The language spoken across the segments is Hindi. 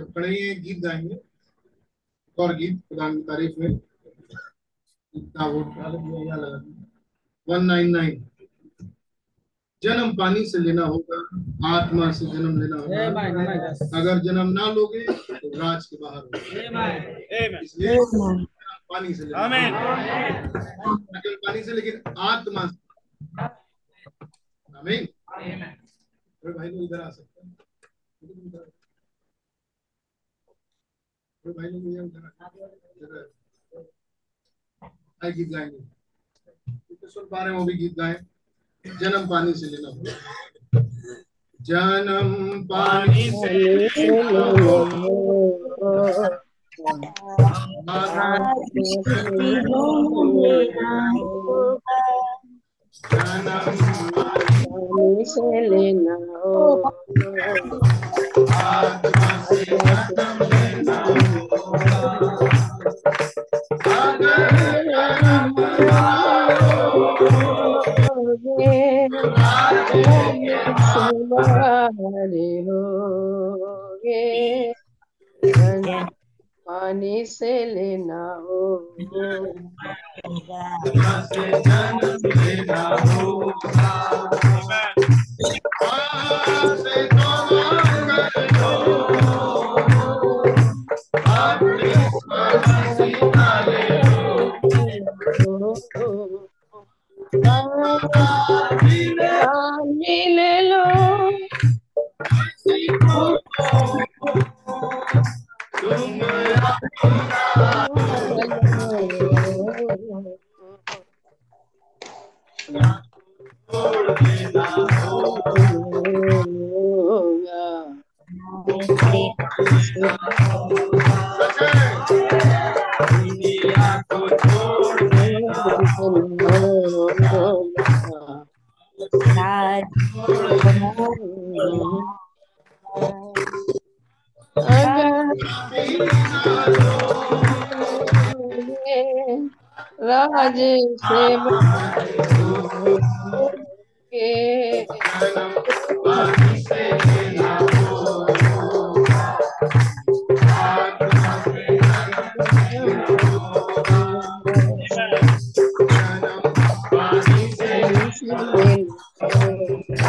जब खड़े ही गीत गाएँगे। और गीत खुदा की तारीफ़ में इतना वोट लगा वन नाइन नाइन जन्म पानी से लेना होगा आत्मा से जन्म लेना होगा। अगर जन्म ना लोगे तो राज के बाहर होगा। इसलिए पानी से पानी से लेकिन आत्मा से। आमीन। भाई लोग इधर आ सकते हैं। गीत गाएँगे। सुन पा रहे भी गीत गाएँ। जन्म पानी से लेना जन्म पानी से लेना पानी से लेना हो ले लो राज से आज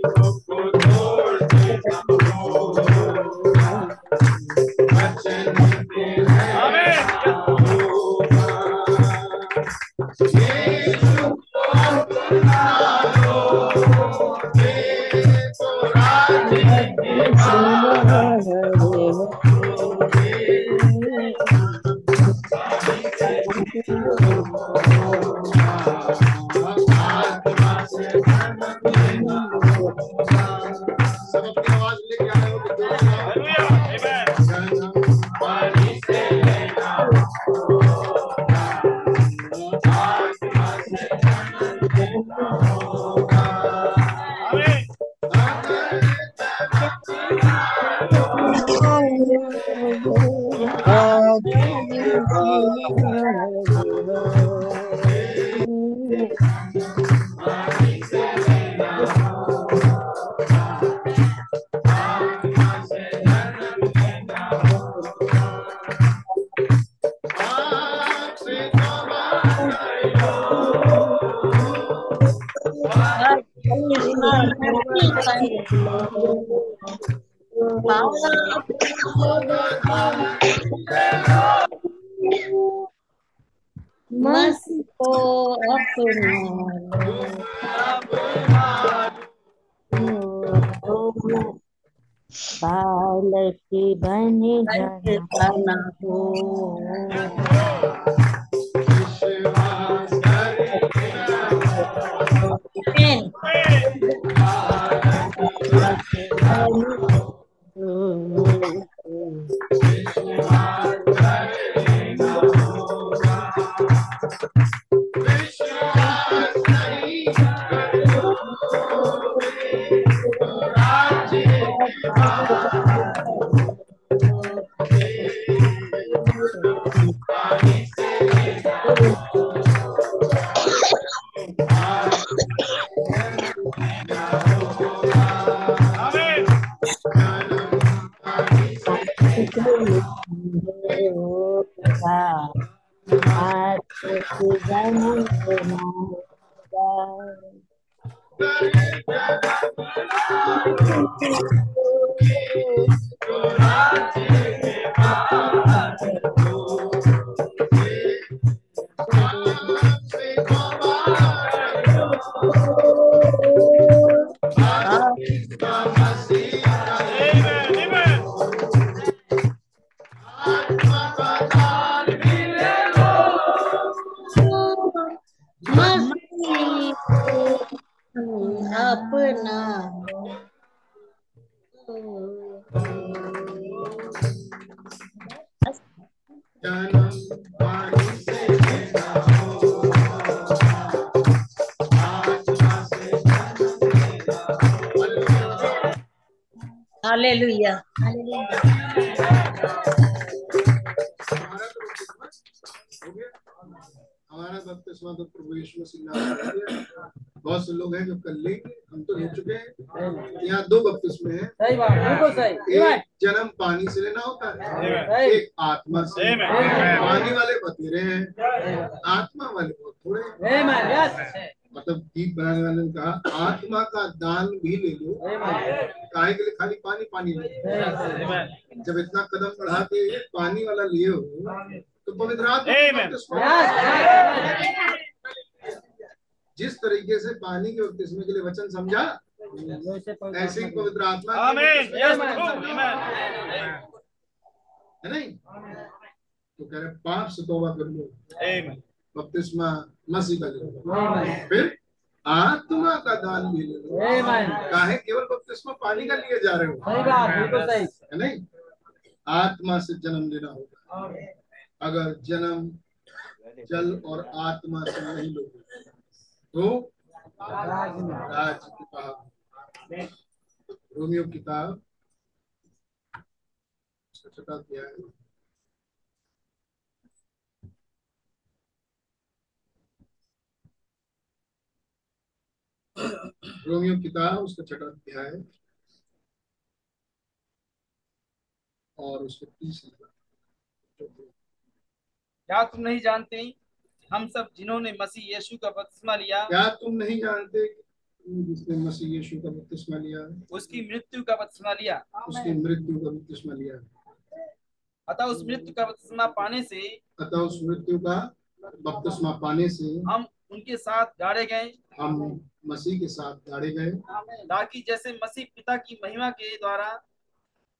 को जाना हो एक जन्म पानी से लेना होता है। एक आत्मा से पानी वाले बतेरे हैं। आत्मा वाले बहुत थोड़े. मतलब गीत बनाने वाले ने कहा आत्मा का दान भी ले लो। Amen. काहे के लिए खाली पानी पानी ले जब इतना कदम बढ़ा के पानी वाला लिए हो तो पवित्र आत्मा. जिस तरीके से पानी के बपतिस्मे के लिए वचन समझा ऐसे ही पवित्र आत्मा. है नहीं? तो कह रहे पाप से तौबा कर लो. बपतिस्मा मसीह का ले लो फिर आत्मा का दान भी ले लो. काहे? केवल बपतिस्मा पानी का लिए जा रहे हो। सही बात बिल्कुल सही। है नहीं? आत्मा से जन्म लेना होगा। अगर जन्म जल और आत्मा से नहीं लोगे तो राज किताब रोमियो किताब छठा अध्याय। रोमियो किताब उसका छठा अध्याय। है और उसके तीस क्या तुम नहीं जानते हम सब जिन्होंने मसीह यीशु का बपतिस्मा लिया? क्या तुम नहीं जानते कि जिसने मसीह यीशु का बपतिस्मा लिया उसकी मृत्यु का बपतिस्मा लिया। उसकी मृत्यु का बपतिस्मा लिया अतः उस मृत्यु का बपतिस्मा पाने से अतः उस मृत्यु का बपतिस्मा पाने से हम उनके साथ गाड़े गए। हम मसीह के साथ गाड़े गए। ताकि जैसे मसीह पिता की महिमा के द्वारा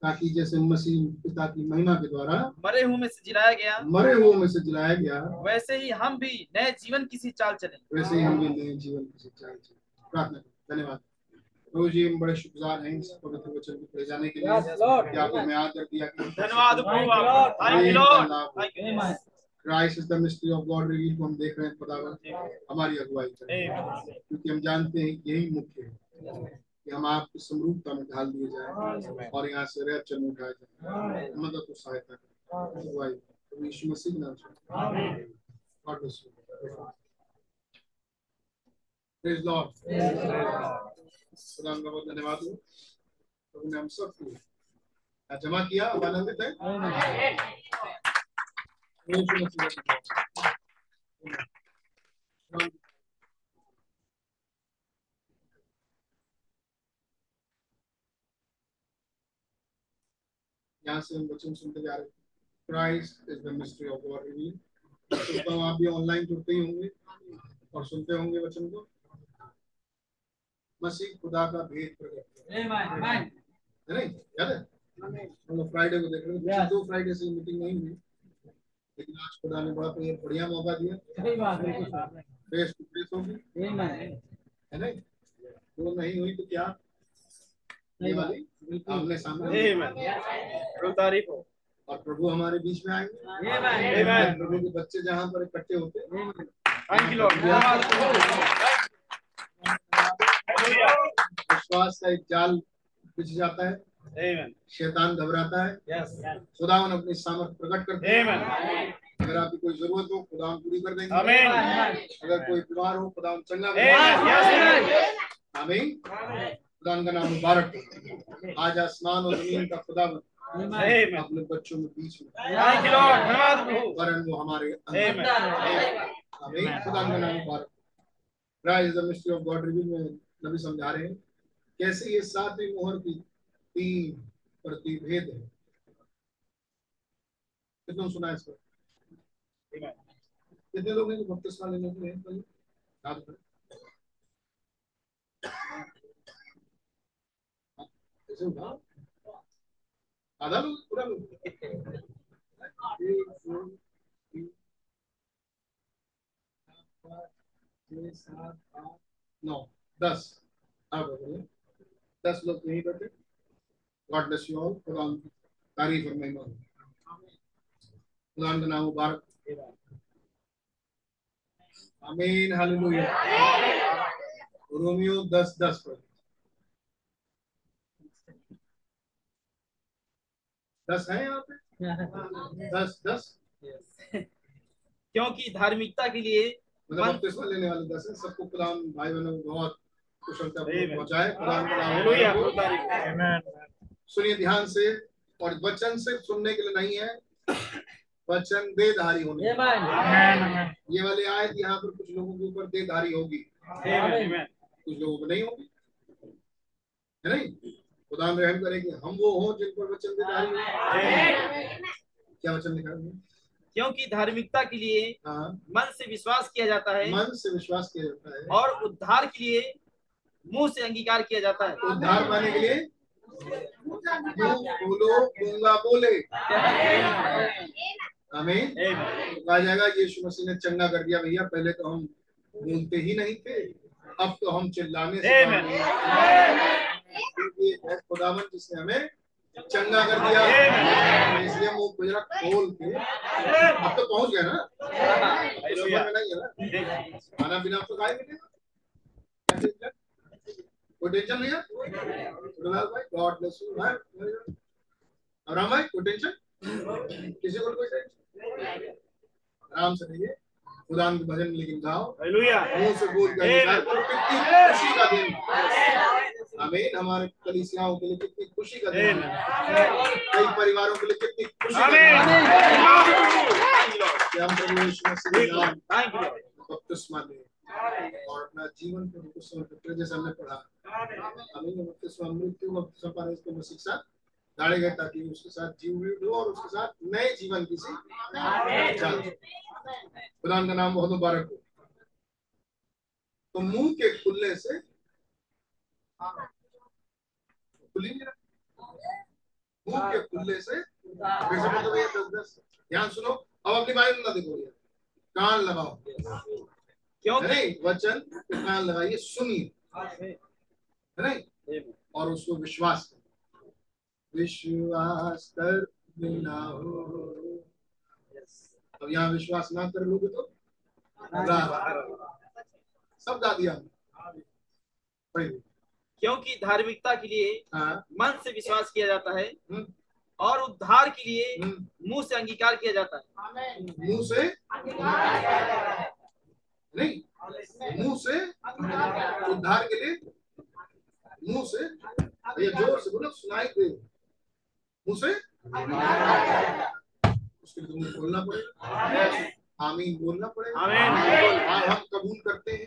ताकि जैसे मसीह पिता की महिमा के द्वारा मरे हुए में से जिलाया गया मरे हुओं में से जिलाया गया वैसे ही हम भी नए जीवन की सी चाल चले। वैसे ही हम भी नए जीवन की शिक्षा प्रार्थना करें धन्यवाद। प्रभु जी हम बड़े शुक्रगुजार हैं इस पवित्र वचन को पढ़े जाने के लिए. कि आपने हमें आदर दिया कि धन्यवाद प्रभु आपका। Thank you lord thank you Christ is the mystery of God reveal को हम देख रहे हैं खुदावन। हमारी अगुवाई करें। क्योंकि हम जानते हैं यही मुख्य है। कि हम आपकी समरूपता में ढाल दिए जाए और यहाँ से रैप्चर में उठाए जाए मदद और सहायता करें। अगुवाई। प्रभु यीशु मसीह नाम से। God bless you praise lord खुदा का बहुत धन्यवाद हो प्रभु ने हम सबको जमा किया अब आनंदित है। यहाँ से हम वचन सुनते जा रहे हैं। Christ is the mystery of God reveal सोचता आप भी ऑनलाइन जुड़ते ही होंगे और सुनते होंगे वचन को। मसीह खुदा का भेद प्रकट है। नहीं याद हम लोग फ्राइडे को देख रहे थे दो फ्राइडे से मीटिंग नहीं हुई। लेकिन आज खुदा ने बड़ा ये बढ़िया मौका दिया। सही बात बिल्कुल सर फेस टू फेस होगी। है नहीं वो नहीं हुई तो क्या? ये सामने Amen. प्रभु तारीफ़ हो। और प्रभु हमारे बीच में आएँगे. प्रभु के बच्चे जहाँ पर इकट्ठे होते हैं Amen. Thank you, Lord. धन्यवाद विश्वास का एक जाल बिछ जाता है। Amen. शैतान घबराता है। Yes. खुदावन अपनी सामर्थ प्रकट करते हैं। अगर आपकी कोई ज़रूरत हो खुदावन पूरी कर देंगे। Amen. अगर कोई बीमार हो खुदा चंगा कर. आमीन। खुदावन का नाम मुबारक हो। आज आसमान और ज़मीन का खुदा अपने बच्चों में बीच में। वरन वो हमारे. आमीन। खुदावन का नाम मुबारक praise the mystery of God reveal में नबी समझा रहे हैं। कैसे ये सातवीं मोहर की तीन प्रतिभेद है? कितनों सुना इसको? कितने लोग हैं जो बपतिस्मा लेने के लिए। ऐसे उठाओ आधा लोग, पूरा लोग? नौ, दस। आप बोलिए दस लोग नहीं बैठे गॉड ब्लेस यू ऑल खुदा तारीफ़ और महिमा हो। खुदा का नाम मुबारक। आमीन। हालेलुया। रोमियो दस दस पर। दस है यहाँ पे? दस दस? क्योंकि धार्मिकता के लिए मतलब लेने वाले दस है। सबको खुदाम भाई बहनों बहुत कुशलता पहुँचाए। सुनिए ध्यान से और वचन सिर्फ़ सुनने के लिए नहीं है वचन देधारी होने ये वाले आयत यहाँ पर कुछ लोगों के ऊपर देधारी होगी. कुछ लोगों को नहीं होगी? है नहीं? खुदा रहम करे कि हम वो हों जिन पर वचन देधारी हो। क्या वचन लिखा है? क्योंकि धार्मिकता के लिए हाँ। मन से विश्वास किया जाता है। मन से विश्वास किया जाता है। और उद्धार के लिए मुँह से अंगीकार किया जाता है। उद्धार पाने के लिए बोलो गूँगा बोले। हमें कहा जाएगा यीशु मसीह ने चंगा कर दिया भैया पहले तो हम बोलते ही नहीं थे अब तो हम चिल्लाने से है। खुदावन जिसने हमें चंगा कर दिया। इसलिए मुँह गुजरा खोल के अब तो पहुँच गया ना। तो नहीं है ना। खाना पीना तो खाए कोई टेंशन नहीं है? दुलाल भाई गॉड ब्लेस यू और राम भाई कोई टेंशन किसी को कोई टेंशन आराम से रहिए। खुदा के भजन लेकिन गाओ। हालेलुया। मुँह से बोल कर कितनी खुशी का दिन। आमीन। हमारे कलीसियाओं के लिए कितनी खुशी का दिन। कई परिवारों के लिए कितनी खुशी। कि हम प्रभु यीशु मसीह के नाम। थैंक यू बपतिस्मा लें और अपना जीवन प्रभु को समर्पित करें जैसे हमने पढ़ा। हमें बपतिस्मा मृत्यु बपतिस्मा पाने के मसीह साथ डाले गए ताकि उसके साथ जीवित हो और उसके साथ नए जीवन की सी खुदा का नाम बहुत मुबारक हो। तो मुँह के खुलने से खुली मुँह के खुलने से ध्यान सुनो, अब अपनी बाइबल ना देखो कान लगाओ। क्योंकि वचन कान लगाइए सुनिए। है नहीं। और उसको विश्वास करो विश्वास कर बिना हो। अब यहाँ विश्वास ना कर लोगे तो? सब गा दिया क्योंकि धार्मिकता के लिए हाँ। मन से विश्वास किया जाता है हम्म, और उद्धार के लिए हम्म, मुँह से अंगीकार किया जाता है। मुँह से नहीं मुँह से उद्धार के लिए मुँह से भैया ज़ोर से बोलो सुनाई दे। मुँह से? उसके लिए तुमको बोलना पड़ेगा। आमीन बोलना पड़ेगा। आमीन। और हम कबूल करते हैं।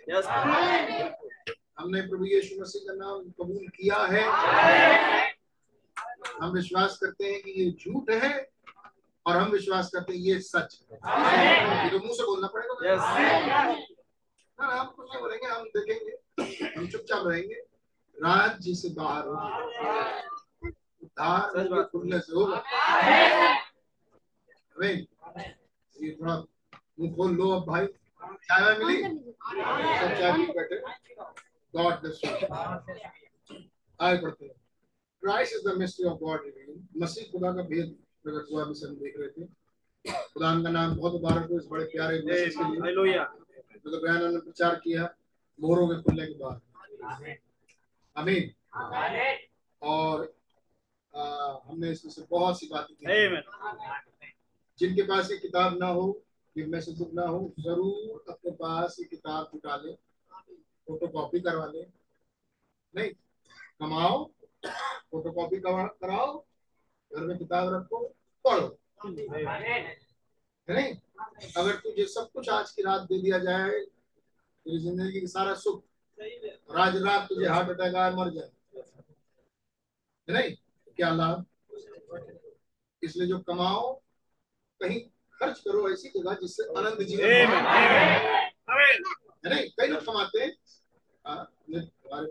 हमने प्रभु यीशु मसीह का नाम कबूल किया है। हम विश्वास करते हैं कि ये झूठ है और हम विश्वास करते हैं ये सच है। ये तो मुँह से बोलना पड़ेगा ना हम कुछ नहीं बोलेंगे हम देखेंगे। हम चुपचाप रहेंगे। राज्य से बाहर उद्धार। खुलने से होगा। ये थोड़ा मुँह खोल लो अब भाई। चाय मिली? सब चाय पी बैठे। गॉड ब्लेस यू आगे बढ़ते हैं। Christ is the mystery of God reveal Masih खुदा का भेद प्रकट हुआ मिशन देख रहे थे। खुदा का नाम बहुत मुबारक हो इस बड़े प्यारे मैसेज के लिए। हालेलुया जो बयान ने प्रचार किया मोहरों के खुलने के बाद। आमीन। और आ, हमने इसमें से बहुत सी बातें की। जिनके पास ये किताब ना हो जिनमें से ना हो ज़रूर अपने पास ये किताब जुटा ले फ़ोटो कॉपी करवा ले। नहीं कमाओ फ़ोटो कॉपी कराओ घर में किताब रखो पढ़ो। है नहीं अगर तुझे सब कुछ आज की रात दे दिया जाए तेरी ज़िंदगी का सारा सुख और आज रात तुझे हार्ट अटैक आए मर जाए। है नहीं क्या लाभ? इसलिए जो कमाओ कहीं खर्च करो ऐसी जगह जिससे आनंद जीवन आमीन हो। नहीं कई लोग कमाते हैं। हमारे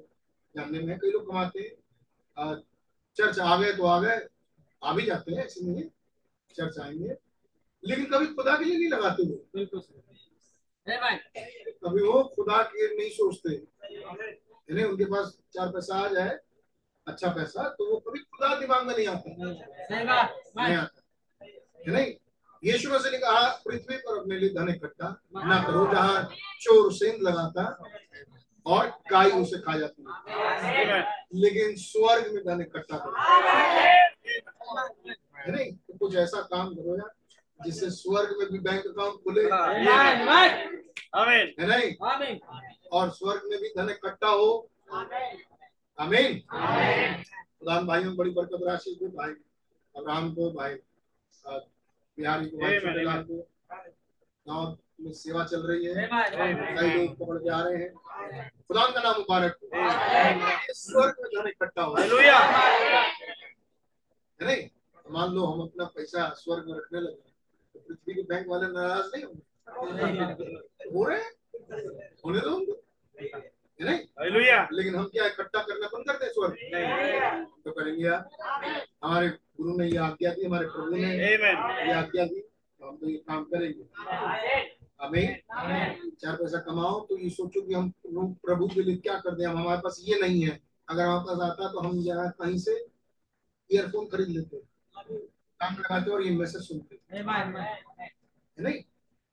जानने में कई लोग कमाते हैं। चर्च आ गए तो आ गए आ भी जाते हैं ऐसे नहीं चर्च आएँगे। लेकिन कभी खुदा के लिए नहीं लगाते वो। बिल्कुल कभी वो खुदा के नहीं सोचते। नहीं उनके पास चार पैसा आ जाए अच्छा पैसा तो वो कभी खुदा दिमाग में नहीं आता। नहीं आता। है नहीं यीशु मसीह ने कहा पृथ्वी पर अपने लिए धन इकट्ठा ना करो जहाँ चोर सेंध लगाता और काई उसे खा जाती है। लेकिन स्वर्ग में धन इकट्ठा करो। है नहीं तो कुछ ऐसा काम करो यार। जिससे स्वर्ग में भी बैंक अकाउंट खुले है नहीं और स्वर्ग में भी धन इकट्ठा हो। अमीन प्रधान भाइयों को बड़ी बरकत राशि को भाई अब्राहम को भाई बिहारी को भाई को। गाँव में सेवा चल रही है। कई लोग पकड़ के आ रहे हैं। खुदा का नाम मुबारक हो। स्वर्ग में धन इकट्ठा हो। है नहीं मान लो हम अपना पैसा स्वर्ग में रखने लगे। पृथ्वी के बैंक वाले नाराज़ नहीं होंगे? हो रहे होने दो नहीं? लेकिन हम क्या इकट्ठा करना बंद करते दें स्वर्ग तो करेंगे हमारे गुरु ने ये आज्ञा दी हमारे प्रभु ने आमीन ये आज्ञा दी। तो हम तो ये काम करेंगे। हमें चार पैसा कमाओ तो ये सोचो कि हम प्रभु- प्रभु के लिए क्या कर दे। हम हमारे पास ये नहीं है। अगर हमारे पास आता तो हम यहाँ कहीं से ईयरफोन खरीद लेते काम लगाते और ये मैसेज सुनते है। नहीं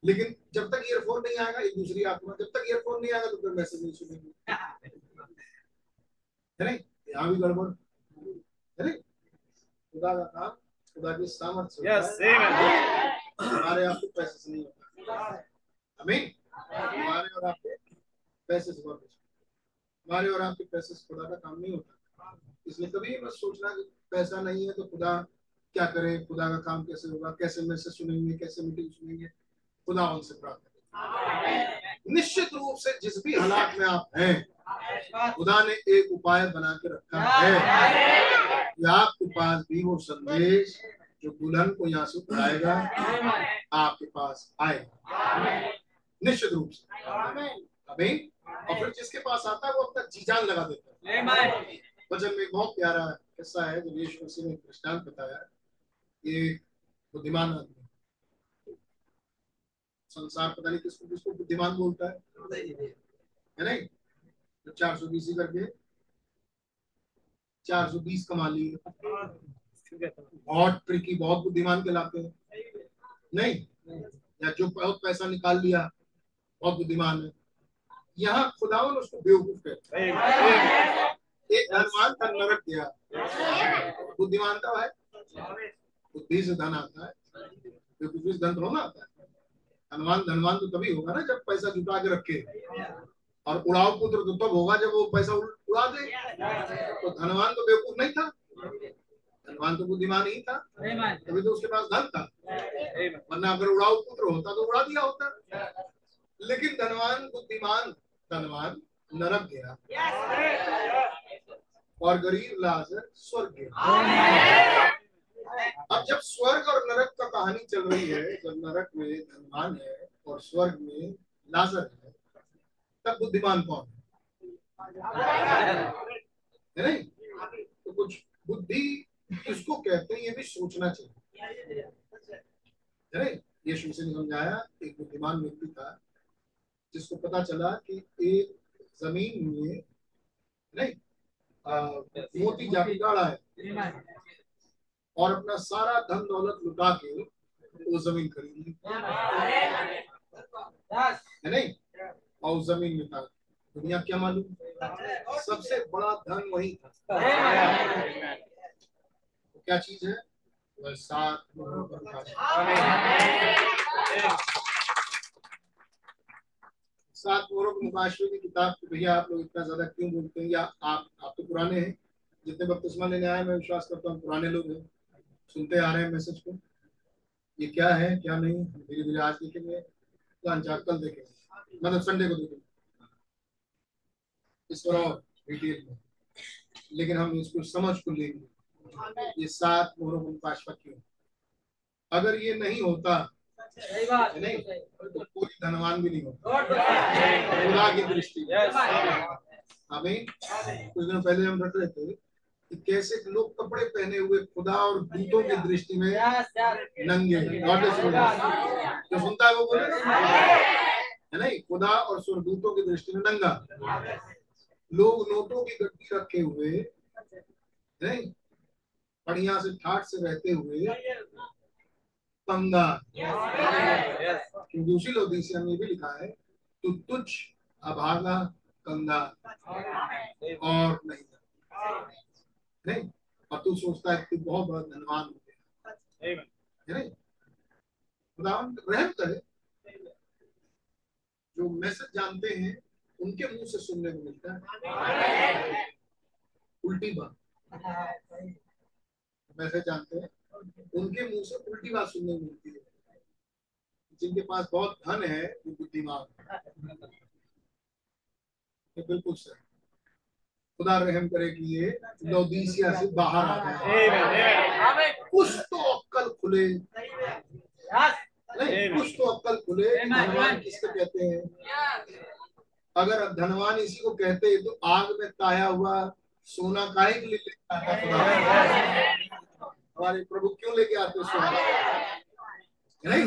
लेकिन जब तक ईयरफोन नहीं आएगा एक दूसरी आत्मा जब तक ईयरफोन नहीं आएगा तो फिर मैसेज नहीं सुनेंगे। है नहीं? यहाँ भी गड़बड़। है नहीं? खुदा का काम खुदा की सामर्थ्य हमारे आपके पैसे से नहीं होता। आमीन हमारे और आपके पैसे से बहुत हमारे और आपके पैसे से खुदा का काम नहीं होता। इसलिए कभी बस सोचना कि पैसा नहीं है तो खुदा क्या करे खुदा का काम कैसे होगा कैसे मैसेज सुनेंगे कैसे मीटिंग सुनेंगे खुदा उनसे प्रार्थना करें। निश्चित रूप से जिस भी हालात में आप हैं खुदा ने एक उपाय बना के रखा है। कि आपके पास भी वो संदेश जो दुल्हन को यहाँ से उठाएगा आपके पास आएगा निश्चित रूप से। अमीन और फिर जिसके पास आता है वो अपना जी जान लगा देता है। वचन में बहुत प्यारा किस्सा है जब यीशु मसीह ने दृष्टांत बताया। कि बुद्धिमान आदमी संसार पता नहीं किसको किसको बुद्धिमान बोलता है। है नहीं? तो चार सौ बीस ही करके चार सौ बीस कमा लिए। बहुत ट्रिकी बहुत बुद्धिमान कहलाते हैं। नहीं? या जो बहुत पैसा निकाल लिया, बहुत बुद्धिमान है। यहाँ खुदावन उसको बेवकूफ़ कहता है। एक धनवान था नरक गया। बुद्धिमान था है। बुद्धि से धन आता है बेवकूफ़ी से धन थोड़ा आता है। धनवान धनवान तो तभी होगा ना जब पैसा जुटा के रखे। और उड़ाव पुत्र तो तब होगा जब वो पैसा उड़ा दे। तो धनवान तो बेवकूफ़ नहीं था। धनवान तो बुद्धिमान ही था। तभी तो उसके पास धन था। वरना अगर उड़ाऊ पुत्र होता तो उड़ा दिया होता। लेकिन धनवान बुद्धिमान, धनवान नरक गया। और गरीब लाजर स्वर्ग गया। अब जब स्वर्ग और नरक का कहानी चल रही है, जब नरक में धनवान है और स्वर्ग में लाजर है, तब बुद्धिमान कौन है? नहीं? तो कुछ बुद्धि इसको कहते हैं, ये भी सोचना चाहिए। अरे यीशु से समझाया एक बुद्धिमान व्यक्ति था, जिसको पता चला कि एक ज़मीन में नहीं? मोती जाके गाड़ा है। और अपना सारा धन दौलत लुटा के वो ज़मीन खरीद ली। है नहीं? और ज़मीन था। दुनिया क्या मालूम? सबसे बड़ा धन वही था। तो क्या चीज़ है। सात मोहरों के मुकाशरे की किताब को, भैया, आप लोग इतना ज़्यादा क्यों बोलते हैं? या आप आप तो पुराने हैं। जितने बपतिस्मा लेने आए मैं विश्वास करता हूँ पुराने लोग हैं। सुनते आ रहे हैं मैसेज को ये क्या है क्या नहीं धीरे धीरे आज देखेंगे तो चार कल देखेंगे। मतलब संडे को देखेंगे। इस पर और डिटेल में। लेकिन हम इसको समझ को लेंगे। ये सात मोहरों का मुकाशवा क्यों। अगर ये नहीं होता नहीं तो कोई धनवान भी नहीं होता। खुदा की दृष्टि। हमें कुछ दिनों पहले हम रख रहे थे। कि कैसे लोग कपड़े पहने हुए खुदा और दूतों की दृष्टि में नंगे जो सुनता है वो बोले? है नहीं? खुदा और स्वर्गदूतों की दृष्टि में नंगा। लोग नोटों की गड्डी रखे हुए नहीं? बढ़िया से ठाट से रहते हुए क्योंकि उसी लोदीसिया में भी लिखा है तू तुझ अभागा कंगा और नहीं नहीं और तू सोचता है तू बहुत बड़ा धनवान हो गया। खुदावन रहम करे। जो मैसेज जानते हैं उनके मुँह से सुनने को मिलता है। उल्टी बात। मैसेज जानते हैं उनके मुँह से उल्टी बात सुनने को मिलती है। जिनके पास बहुत धन है वो बुद्धिमान बिल्कुल सही। खुदा रहम करे कि ये लौदीसिया से बाहर आ जाए। कुछ तो अक्कल खुले। नहीं कुछ तो अक्कल खुले धनवान किसको कहते हैं? अगर धनवान इसी को कहते हैं तो आग में ताया हुआ सोना काहे के लिए लेके आता खुदा? हमारे प्रभु क्यों लेके आते सोना? नहीं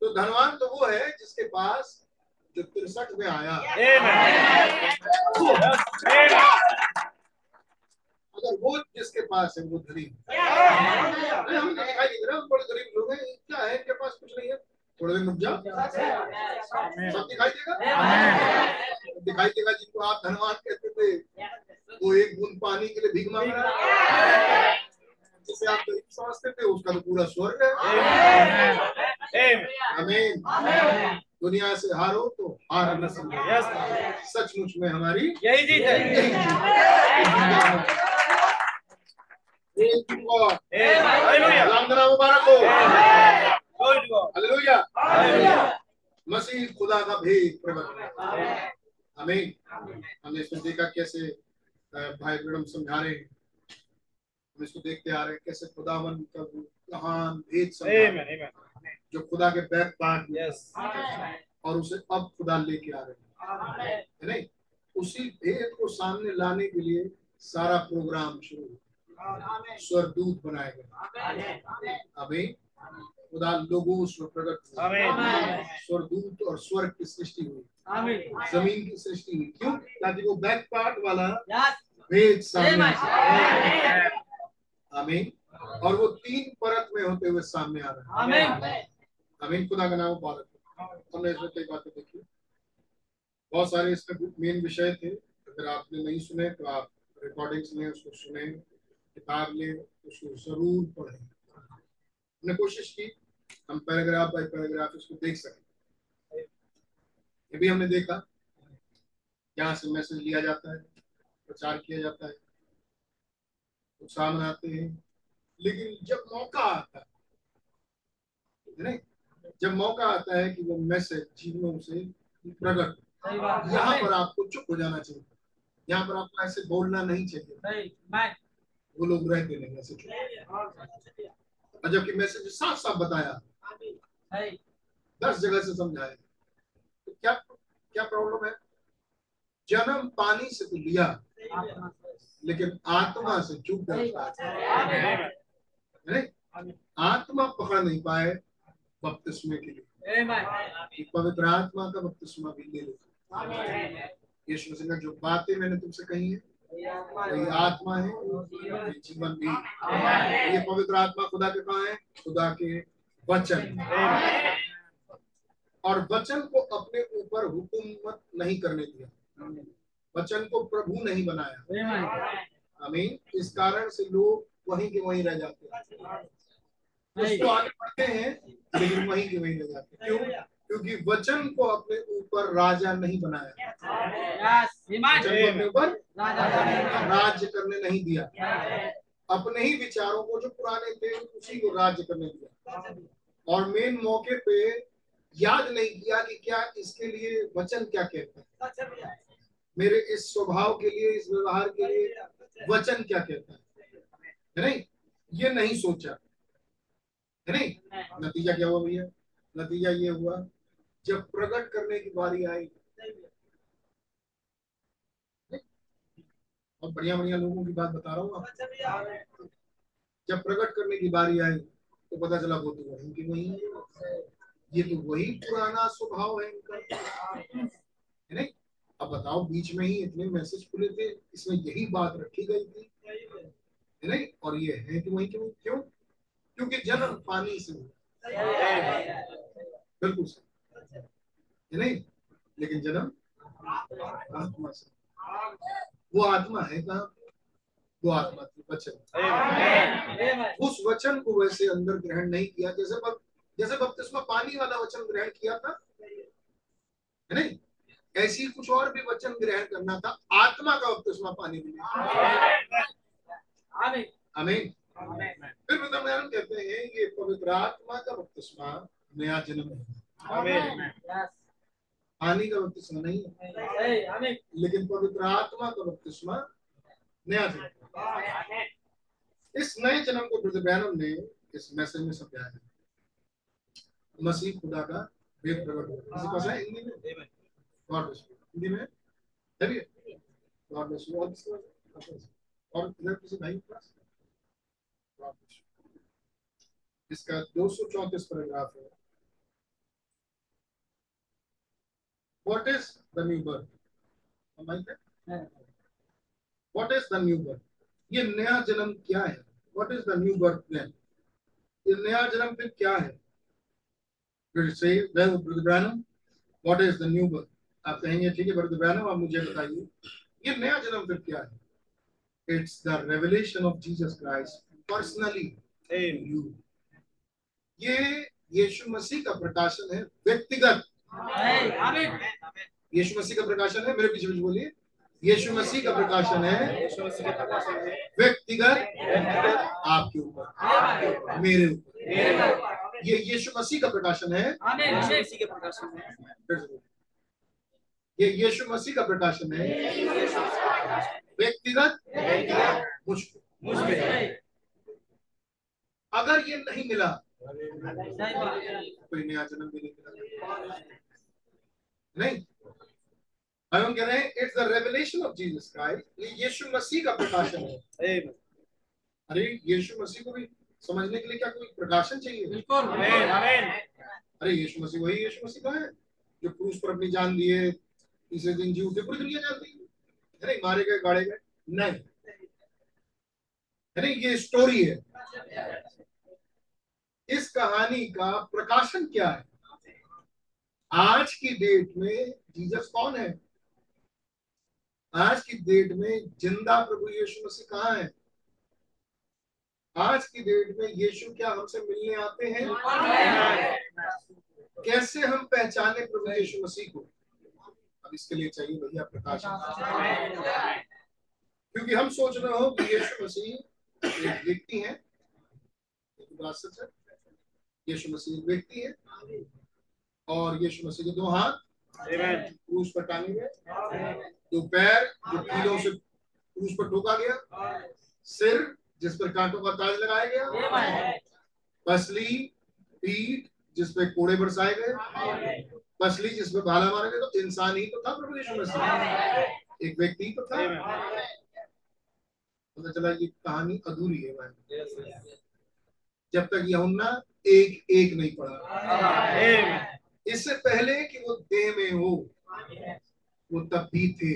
तो धनवान तो वो है जिसके पास तिरसठ में आया अगर वो जिसके पास है वो धनी है। हमें तो दिखाई नहीं दे रहा बड़े गरीब लोग हैं क्या है इनके पास कुछ नहीं है थोड़ी देर रुक जाओ सब दिखाई देगा दिखाई देगा जिनको आप धनवान कहते थे वो एक बूंद पानी के लिए भीख मांग रहा जिसे आप गरीब समझते थे उसका तो पूरा स्वर्ग है आमीन दुनिया से हारो तो हार न समझो। सचमुच में हमारी यही चीज़ है। मसीह खुदा का भेद प्रकट आमीन। हमने इसमें देखा कैसे भाई मैडम समझा रहे हैं। हम इसको देखते आ रहे हैं कैसे खुदावन का वो महान भेद. जो खुदा के बैक पार्ट Yes. और उसे अब खुदा लेके आ रहे हैं। है नहीं? उसी भेद को सामने लाने के लिए सारा प्रोग्राम शुरू हुआ। स्वर्गदूत बनाए गए। अभी खुदा लोगों स्व प्रकट। आमीन। और स्वर्ग की सृष्टि हुई। ज़मीन की सृष्टि हुई। क्यों? ताकि वो बैक पार्ट वाला भेद सामने आमीन। और वो तीन परत में होते हुए सामने आ रहा है. आमीन। खुदा का नाम मुबारक हो। हमने इसमें कई बातें देखी। बहुत सारे इसमें मेन विषय थे। अगर आपने नहीं सुने तो आप रिकॉर्डिंग्स में उसको सुने किताब ले उसको ज़रूर पढ़ें। हमने कोशिश की हम पैराग्राफ बाय पैराग्राफ इसको देख सकें। ये भी हमने देखा। यहाँ से मैसेज लिया जाता है प्रचार किया जाता है। उत्साह मनाते हैं। लेकिन जब मौका आता है नहीं जब मौका आता है कि वो मैसेज जीवनों से प्रकट। यहाँ पर आपको चुप हो जाना चाहिए। यहाँ पर आपको ऐसे बोलना नहीं चाहिए। वो लोग रहते नहीं ऐसे चुप। और जबकि मैसेज साफ़ साफ़ बताया दस जगह से समझाया। तो क्या क्या प्रॉब्लम है? जन्म पानी से तो लिया लेकिन आत्मा से चूक गिरफ़्तार है? आत्मा पकड़ नहीं पाए बपतिस्मे के लिए। पवित्र आत्मा का बपतिस्मा भी ले लो यीशु मसीह ने जो बातें मैंने तुमसे कही है वही आत्मा है ये जीवन भी ये पवित्र आत्मा खुदा के कहा है? खुदा के वचन। और वचन को अपने ऊपर हुकूमत नहीं करने दिया। वचन को प्रभु नहीं बनाया। आमीन। इस कारण से लोग वहीं के वहीं रह जाते हैं। उसको आगे बढ़ते हैं लेकिन वहीं के वहीं रह जाते हैं। क्यों? क्योंकि वचन को अपने ऊपर राजा नहीं बनाया। अपने ऊपर राज्य करने नहीं दिया। अपने ही विचारों को जो पुराने थे उसी को राज्य करने दिया। और मेन मौके पे याद नहीं किया कि क्या इसके लिए वचन क्या कहता है। मेरे इस स्वभाव के लिए इस व्यवहार के लिए वचन क्या कहता है है? नहीं ये नहीं सोचा। है नहीं नतीजा क्या हुआ भैया? नतीजा ये हुआ जब प्रकट करने की बारी आई और बढ़िया बढ़िया लोगों की बात बता रहा हूँ जब प्रकट करने की बारी आई तो पता चला वो तो वही की वही है। ये तो वही पुराना स्वभाव है इनका। है नहीं अब बताओ बीच में ही इतने मैसेज खुले थे इसमें यही बात रखी गई थी। है नहीं और ये है कि वही की वही क्यों? क्योंकि जन्म पानी से बिल्कुल सही। है नहीं? लेकिन जन्म आत्मा से। वो आत्मा है कहाँ? वो आत्मा थी वचन। उस वचन को वैसे अंदर ग्रहण नहीं किया। जैसे बप, जैसे बपतिस्मा पानी वाला वचन ग्रहण किया था। है नहीं? ऐसी कुछ और भी वचन ग्रहण करना था। आत्मा का बपतिस्मा पानी में। आमीन। फिर मतलब कहते हैं ये पवित्र आत्मा का बपतिस्मा नया जन्म है। पानी का बपतिस्मा नहीं है। लेकिन पवित्र आत्मा का बपतिस्मा नया जन्म इस नए जन्म को ब्रदर बैनम ने इस मैसेज में समझाया है। मसीह खुदा का भेद प्रकट हुआ। किसी पास है? हिंदी में? गॉड ब्लेस हिंदी में? है भी? God bless you. है? और इधर किसी भाई के इसका दो सौ चौतीस पैराग्राफ है। What is the new birth what is the new birth ये नया जन्म क्या है? What is the new birth then नया जन्म फिर क्या है? What is the new birth आप कहेंगे ठीक है आप मुझे बताइए ये नया जन्म फिर क्या है? It's the revelation of Jesus Christ personally in you. ये यीशु मसीह का प्रकाशन है व्यक्तिगत। यीशु मसीह का प्रकाशन है मेरे पीछे पीछे बोलिए। यीशु मसीह का प्रकाशन है व्यक्तिगत आपके ऊपर। मेरे ऊपर। ये यीशु मसीह का प्रकाशन है। ये यीशु मसीह का प्रकाशन है। व्यक्तिगत मुझ पे अगर ये नहीं मिला कोई नया जन्म भी नहीं मिला। नहीं। हम कह रहे हैं it's the revelation of Jesus Christ ये यीशु मसीह का प्रकाशन है। अरे यीशु मसीह को भी समझने के लिए क्या कोई प्रकाशन चाहिए? बिल्कुल। अरे यीशु मसीह वही यीशु मसीह का है जो क्रूस पर अपनी जान दिए तीसरे दिन जी उठे पूरी दुनिया जानती है। अरे मारे गए गाड़े गए। नहीं। अरे ये स्टोरी है। इस कहानी का प्रकाशन क्या है? आज की डेट में जीसस कौन है? आज की डेट में ज़िंदा प्रभु यीशु मसीह कहाँ है? आज की डेट में यीशु क्या हमसे मिलने आते हैं? कैसे हम पहचाने प्रभु यीशु मसीह को? अब इसके लिए चाहिए भैया प्रकाश। क्योंकि हम सोच रहे हो कि यीशु मसीह एक व्यक्ति है। सच है। यीशु मसीह एक व्यक्ति है। और यीशु मसीह के दो हाथ क्रूस पर टांगे गए। दो पैर जो कीलों से क्रूस पर ठोका गया। सिर जिस पर कांटों का ताज लगाया गया। पसली पीठ जिस पे कोड़े बरसाए गए। पसली जिस पे भाला मारे गए तो इंसान ही तो था प्रभु यीशु मसीह। एक व्यक्ति ही तो था। पता चला ये कहानी अधूरी है भाई. जब तक यहुन्ना एक एक नहीं पड़ा इससे पहले कि वो देह में हो वो तब भी थे।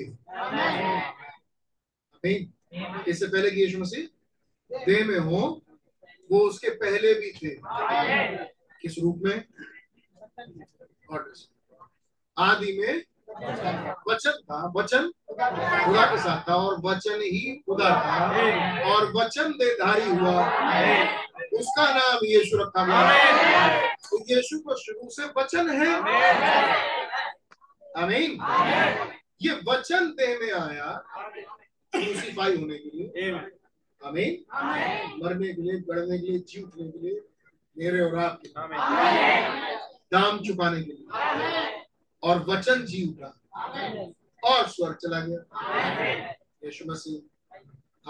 इससे पहले कि यीशु मसीह देह में हो वो उसके पहले भी थे। किस रूप में? आदि में वचन था, वचन खुदा के साथ था और वचन ही खुदा था। और वचन देधारी हुआ। उसका नाम यीशु रखा गया। तो यीशु को शुरू से वचन है। अमीन ये वचन देह में आया क्रूसीफाई होने के लिए। अमीन मरने के लिए, गड़ने के लिए जी उठने के लिए, मेरे और आपके. दाम चुकाने के लिए। और वचन जी उठा। और स्वर्ग चला गया। यीशु मसीह।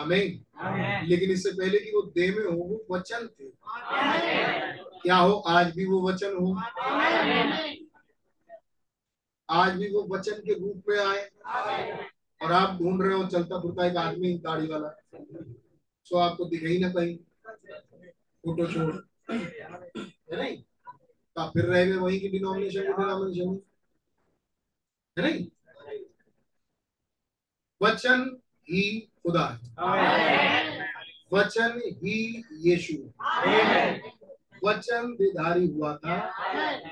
आमीन। लेकिन इससे पहले कि वो देह में हो वो वचन थे। क्या हो? आज भी वो वचन हो। आज भी वो वचन के रूप में आए। और आप ढूंढ रहे हो चलता फिरता एक आदमी दाढ़ी वाला। सो आपको दिखे ही ना कहीं। फ़ोटो छोड़ नहीं? तो फिर रह गए वहीं की डिनोमिनेशन की डिनोमिनेशन है नहीं? वचन ही खुदा है। वचन ही यीशु वचन बेधारी हुआ था।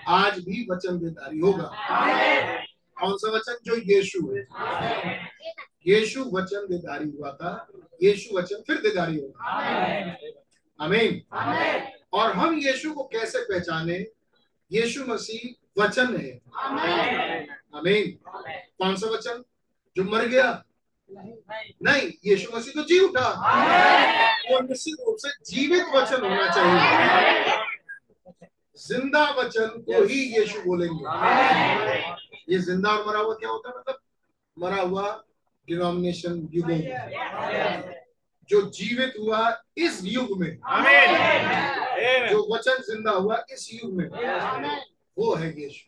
आज भी वचन बेधारी होगा। कौन सा वचन? जो यीशु है। यीशु वचन बेधारी हुआ था। यीशु वचन फिर बेधारी होगा। आमीन। और हम यीशु को कैसे पहचाने? यीशु मसीह वचन है। आमीन। कौन सा वचन? जो मर गया। नहीं यीशु मसीह तो जी उठा। और निश्चित रूप से जीवित वचन होना चाहिए। ज़िंदा वचन को ही यीशु बोलेंगे। ये ज़िंदा और मरा हुआ क्या होता है? मतलब मरा हुआ डिनोमिनेशन युगों जो जीवित हुआ इस युग में. जो वचन ज़िंदा हुआ इस युग में। वो है यीशु।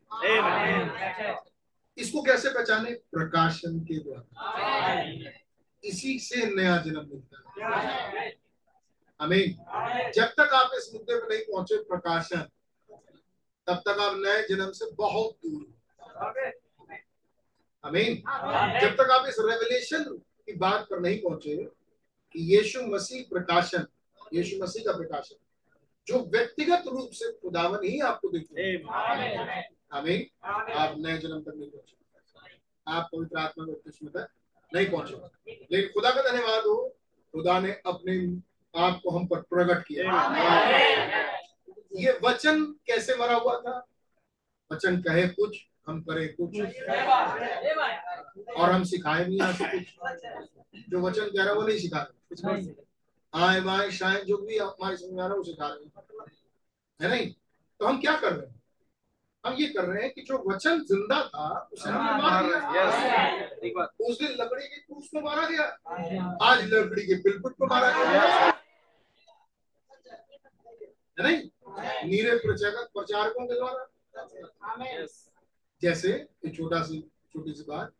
इसको कैसे पहचाने? प्रकाशन के द्वारा। इसी से नया जन्म मिलता है। आमीन। जब तक आप इस मुद्दे पर नहीं पहुँचे प्रकाशन तब तक आप नए जन्म से बहुत दूर हो। आमीन। जब तक आप इस रेवलेशन की बात पर नहीं पहुँचे कि यीशु मसीह प्रकाशन यीशु मसीह का प्रकाशन। जो व्यक्तिगत रूप से खुदावन ही आपको Amen. आप नए जन्म तक नहीं पहुँचे। आप पवित्र आत्मा के में तक नहीं पहुँचे। लेकिन खुदा का धन्यवाद हो खुदा ने अपने आप को हम पर प्रकट किया। ये वचन कैसे मरा हुआ था? वचन कहे कुछ हम करे कुछ। और हम सिखाए भी यहाँ से कुछ। जो वचन कह रहा है वो नहीं सिखा रहे। आए बाएँ शायद जो भी हमारे समझ में आ रहा है वो सिखा रहे है। नहीं? तो हम क्या कर रहे हैं? हम ये कर रहे हैं कि जो वचन ज़िंदा था उसे हमने मार दिया. एक बात. उस दिन लकड़ी के क्रूस को मारा गया। आज लकड़ी के बिलकुट को मारा गया। है। नहीं? नीरे प्रचारक प्रचारकों के द्वारा। जैसे छोटा सी छोटी सी बात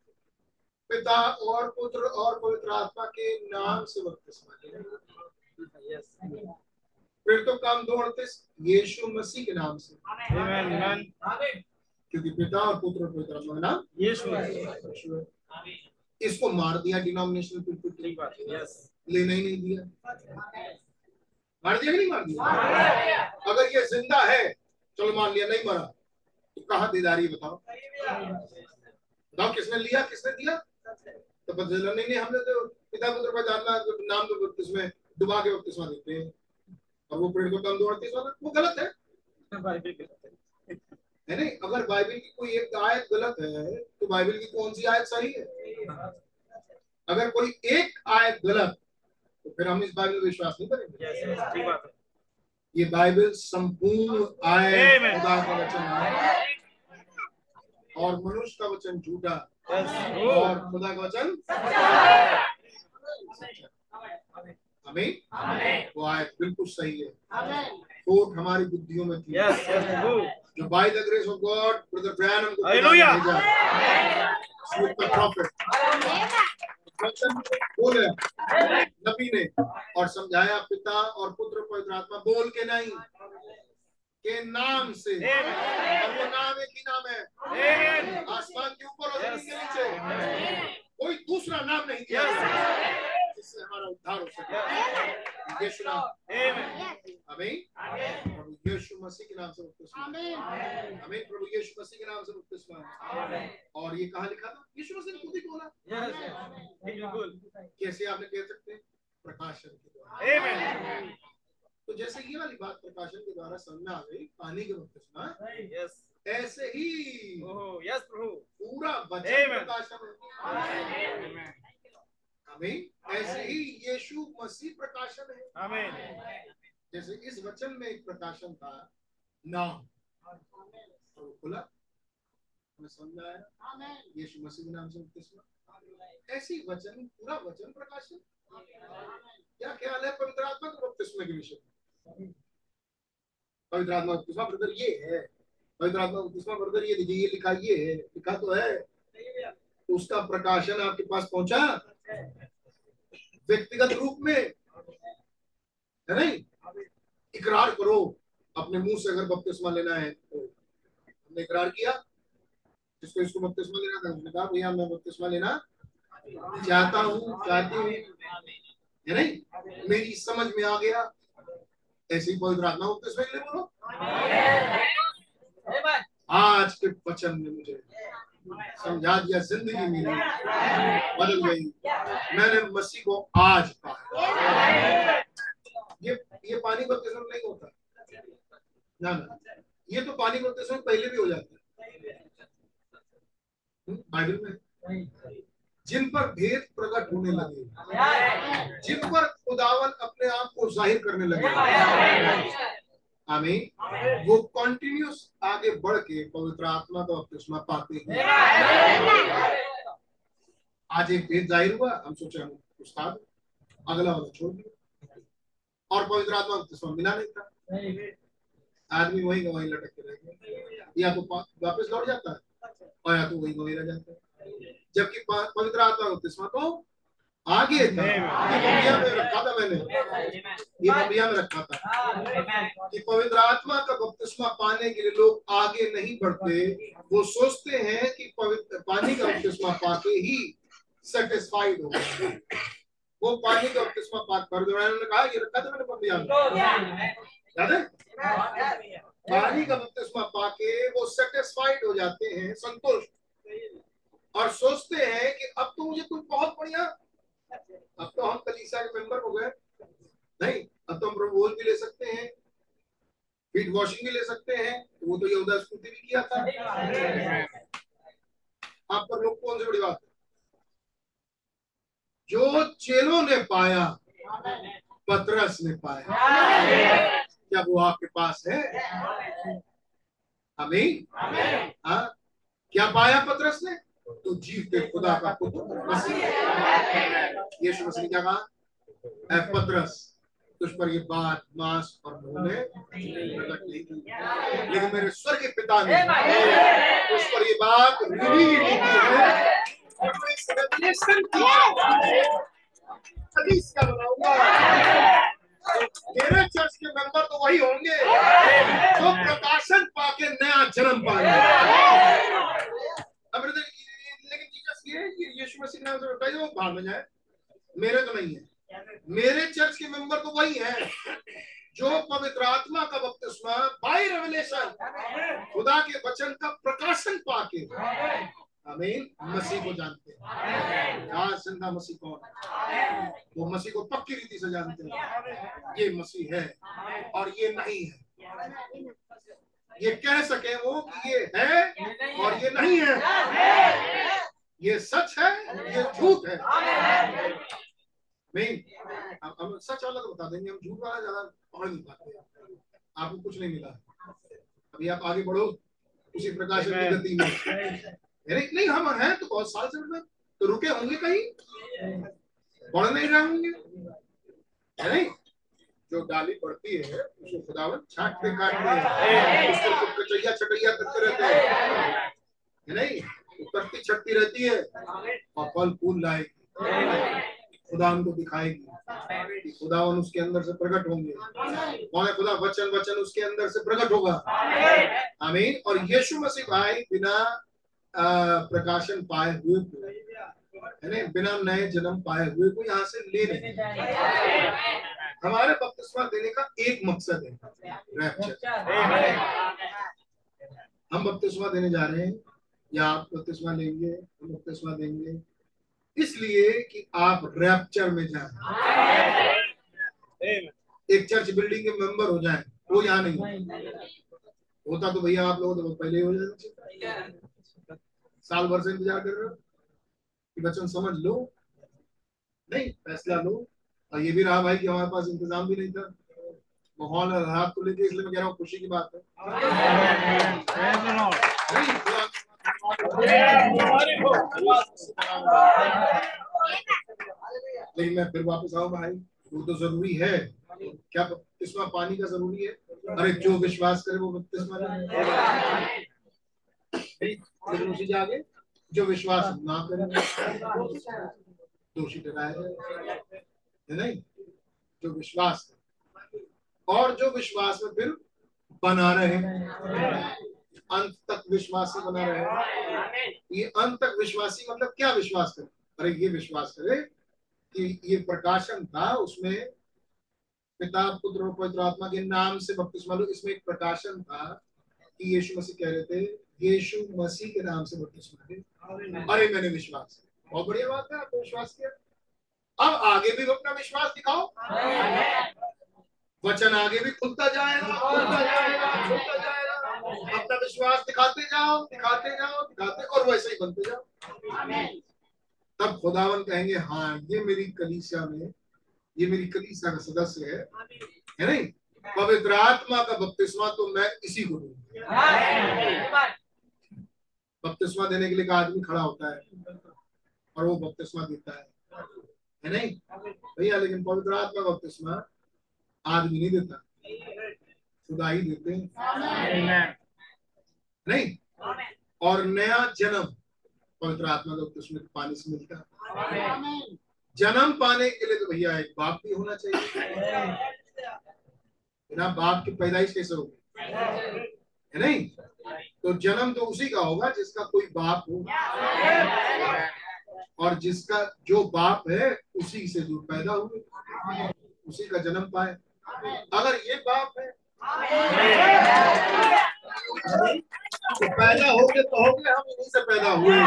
पिता और पुत्र और पवित्र आत्मा के नाम से बपतिस्मा लिया फिर तो काम दो अड़तीस यीशु मसीह के नाम से. क्योंकि पिता और पुत्र और पवित्र आत्मा का नाम यीशु. है इसको मार दिया. Yes. लेना ही नहीं दिया। मार दिया कि नहीं मार दिया? अगर ये ज़िंदा है चलो मान लिया नहीं मरा। तो कहा देदारी बताओ। बताओ किसने लिया किसने दिया? तो पता चला नहीं नहीं हमने तो पिता पुत्र पर जानना नाम तो बपतिस्मे डुबा के बपतिस्मा देते हैं। और वो पेड़ को कम दो अड़तीस वाला वो गलत है। है। नहीं अगर बाइबल की कोई एक आयत गलत है तो बाइबल की कौन सी आयत सही है? अगर कोई एक आयत गलत तो फिर हम इस बाइबल विश्वास नहीं करेंगे. ये बाइबल संपूर्ण आयत खुदा का वचन है। और मनुष्य का वचन झूठा. और Oh. खुदा का वचन हमें वो आयत बिल्कुल सही है खोट हमारी बुद्धियों में थी Yes. Yes. Oh. जो by the grace of God brother Branham को prophet वचन बोले नबी ने और समझाया पिता और पुत्र पवित्र आत्मा बोल के नहीं के नाम से। और वो नाम एक ही नाम है? आसमान के ऊपर और ज़मीन के नीचे। कोई दूसरा नाम नहीं दिया। जिससे हमारा उद्धार हो सके। यीशु नाम। आमीन। प्रभु यीशु मसीह के नाम से बपतिस्मा। आमीन। प्रभु यीशु मसीह के नाम से बपतिस्मा। और ये कहाँ लिखा था? यीशु मसीह ने खुद ही बोला। बिल्कुल। कैसे आपने कह सकते हैं? प्रकाशन के द्वारा। तो जैसे ये वाली बात प्रकाशन के द्वारा समझ आ गई पानी के बपतिस्मा यस ऐसे ही ओह यस प्रभु। पूरा वचन प्रकाशन है हमें ऐसे ही यीशु मसीह प्रकाशन है। आमीन जैसे इस वचन में एक प्रकाशन था नाम। और वो खुला हमें समझ में आया? यीशु मसीह के नाम से बपतिस्मा ऐसी वचन पूरा वचन प्रकाशन? क्या ख्याल है पवित्र आत्मा के बपतिस्मे के विषय में? पवित्र आत्मा बपतिस्मा ब्रदर ये है। पवित्र आत्मा बपतिस्मा ब्रदर ये देखिए, ये लिखा ये है। लिखा तो है। तो उसका प्रकाशन आपके पास पहुँचा। व्यक्तिगत रूप में। है नहीं? इकरार करो। अपने मुँह से अगर बपतिस्मा लेना है तो। हमने इकरार किया। जिसको इसको बपतिस्मा लेना था, उसने कहा, भैया, मैं बपतिस्मा लेना चाहता हूँ, चाहती हूँ। है नहीं? मेरी समझ में आ गया। ऐसे ही पवित्र आत्मा बपतिस्मा के लिए बोलो आज के वचन ने मुझे समझा दिया ज़िंदगी मेरी बदल गई। मैंने मसीह को आज पाया। ये ये पानी बपतिस्मा नहीं होता। ना ना। ये तो पानी बपतिस्मा पहले भी हो जाता है। हम्म, बाइबल में? जिन पर भेद प्रकट होने लगे, जिन पर खुदावन अपने आप को ज़ाहिर करने लगे। आमीन। वो कंटिन्यूस आगे बढ़ के पवित्र आत्मा का बपतिस्मा पाते हैं। आज एक भेद ज़ाहिर हुआ, हम सोचे हम उस्ताद, अगला वाला छोड़ दिया। और पवित्र आत्मा बपतिस्मा मिला नहीं था। आदमी वही का वही लटक के रह गया। या तो वापस लौट जाता है, और या तो वही वही रह जाता है। जबकि पवित्र आत्मा का बपतिस्मा तो आगे था। ये में रखा था मैंने। ये बबिया में रखा था। कि पवित्र आत्मा का बपतिस्मा पाने के लिए लोग आगे नहीं बढ़ते। वो सोचते हैं कि पवित्र पानी का बपतिस्मा पाके ही सेटिस्फाइड हो गए। वो पानी का बपतिस्मा पाक कर दो ने कहा ये रखा था मैंने बबिया में याद है? पानी का बपतिस्मा पाके वो सेटिस्फाइड हो जाते हैं संतुष्ट। और सोचते हैं कि अब तो मुझे कुछ बहुत बढ़िया अब तो हम कलीसिया के मेंबर हो गए। नहीं अब तो हम प्रभोज भी ले सकते हैं। फीट वॉशिंग भी ले सकते हैं। वो तो यहूदा स्तुति भी किया था। आप पर लोग कौन सी बड़ी बात है? जो चेलों ने पाया पतरस ने पाया। क्या वो आपके पास है? अमीन हाँ? क्या पाया पतरस ने? तो जीवते खुदा का पुत्र मसीह यीशु मसीह क्या कहा पतरस तुझ पर ये बात मांस और मुँह ने प्रकट नहीं की लेकिन मेरे स्वर्गीय पिता ने उस पर ये बात रिवील की है और मैं इस की हदीस का बनाऊँगा मेरे चर्च के मेंबर तो वही होंगे जो प्रकाशन पाके नया जन्म पाएँगे अब brother, लेकिन जीसस ये है कि यीशु मसीह नाम से बताइए वो बाहर में जाए। मेरे तो नहीं है। मेरे चर्च के मेंबर तो वही हैं, जो पवित्र आत्मा का बपतिस्मा बाय रेवलेशन खुदा के वचन का प्रकाशन पाके। आमीन। मसीह को जानते हैं। आज ज़िंदा मसीह कौन है? वो मसीह को पक्की रीति से जानते हैं। ये मसीह है और ये नहीं है। ये कह सके वो कि ये है और ये नहीं है। ये सच है ये झूठ है। नहीं हम हम सच वाला तो बता देंगे हम झूठ वाला ज़्यादा पकड़ नहीं पाते आपको कुछ नहीं मिला। अभी आप आगे बढ़ो उसी प्रकाश की गति में। अरे नहीं हम हैं तो बहुत साल से में तो रुके होंगे कहीं? बढ़ नहीं रहे होंगे। है नहीं जो डाली बढ़ती है उसको खुदावन छाटते काटते हैं। उसको कुछ कचैया छटैया करते रहते हैं। नहीं उतरती छटती रहती है, और फल, फूल लाएगी। खुदा उनको दिखाएगी। खुदा उसके अंदर से प्रकट होंगे। कौन है खुदा वचन वचन उसके अंदर से प्रकट होगा। आमीन। और यीशु मसीह भाई बिना प्रकाशन पाए हुए है ना, बिना नए जन्म पाए हुए को यहाँ से ले नहीं हमारे बपतिस्मा देने का एक मकसद है हम बपतिस्मा देने जा रहे हैं। या आप बपतिस्मा लेंगे हम बपतिस्मा देंगे। इसलिए कि आप रैप्चर में जाए। एक चर्च बिल्डिंग के मेंबर हो जाए वो यहाँ नहीं होता तो भैया आप लोगों तो पहले ही हो जाए साल भर से इंतज़ार कर रहे हो कि बच्चों समझ लो। नहीं फैसला लो। और ये भी रहा भाई कि हमारे पास इंतज़ाम भी नहीं था। माहौल और हालात को लेके इसलिए मैं कह रहा हूँ खुशी की बात है। लेकिन मैं फिर वापस आऊँ भाई। वो तो ज़रूरी है। क्या बपतिस्मा पानी का ज़रूरी है? अरे जो विश्वास करे वो लेकिन उसी आगे। जो विश्वास ना करे, दोषी ठहराया है नहीं? जो विश्वास और जो विश्वास में फिर बना रहे। अंत तक विश्वासी बना रहे ये अंत तक विश्वासी मतलब क्या विश्वास करे? अरे ये विश्वास करे कि ये प्रकाशन था उसमें पिता पुत्र और पवित्र आत्मा के नाम से बपतिस्मा लो। इसमें एक प्रकाशन था कि यीशु मसीह कह रहे थे यीशु मसीह के नाम से बपतिस्मा ले। अरे मैंने विश्वास बहुत बढ़िया बात है आपने विश्वास किया। अब आगे भी अपना विश्वास दिखाओ। वचन आगे भी खुलता जाएगा खुलता जाएगा खुलता जाएगा। अपना विश्वास दिखाते जाओ दिखाते जाओ दिखाते और वैसे ही बनते जाओ। तब खुदावन कहेंगे हाँ ये मेरी कलीसिया में ये मेरी कलीसिया का सदस्य है। है नहीं? पवित्र आत्मा का बपतिस्मा तो मैं इसी को दूँगा। बपतिस्मा देने के लिए एक आदमी खड़ा होता है और वो बपतिस्मा देता है। है नहीं? भैया लेकिन पवित्र आत्मा का बपतिस्मा आदमी नहीं देता। खुदा ही देते हैं। नहीं। और नया जन्म पवित्र आत्मा का बपतिस्मा पानी से मिलता है। जन्म पाने के लिए तो भैया एक बाप भी होना चाहिए। बिना बाप की पैदाइश कैसे होगी? है नहीं? तो जन्म तो उसी का होगा जिसका कोई बाप हो। और जिसका जो बाप है उसी से जो पैदा हुए उसी का जन्म पाए। अगर ये बाप है तो पैदा हो गए तो हो गए हम इन्हीं से पैदा हुए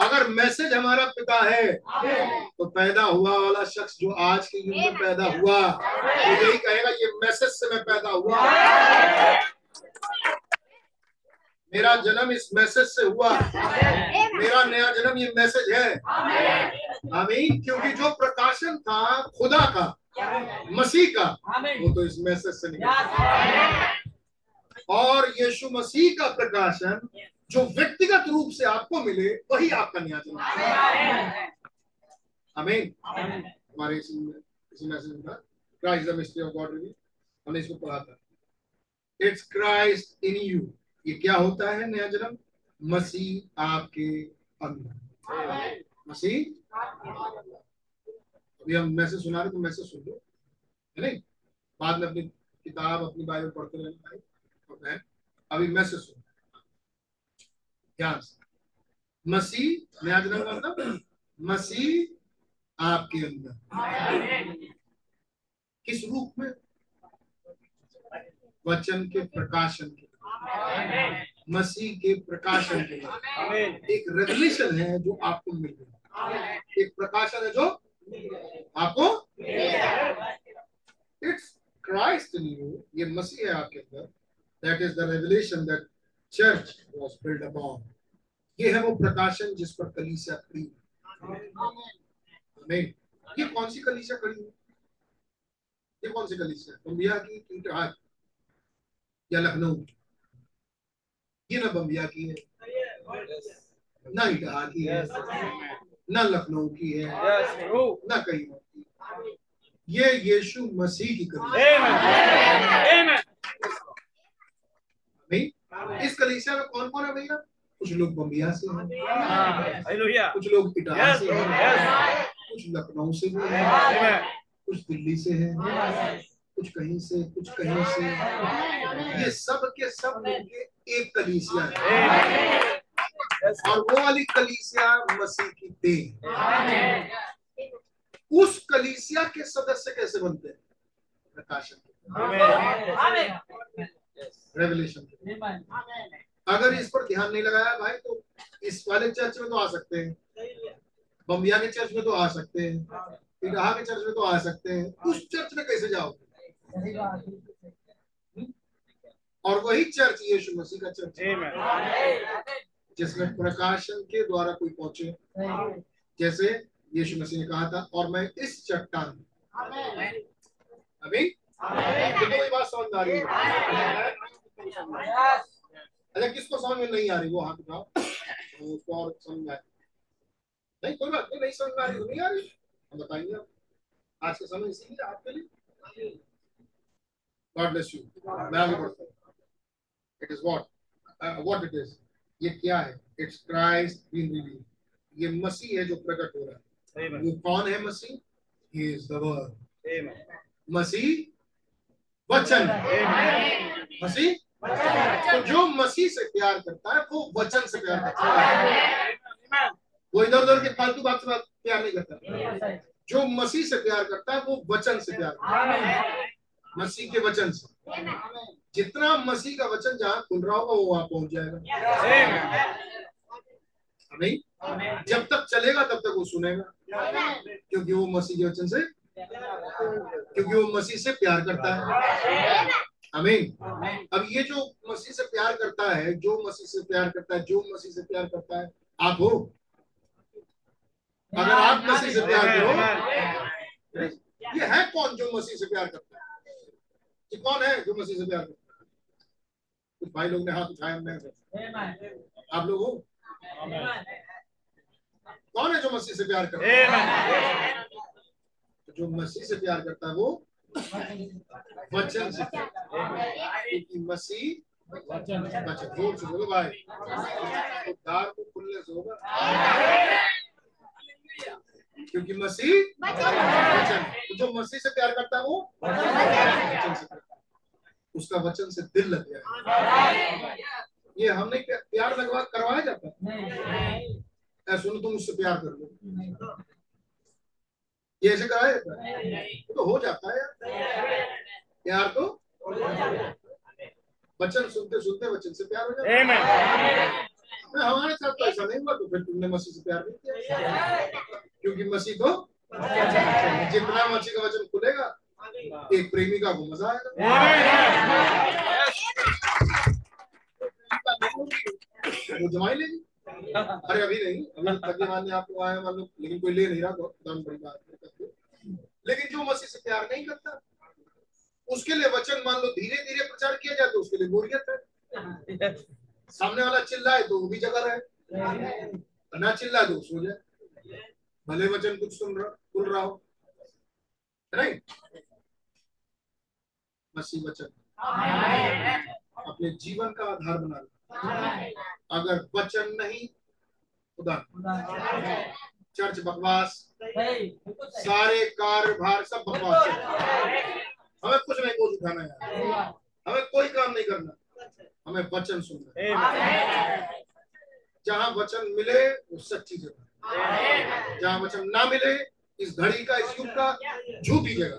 अगर मैसेज हमारा पिता है तो पैदा हुआ वाला शख्स जो आज के युग में पैदा हुआ, वो यही कहेगा, ये मैसेज से मैं पैदा हुआ। मेरा जन्म इस मैसेज से हुआ। मेरा नया जन्म ये मैसेज है। आमीन। क्योंकि जो प्रकाशन था, खुदा का मसीह का। वो तो इस मैसेज से निकला और यीशु मसीह का प्रकाशन जो व्यक्तिगत रूप से आपको मिले वही आपका न्याय जन्म आमीन। हमारे इसी इसी मैसेज में Christ the mystery of God reveal हमने इसको पढ़ा था। इट्स क्राइस्ट इन यू ये क्या होता है नया जन्म मसीह आपके अंदर। मसीह? हम मैसेज सुना रहे तो मैसेज सुन लो। है नहीं? बाद में अपनी किताब अपनी बाइबल पढ़ते रहना भाई और बहन अभी मैसेज सुन। ध्यान से मसीह नया जन्म मतलब? मसीह आपके अंदर। किस रूप में? वचन के प्रकाशन के मसीह के प्रकाशन के एक रेवल्यूशन है जो आपको मिल गई एक प्रकाशन है जो आपको? इट्स क्राइस्ट इन यू ये मसीह है आपके अंदर. That is the revolution that church was build upon ये है वो प्रकाशन जिस पर कलीसिया खड़ी आमीन ये कौन सी कलीसिया खड़ी है? ये कौन सी कलीसिया बम्बिया की इटहाद या लखनऊ की. ये ना बम्बिया की है? ना इटहा की है. ना लखनऊ की है ना कहीं और की ये यीशु मसीह की नहीं इस कलीसिया में कौन कौन है भैया? कुछ लोग बम्बिया से हैं। हाँ, हालेलुया। कुछ लोग इटावा से हैं। कुछ लखनऊ से भी हैं। कुछ दिल्ली से हैं। कुछ कहीं से कुछ कहीं से। ये सब के सब मिलके एक कलीसिया है। और वो वाली कलीसिया मसीह की देह उस कलीसिया के सदस्य कैसे बनते हैं? प्रकाशन रेवलेशन अगर इस पर ध्यान नहीं लगाया भाई तो इस वाले चर्च में तो आ सकते हैं। बम्बिया के चर्च में तो आ सकते हैं। इटाहा के चर्च में तो आ सकते हैं। उस चर्च में कैसे जाओगे? और वही चर्च यीशु मसीह का चर्च है, आमेन। जिसमें प्रकाशन के द्वारा कोई पहुँचे। जैसे यीशु मसीह ने कहा था और मैं इस चट्टान अभी? कितने बात समझ आ रही है? अच्छा किसको समझ में नहीं आ रही? वो हाथ उठाओ। तो उसको और समझ में आ नहीं कोई बात नहीं नहीं समझ में आ रही नहीं आ रही। हम बताएँगे आप आज का समय इसीलिए आपके लिए। गॉड ब्लेस यू मैं आगे बढ़ता हूँ। It is what what it is ये क्या है? इट्स क्राइस्ट बीन रिवील्ड ये मसीह है जो प्रकट हो रहा है। वो कौन है Masih? He is the word Masih वचन। मसीह? तो जो मसीह से प्यार करता है वो वचन से प्यार करता है। वो इधर उधर के फालतू बात से प्यार नहीं करता। जो मसीह से प्यार करता है वो वचन से प्यार करता है। मसीह के वचन से। जितना मसीह का वचन जहाँ खुल रहा होगा वो वहाँ पहुँच जाएगा। नहीं? जब तक चलेगा तब तक वो सुनेगा। क्योंकि वो मसीह के वचन से क्योंकि वो मसीह से प्यार करता है। अमीन अब ये जो मसीह से प्यार करता है जो मसीह से प्यार करता है जो मसीह से प्यार करता है आप हो। अगर आप मसीह से प्यार करो ये है कौन जो मसीह से प्यार करता है? ये कौन है जो मसीह से प्यार करता है? कुछ भाई लोग ने हाथ उठाया मैं आप लोग कौन है जो मसीह से प्यार करता है? जो मसीह से प्यार करता है वो वचन से। क्योंकि मसीह वचन। ज़ोर से बोलो भाई। तो को खुलने से होगा। क्योंकि मसीह वचन। तो जो मसीह से प्यार करता है वो वचन। से करता उसका वचन से दिल लग गया। ये हमने प्यार लगवा करवाया जाता है? सुनो तुम उससे प्यार कर लो। ये ऐसे कराया जाता है? वो तो हो जाता है यार। प्यार तो वचन सुनते सुनते वचन से प्यार हो जाता है। हमारे साथ तो ऐसा नहीं हुआ तो फिर तुमने मसीह से प्यार नहीं किया क्योंकि मसीह तो जितना मसीह का वचन खुलेगा एक प्रेमिका को मज़ा आएगा वो जमाई लेगी अरे अभी नहीं अभी तक मानने आपको आया मान लो लेकिन कोई ले नहीं रहा तो दाम बड़ी बात लेकिन जो मसीह से प्यार नहीं करता उसके लिए वचन मान लो धीरे धीरे प्रचार किया जाए तो उसके लिए बोरियत है। सामने वाला चिल्लाए तो वो भी जगह रहे। ना चिल्लाए तो सो जाए भले वचन कुछ सुन रहा सुन रहा हो। राइट मसीह वचन। अपने जीवन का आधार बना लो। अगर वचन नहीं, खुदा। चर्च बकवास। सारे कार्यभार सब बकवास हमें कुछ नहीं बोझ उठाना है। हमें कोई काम नहीं करना। हमें वचन सुनना जहाँ वचन मिले वो सच्ची जगह जहाँ वचन ना मिले इस घड़ी का इस युग का झूठी जगह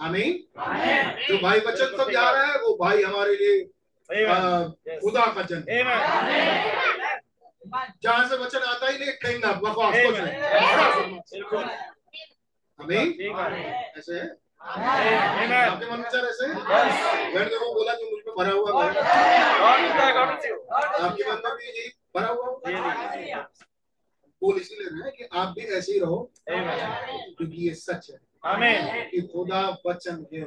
आमीन? जो भाई वचन सब जा रहा है वो भाई हमारे लिए खुदा का जन जहाँ से वचन आता ही नहीं कहीं ना बकवास कुछ नहीं आमीन? ऐसे है? आपके मन विचार ऐसे मैंने तो वो बोला जो मुझमें भरा हुआ आपके मन में भी यही भरा हुआ बोल इसीलिए रहे कि आप भी ऐसे ही रहो क्योंकि ये सच है कि खुदा वचन है।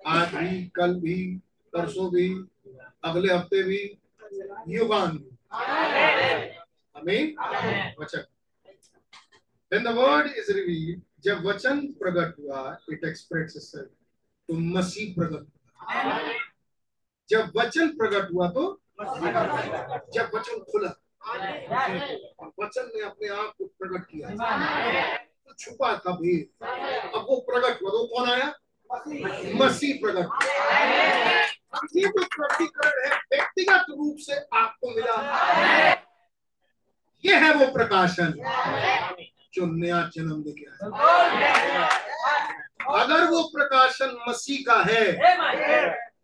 आज भी कल भी परसों भी अगले हफ़्ते भी युगान भी। आमीन वचन। When the word is revealed, जब वचन प्रकट हुआ इट एक्सप्रेस तो मसीह प्रकट हुआ। जब वचन प्रकट हुआ तो जब वचन खुला, वचन ने अपने आप को प्रकट किया। तो छुपा था भेद। अब वो प्रकट हुआ तो कौन आया? मसीह प्रकट ये जो प्रकटीकरण है, व्यक्तिगत रूप से आपको मिला। ये है वो प्रकाशन। जो नया जन्म लेके आया अगर वो प्रकाशन मसीह का है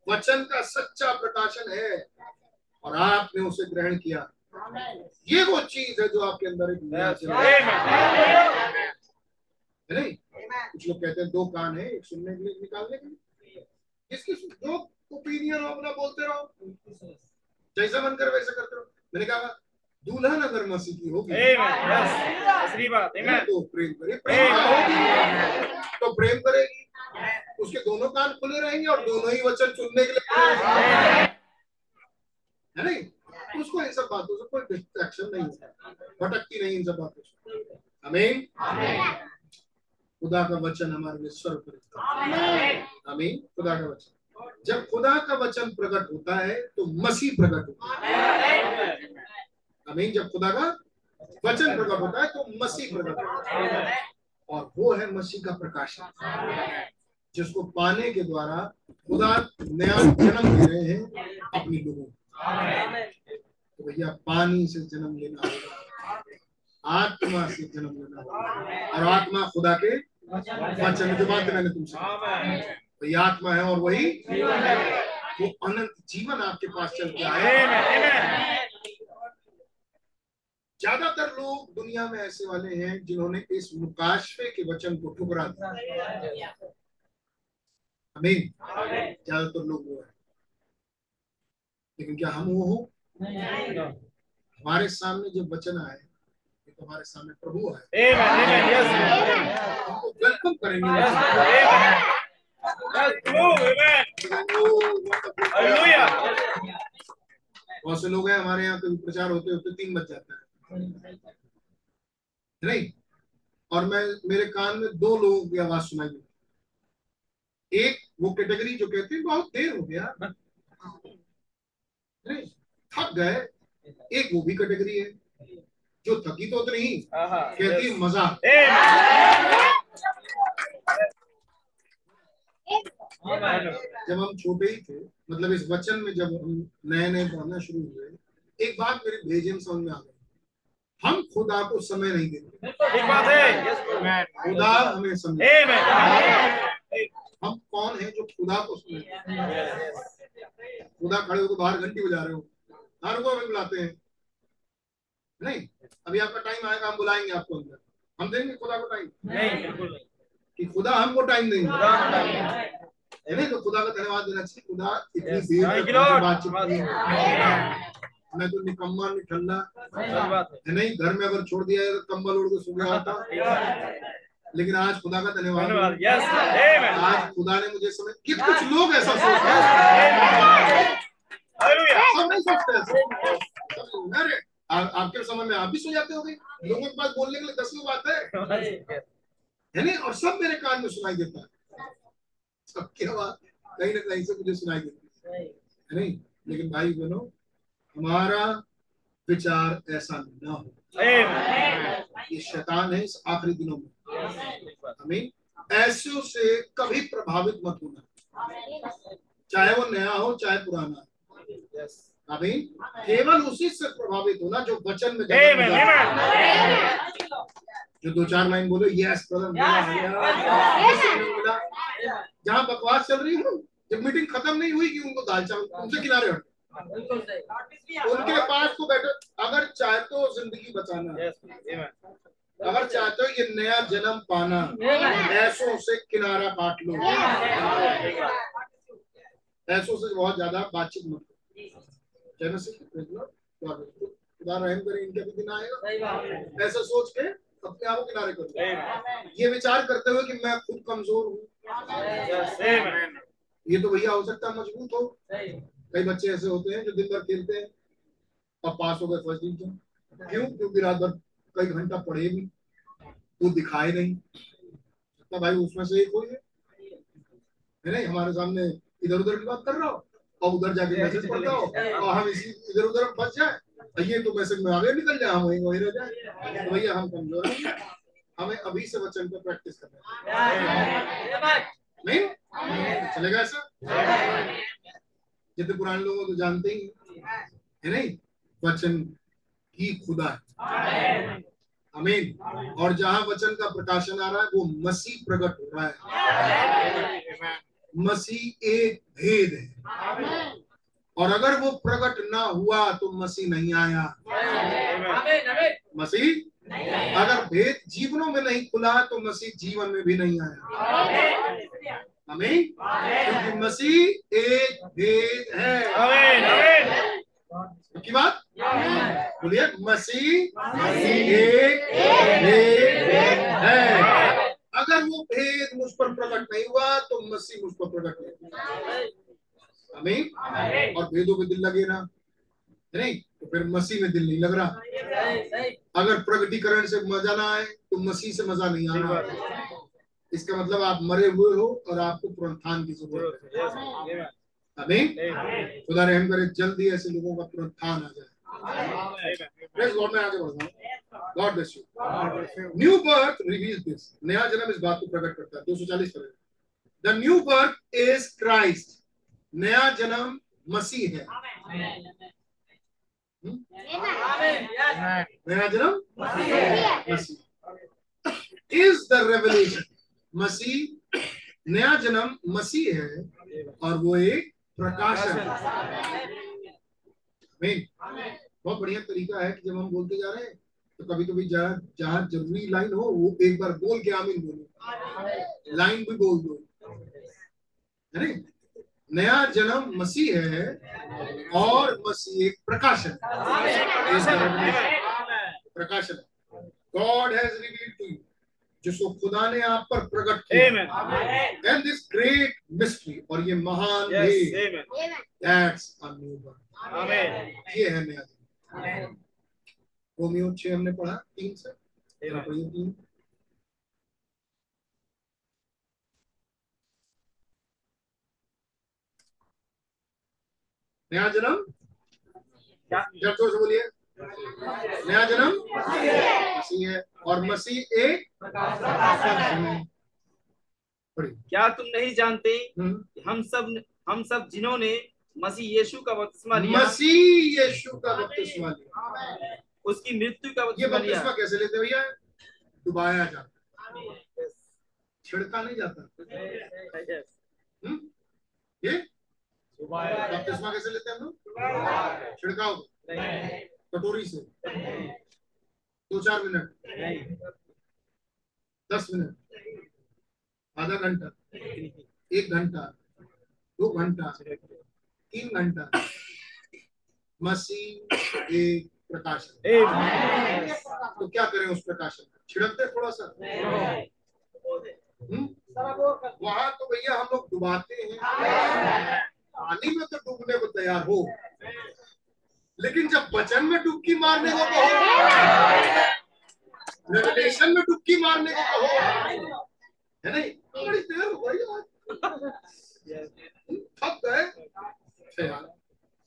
वचन का सच्चा प्रकाशन है और आपने उसे ग्रहण किया ये वो चीज़ है जो आपके अंदर एक नया जन्म है नहीं? कुछ लोग कहते हैं दो कान है एक सुनने के लिए निकालने के लिए। सुन- जो ओपिनियन हो अपना बोलते रहो। जैसा मन कर वैसा करते रहो। मैंने कहा दुल्हन अगर मसीह की होगी। दूसरी बात. तो प्रेम करे प्रेम होगी तो प्रेम करेगी। उसके दोनों कान खुले रहेंगे और दोनों ही वचन चुनने के लिए खुले है नहीं? तो उसको इन सब बातों से कोई डिस्ट्रैक्शन नहीं है। भटकती नहीं इन सब बातों से। आमीन खुदा का वचन हमारे लिए सर्व करे आमीन खुदा का वचन। जब खुदा का वचन प्रकट होता है तो मसीह प्रकट होता है। आमीन जब खुदा का वचन प्रकट होता है तो मसीह प्रकट होता है। और वो है मसीह का प्रकाशन। जिसको पाने के द्वारा खुदा नया जन्म दे रहे हैं अपने लोगों को। तो भैया पानी से जन्म लेना होगा। आत्मा से जन्म लेना होगा। और आत्मा खुदा के वचन जो बात मैंने तुमसे। तो ये आत्मा है और वही वो अनंत जीवन आपके पास चल के आए ज़्यादातर लोग दुनिया में ऐसे वाले हैं जिन्होंने इस मुकाशफे के वचन को ठुकरा दिया। आमीन। ज़्यादातर लोग वो है। लेकिन क्या हम वो हो? हमारे सामने जब वचन आए ये तो हमारे सामने प्रभु आए. हमको वेलकम करेंगे. बहुत से लोग हैं हमारे यहाँ कभी प्रचार होते होते तीन बज जाता है। नहीं और मैं मेरे कान में दो लोगों की आवाज़ सुनाई देती एक वो कैटेगरी जो कहते हैं बहुत देर हो गया थक गए एक वो भी कैटेगरी है जो थकी तो ही Uh-huh. कहती है मज़ा. जब हम छोटे ही थे मतलब इस वचन में जब हम नए नए पढ़ना शुरू हुए एक बात मेरे भेजे में समझ में आ गई हम खुदा को समय नहीं देते। ठीक बात है। खुदा हमें Amen. हम कौन है जो खुदा को समय खुदा खड़े होकर बाहर घंटी बजा रहे हो। हर को हमें बुलाते हैं। नहीं अभी आपका टाइम आएगा हम बुलाएँगे आपको अंदर। हम देंगे खुदा को टाइम नहीं कि खुदा हमको टाइम देंगे। खुदा को है नहीं तो खुदा का धन्यवाद देना चाहिए। खुदा इतनी देर. बातचीत मैं तो निकम्मा निठल्ला। है है। नहीं घर में अगर छोड़ दिया तो कंबल ओढ़ के सो गया होता। लेकिन आज खुदा का धन्यवाद। आज खुदा ने मुझे समझ कि कुछ लोग ऐसा सोचते हैं सब नहीं सोचते आपके समय में आप भी सो जाते होंगे। लोगों के पास बोलने के लिए दस लोग आते हैं है नहीं? और सब मेरे कान में सुनाई देता है। सबकी आवाज़ कहीं ना कहीं से मुझे सुनाई देती है। है नहीं? लेकिन भाई बहनों हमारा विचार ऐसा न हो। ये शैतान है इस आखिरी दिनों में। हमें ऐसों से कभी प्रभावित मत होना। चाहे वो नया हो चाहे पुराना। अमीन केवल उसी से प्रभावित होना जो वचन में जो दो चार लाइन बोलो यस ब्रदर जहाँ बकवास चल रही हो जब मीटिंग खत्म नहीं हुई कि उनको दाल चावल उनसे किनारे हट। उनके पास तो बैठो अगर चाहते हो ज़िंदगी बचाना। अगर चाहते हो ये नया जन्म पाना ऐसों से किनारा काट लो। ऐसों से बहुत ज़्यादा बातचीत मत करो। कहना सीखो। खुदा रहम करे इनके भी दिन आएगा। ऐसा सोच के अपने आप को किनारे कर। ये विचार करते हुए कि मैं खुद कमज़ोर हूँ। ये तो भैया हो सकता है मज़बूत हो। कई बच्चे ऐसे होते हैं जो दिन भर खेलते हैं और पास हो गए फ़र्स्ट डिवीज़न क्यों? क्योंकि रात भर कई घंटा पढ़े भी वो दिखाए नहीं। सकता भाई उसमें से एक कोई है। है नहीं? हमारे सामने इधर उधर की बात कर रहा हो और उधर जाके मैसेज पढ़ता हो और हम इसी इधर उधर फंस जाए ये तो मैसेज में आगे निकल जाए हम वहीं वहीं रह जाए। तो भैया हम कमज़ोर हैं। हमें अभी से वचन पे प्रैक्टिस करना है। नहीं? चलेगा ऐसा? जितने पुराने लोग तो जानते ही है। नहीं? वचन ही खुदा है। अमीन और जहाँ वचन का प्रकाशन आ रहा है वो मसीह प्रकट हो रहा है। मसीह एक भेद है। और अगर वो प्रकट ना हुआ तो मसीह नहीं आया। मसीह? अगर भेद जीवनों में नहीं खुला तो मसीह जीवन में भी नहीं आया। अमीन क्योंकि मसीह एक भेद है। की बात? बोलिए मसीह एक भेद है। अगर वो भेद मुझ पर प्रकट नहीं हुआ तो मसीह मुझ पर प्रकट नहीं हुआ। अमीन और भेदों में दिल लगे ना। नहीं तो फिर मसीह में दिल नहीं लग रहा। अगर प्रगटीकरण से मज़ा ना आए तो मसीह से मज़ा नहीं आ रहा। इसका मतलब आप मरे हुए हो और आपको पुनरुत्थान की ज़रूरत है। अमीन खुदा रहम करे जल्दी ऐसे लोगों का पुनरुत्थान आ जाए। गॉड मैं आगे बढ़ता हूँ। God bless you new birth reveals this नया जन्म इस बात को प्रकट करता है। 240 पर the new birth is Christ नया जन्म मसीह है। हम्म? नया जन्म Masih is the revelation Masih नया जन्म मसीह है और वो एक प्रकाशन है। बहुत बढ़िया तरीका है कि जब हम बोलते जा रहे हैं तो कभी कभी जहाँ जहाँ ज़रूरी लाइन हो वो एक बार बोल के आमीन बोलो लाइन भी बोल दो। है नया जन्म मसीह है और मसीह एक प्रकाशन. प्रकाशन God has revealed to you जिसको खुदा ने आप पर प्रकट किया। एंड दिस ग्रेट मिस्ट्री और ये महान भेद। दैट्स अ न्यू बर्थ ये है नया जन्म रोमियो छह हमने पढ़ा तीन से? तीन। नया जन्म? जब ज़ोर से बोलिए। नया जन्म? मसीह है। और मसीह एक क्या तुम नहीं जानते हम्म। हम सब हम सब जिन्होंने मसीह यीशु का बपतिस्मा लिया? मसीह यीशु का बपतिस्मा लिया। उसकी मृत्यु का ये बपतिस्मा कैसे लेते भैया? डुबाया जाता छिड़का नहीं जाता। हम्म? ये? बपतिस्मा कैसे लेते हैं हम लोग? छिड़काव। कटोरी से। दो चार मिनट। दस मिनट। आधा घंटा। एक घंटा। दो घंटा। तीन घंटा। मसीह एक प्रकाशन। तो क्या करें उस प्रकाशन में? छिड़क दे थोड़ा सा? हम्म? वहाँ तो भैया हम लोग डुबाते हैं। पानी में तो डूबने को तैयार हो। लेकिन जब वचन में डुबकी मारने को कहो रेवलेशन में डुबकी मारने को कहो, है नहीं? बड़ी देर हो गई थक गए। अच्छा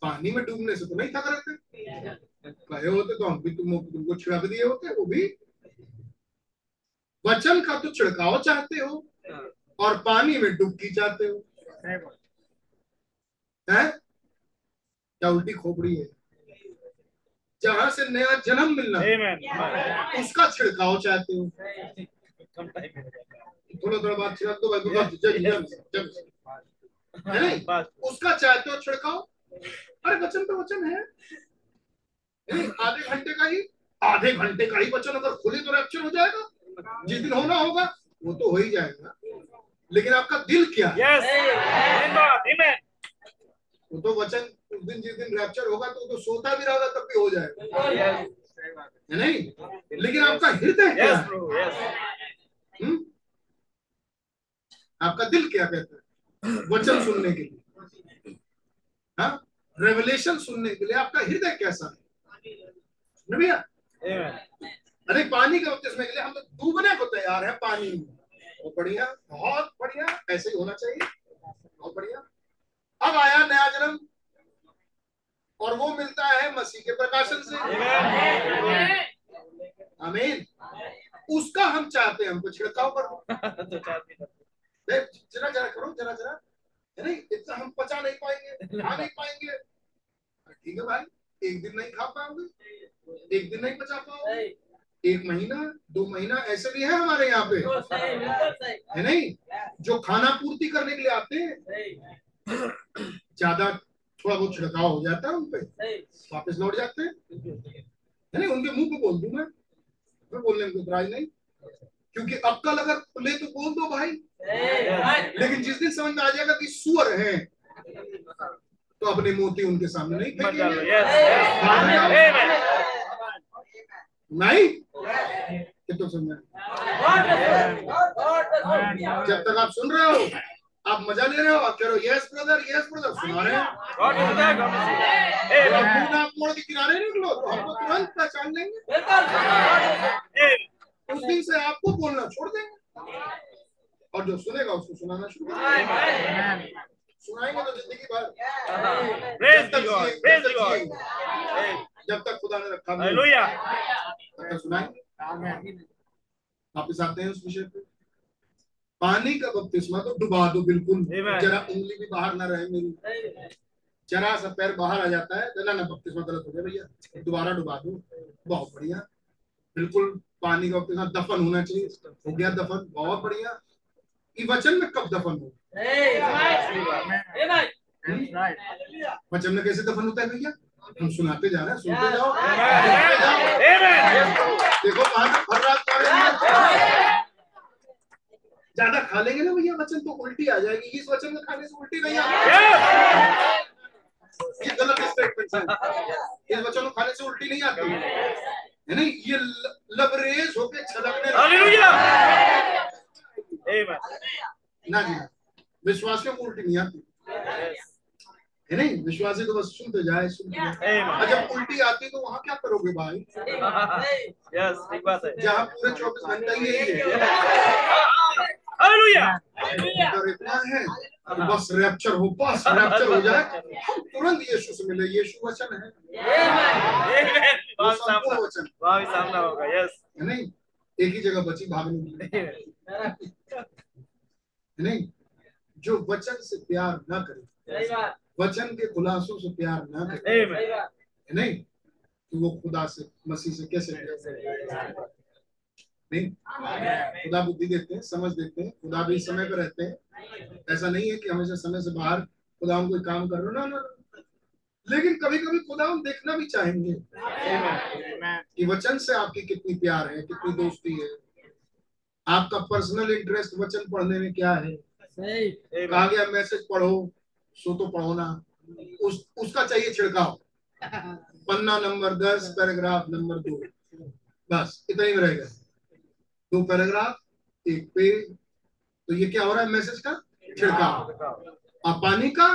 पानी में डूबने से तो नहीं थक रहे थे। कहे होते तो हम भी तुम तुमको छिड़क दिए होते, वो भी। वचन का तो छिड़काव चाहते हो, और पानी में डुबकी चाहते हो। है? क्या उल्टी खोपड़ी है? जहाँ से नया जन्म मिलना उसका छिड़काव चाहते हो। थोड़ा थोड़ा बात छिड़क दो भाई जब जब है नहीं? उसका चाहते हो छिड़काव? अरे वचन तो वचन है। आधे घंटे का ही आधे घंटे का ही वचन अगर खुले तो रैप्चर हो जाएगा। जिस दिन होना होगा वो तो हो ही जाएगा। लेकिन आपका दिल क्या है? वो तो वचन उस दिन जिस दिन रैप्चर होगा तो, तो सोता भी रहेगा तब भी हो जाएगा। है नहीं? लेकिन आपका हृदय क्या है? हम्म? आपका दिल क्या कहता है? वचन सुनने के लिए। हाँ? रेवलेशन सुनने के लिए आपका हृदय कैसा है? भैया? अरे पानी के बपतिस्मे के लिए हम तो डूबने को तैयार है पानी में। बढ़िया बहुत बढ़िया। ऐसे ही होना चाहिए। बहुत बढ़िया। अब आया नया जन्म। और वो मिलता है मसीह के प्रकाशन से। आमीन। उसका हम चाहते हैं हमको छिड़काव कर। दो तो जरा जरा करो जरा जरा। है नहीं इतना हम पचा नहीं पाएँगे खा नहीं पाएँगे। ठीक है भाई एक दिन नहीं खा पाओगे एक दिन नहीं पचा पाओगे एक महीना दो महीना ऐसे भी है हमारे यहाँ पे। है नहीं? जो खाना पूर्ति करने के लिए आते हैं ज़्यादा थोड़ा बहुत छिड़काव हो जाता है उनपे वापस लौट जाते हैं। है। नहीं उनके मुँह पे बोल दूँ मैं। मैं बोलने में कोई नहीं। क्योंकि अक्कल अगर खुले तो बोल दो भाई। लेकिन जिस दिन समझ में आ जाएगा कि सुअर है तो अपने मोती उनके सामने नहीं नहीं? कि तो समझ जब तक आप सुन रहे हो। आप मज़ा ले रहे हो? आप कह रहे हो यस ब्रदर यस ब्रदर सुना रहे हैं? और आप मोड़ के किनारे निकलो तो हमको तुरंत पहचान लेंगे। उस दिन से आपको बोलना छोड़ देंगे। और जो सुनेगा उसको सुनाना शुरू कर देंगे सुनाएँगे तो ज़िंदगी भर। जब तक खुदा ने रखा मुँह, तब तक सुनाएँगे। वापस आते हैं उस विषय पे। पानी का बपतिस्मा तो डुबा दो बिल्कुल। जरा उंगली भी बाहर ना रहे मेरी। जरा सा पैर बाहर आ जाता है ना ना बपतिस्मा गलत हो गया भैया दोबारा डुबा दो। बहुत बढ़िया। बिल्कुल पानी का बपतिस्मा दफन होना चाहिए। हो गया दफन बहुत बढ़िया। ये वचन में कब दफन हो वचन में कैसे दफन होता है भैया? हम सुनाते जा रहे हैं सुनते जाओ। देखो वहाँ पे भर रात हैं ज़्यादा खा लेंगे ना भैया वचन तो उल्टी आ जाएगी। इस वचन में खाने से उल्टी नहीं आती। ये गलत स्टेटमेंट है इस वचन को खाने से उल्टी नहीं आती। है नहीं? ये लबरेज होके छलकने ना जी ना। विश्वासियों को उल्टी नहीं आती। है नहीं? विश्वासी तो बस सुनते जाए सुनते जाए। जब उल्टी आती तो वहाँ क्या करोगे भाई? यस ठीक बात है। जहाँ पूरे चौबीस घंटे ही। है हालेलुया बस रैप्चर हो बस रैप्चर हो जाए। हम तुरंत यीशु से मिले। यीशु वचन है। वचन। सामना होगा यस नहीं? एक ही जगह बची भागने के नहीं? जो वचन से प्यार ना करे। वचन के खुलासों से प्यार ना करे। है नहीं? तो वो खुदा से मसीह से कैसे? नहीं? खुदा बुद्धि देते हैं समझ देते हैं खुदा भी समय पर रहते हैं। ऐसा नहीं है कि हमेशा समय से बाहर खुदा हम कोई काम कर रहे हो। ना ना ना। लेकिन कभी कभी खुदा हम देखना भी चाहेंगे कि वचन से आपकी कितनी प्यार है कितनी दोस्ती है। आपका पर्सनल इंटरेस्ट वचन पढ़ने में क्या है? कहा गया मैसेज पढ़ो सो तो पढ़ो ना। उस उसका चाहिए छिड़काव। पन्ना नंबर दस पैराग्राफ नंबर दो। बस इतना ही रहेगा। दो पैराग्राफ एक पेज तो ये क्या हो रहा है मैसेज का? छिड़काव। और पानी का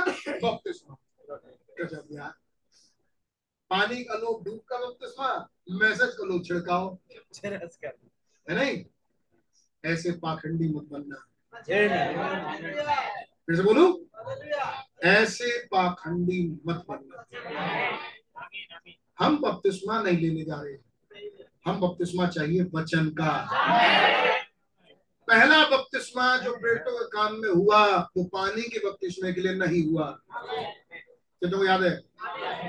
बपतिस्मा पानी का लोग डूब का बपतिस्मा मैसेज का लोग छिड़काव। है नहीं? ऐसे पाखंडी मत बनना। फिर से बोलू? ऐसे पाखंडी मत बनना। हम बपतिस्मा नहीं लेने जा रहे। हम बपतिस्मा चाहिए वचन का। पहला बपतिस्मा जो बेटों के काम में हुआ वो पानी के बपतिस्मे के लिए नहीं हुआ। क्या तुमको याद है?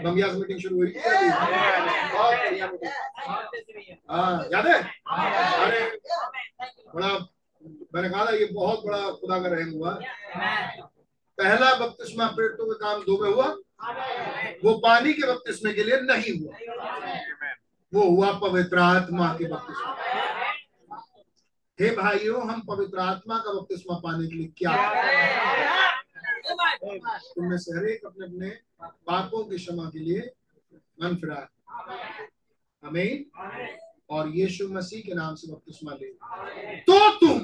बंगियास मीटिंग शुरू हुई। हाँ याद है? अरे बड़ा मैंने कहा था ये बहुत बड़ा खुदा का रहम हुआ। पहला बपतिस्मा पेटों के काम दो में हुआ। वो पानी के बपतिस्मे के लिए नहीं हुआ। वो हुआ पवित्र आत्मा के बपतिस्मा। हे भाइयों, हम पवित्र आत्मा का बपतिस्मा पाने के लिए क्या करें? तुम में से हर एक अपने अपने पापों की क्षमा के लिए मन फिरा। हमें और यीशु मसीह के नाम से बपतिस्मा ले। तो तुम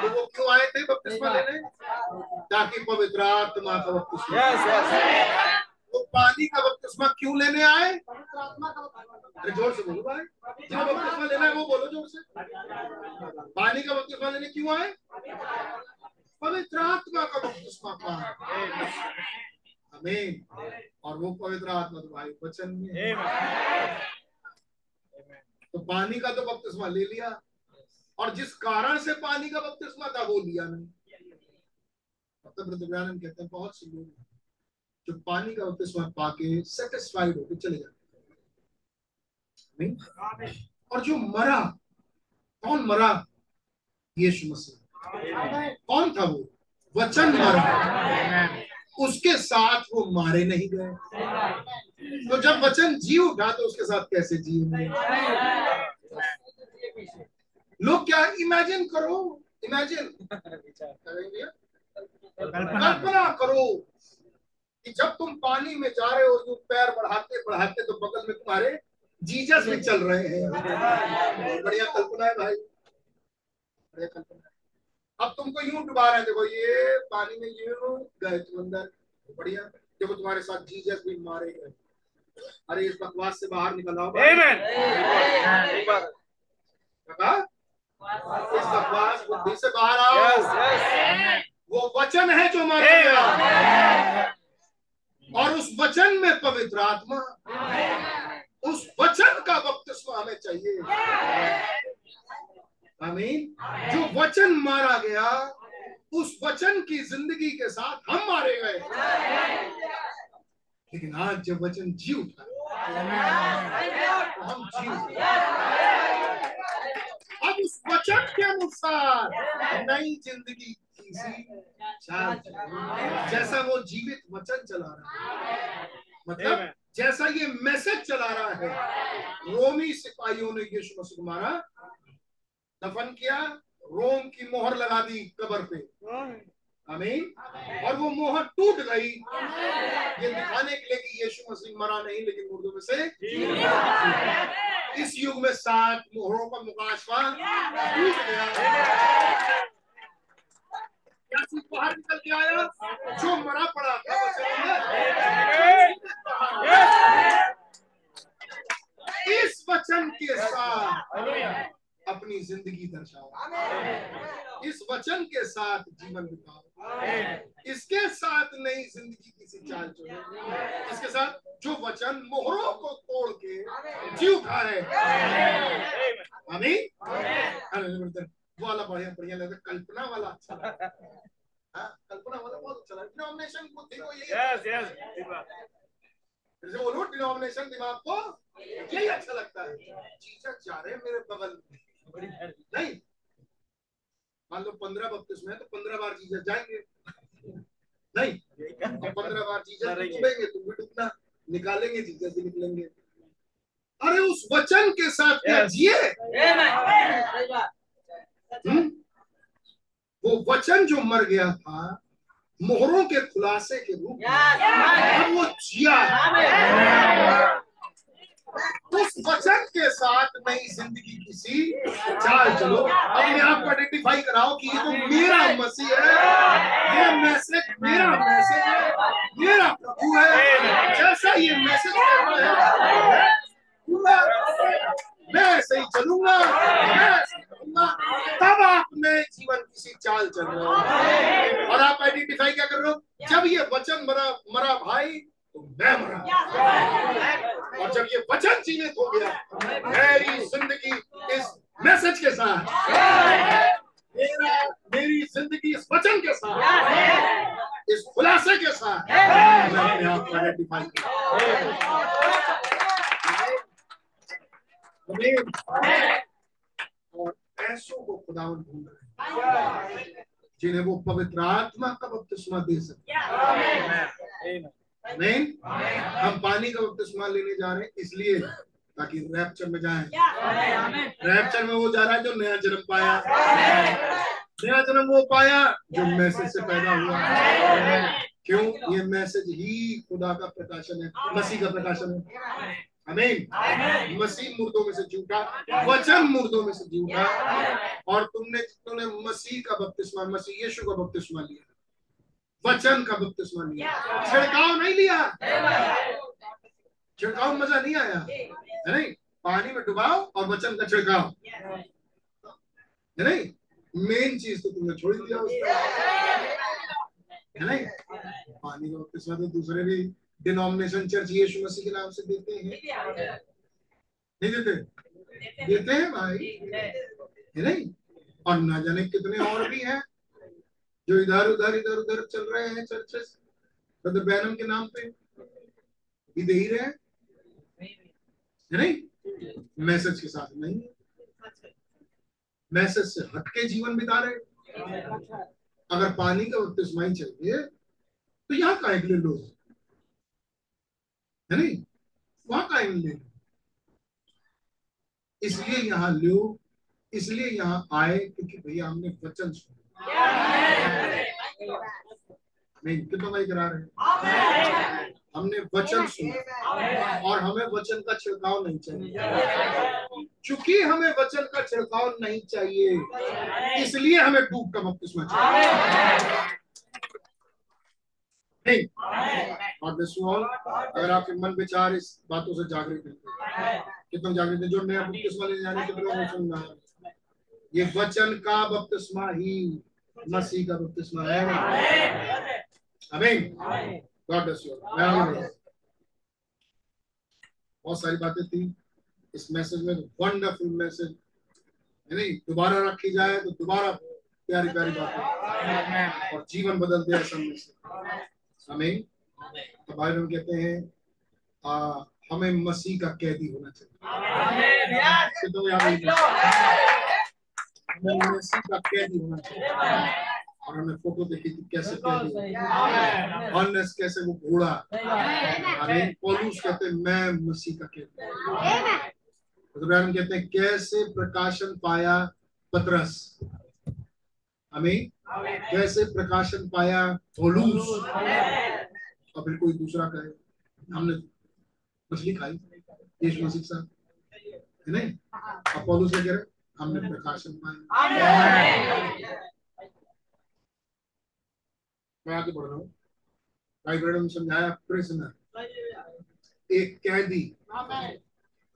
तो वो क्यों आए थे बपतिस्मा लेने? ताकि पवित्र आत्मा का बपतिस्मा। वो पानी का बपतिस्मा क्यों लेने आए? अरे ज़ोर से बोलो भाई। जिन्हें बपतिस्मा लेना है वो बोलो ज़ोर से। पानी का बपतिस्मा लेने क्यों आए? पवित्र आत्मा का बपतिस्मा आमीन। और वो पवित्र आत्मा तो भाई वचन में तो पानी का तो बपतिस्मा ले लिया। और जिस कारण से पानी का बपतिस्मा था, वो लिया नहीं। कहते हैं, बहुत से लोग जो पानी का बपतिस्मा पाके सेटिस्फाइड होकर चले जाते हैं? और जो मरा कौन मरा? यीशु मसीह। कौन था वो? वचन मरा। उसके साथ वो मारे नहीं गए। तो जब वचन जी उठा तो उसके साथ कैसे जिएँगे लोग क्या इमेजिन करो? इमेजिन कल्पना करो। कि जब तुम पानी में जा रहे हो जो पैर बढ़ाते बढ़ाते तो बगल में तुम्हारे जीजस भी चल रहे हैं। बढ़िया कल्पना है भाई। बढ़िया कल्पना है। अब तुमको यूँ डुबा रहे हैं देखो ये पानी में यूँ गए तुम अंदर। बढ़िया। देखो तुम्हारे साथ जीजस भी मारे गए। अरे इस बकवास से बाहर निकल आओ इस बकवास बुद्धि से बाहर आओ. वो वचन है जो मारा गया। और उस वचन में पवित्र आत्मा। उस वचन का बपतिस्मा हमें चाहिए। आमीन। जो वचन मारा गया उस वचन की ज़िंदगी के साथ हम मारे गए। लेकिन आज जब वचन जी उठा तो हम जी अब उस वचन के अनुसार नई ज़िंदगी की सी चाल जैसा वो जीवित वचन चला रहा है। मतलब जैसा ये मैसेज चला रहा है। रोमी सिपाहियों ने यीशु मसीह को मारा दफन किया रोम की मोहर लगा दी कबर पे। आमीन। और वो मोहर टूट गई। ये दिखाने के लिए कि यीशु मसीह मरा नहीं लेकिन मुर्दों में से इस युग में सात मोहरों का मुकाशवा टूट गया। चीज़ बाहर निकल के आया, जो मरा पड़ा इस वचन के साथ अपनी ज़िंदगी दर्शाओ। इस वचन के साथ जीवन बिताओ। इसके साथ नई ज़िंदगी की चाल चलो। इसके साथ जो वचन मोहरों को तोड़ के जी उठा है। अरे ब्रदर वो वाला बढ़िया बढ़िया लगा कल्पना वाला अच्छा लगा हाँ, कल्पना वाला बहुत अच्छा लगा। डिनोमिनेशन को बोलो डिनोमिनेशन दिमाग को यही अच्छा लगता है। चीजा जा रहे मेरे बगल में। नहीं। मान लो पंद्रह बत्तीस में है तो पंद्रह बार जीजा जाएँगे। नहीं। तो पंद्रह बार भी डूबेंगे तुम भी डूबना। निकालेंगे जीजा भी निकलेंगे। अरे उस वचन के साथ क्या जिए? हम्म? वो वचन जो मर गया था मोहरों के खुलासे के रूप में अब वो जिया उस वचन के साथ नई ज़िंदगी की सी चाल चलो अपने आप को आइडेंटिफाई कराओ कि ये तो मेरा मसीह है। ये मैसेज मेरा मैसेज है। मेरा प्रभु है। जैसा ये मैसेज कर रहा है। मैं ऐसे ही चलूँगा तब आप नए जीवन की सी चाल चल रहे हो। और आप आइडेंटिफाई क्या कर रहे हो? जब ये वचन मरा मरा भाई तो मैं मरा। और जब ये वचन जीवित हो गया मेरी ज़िंदगी इस मैसेज के साथ। मेरा मेरी ज़िंदगी इस वचन के साथ। इस खुलासे के साथ। मैं अपने आप आइडेंटिफाई और ऐसों को खुदावन ढूंढ रहे जिन्हें वो पवित्र आत्मा का बपतिस्मा दे सकते नहीं हम पानी का बपतिस्मा लेने जा रहे हैं, इसलिए ताकि रैप्चर में जाएँ। रैप्चर में वो जा रहा है जो नया जन्म पाया। नया जन्म वो पाया जो मैसेज से पैदा हुआ। क्यों? ये मैसेज ही खुदा का प्रकाशन है, मसीह का प्रकाशन है। अमीन मसीह मुर्दों में से झूठा वचन मुर्दों में से झूठा। और तुमने तुमने मसीह का बपतिस्मा मसीह यीशु का बपतिस्मा लिया वचन का बपतिस्मा लिया। छिड़काव नहीं लिया। छिड़काव मज़ा नहीं आया है नहीं? पानी में डुबाओ और वचन का छिड़काव। है नहीं? मेन चीज़ तो तुमने छोड़ ही दिया उसका। है नहीं? पानी का बपतिस्मा तो दूसरे भी डिनोमिनेशन चर्च यीशु मसीह के नाम से देते हैं। नहीं देते? देते हैं। भाई है नहीं और ना जाने कितने और भी हैं जो इधर उधर इधर उधर चल रहे हैं चर्चेस ब्रदर बैनम के नाम पे। भी दे ही रहे। हैं है नहीं? मैसेज के साथ नहीं मैसेज से हटके जीवन बिता रहे अगर पानी का बपतिस्मा चाहिए तो यहाँ का ले लो। है नहीं? वहाँ का ले इसलिए यहाँ लो इसलिए यहाँ आए क्योंकि भैया हमने वचन सुना। नहीं, कितना भाई करा रहे हमने वचन सुना। और हमें वचन का छिड़काव नहीं चाहिए। चूँकि हमें वचन का छिड़काव नहीं चाहिए, इसलिए हमें डूब का बपतिस्मा चाहिए। अगर आपके मन विचार इस बातों से जागृत है कितना जागृत है? जो नया बपतिस्मा लेने जाने के लिए सुन रहा है। ये वचन का बपतिस्मा ही मसीह का बपतिस्मा है। आमीन गॉड ब्लेस यू बहुत सारी बातें थी। इस मैसेज में वंडरफुल मैसेज है नहीं? दोबारा रखी जाए तो दोबारा प्यारी प्यारी बातें और जीवन बदल दे ऐसा मैसेज आमीन तो हम कहते हैं आ, हमें मसीह का कैदी होना चाहिए। तो हमें मसीह का कैदी होना चाहिए। और हमें फ़ोटो देखी थी कैसे कैदी ऑनेस्ट कैसे वो घोड़ा। अरे पौलुस कहते हैं मैं मसीह का कैदी कहते हैं कैसे प्रकाशन पाया पतरस? हमें कैसे प्रकाशन पाया? पौलुस और फिर कोई दूसरा कहे। हमने मछली खाई यीशु मसीह साहब है नहीं? और पौलुस क्या कह रहे हमने प्रकाशन पाया। मैं आगे बढ़ रहा हूँ। भाई ब्रैडम समझाया प्रिजनर एक कैदी।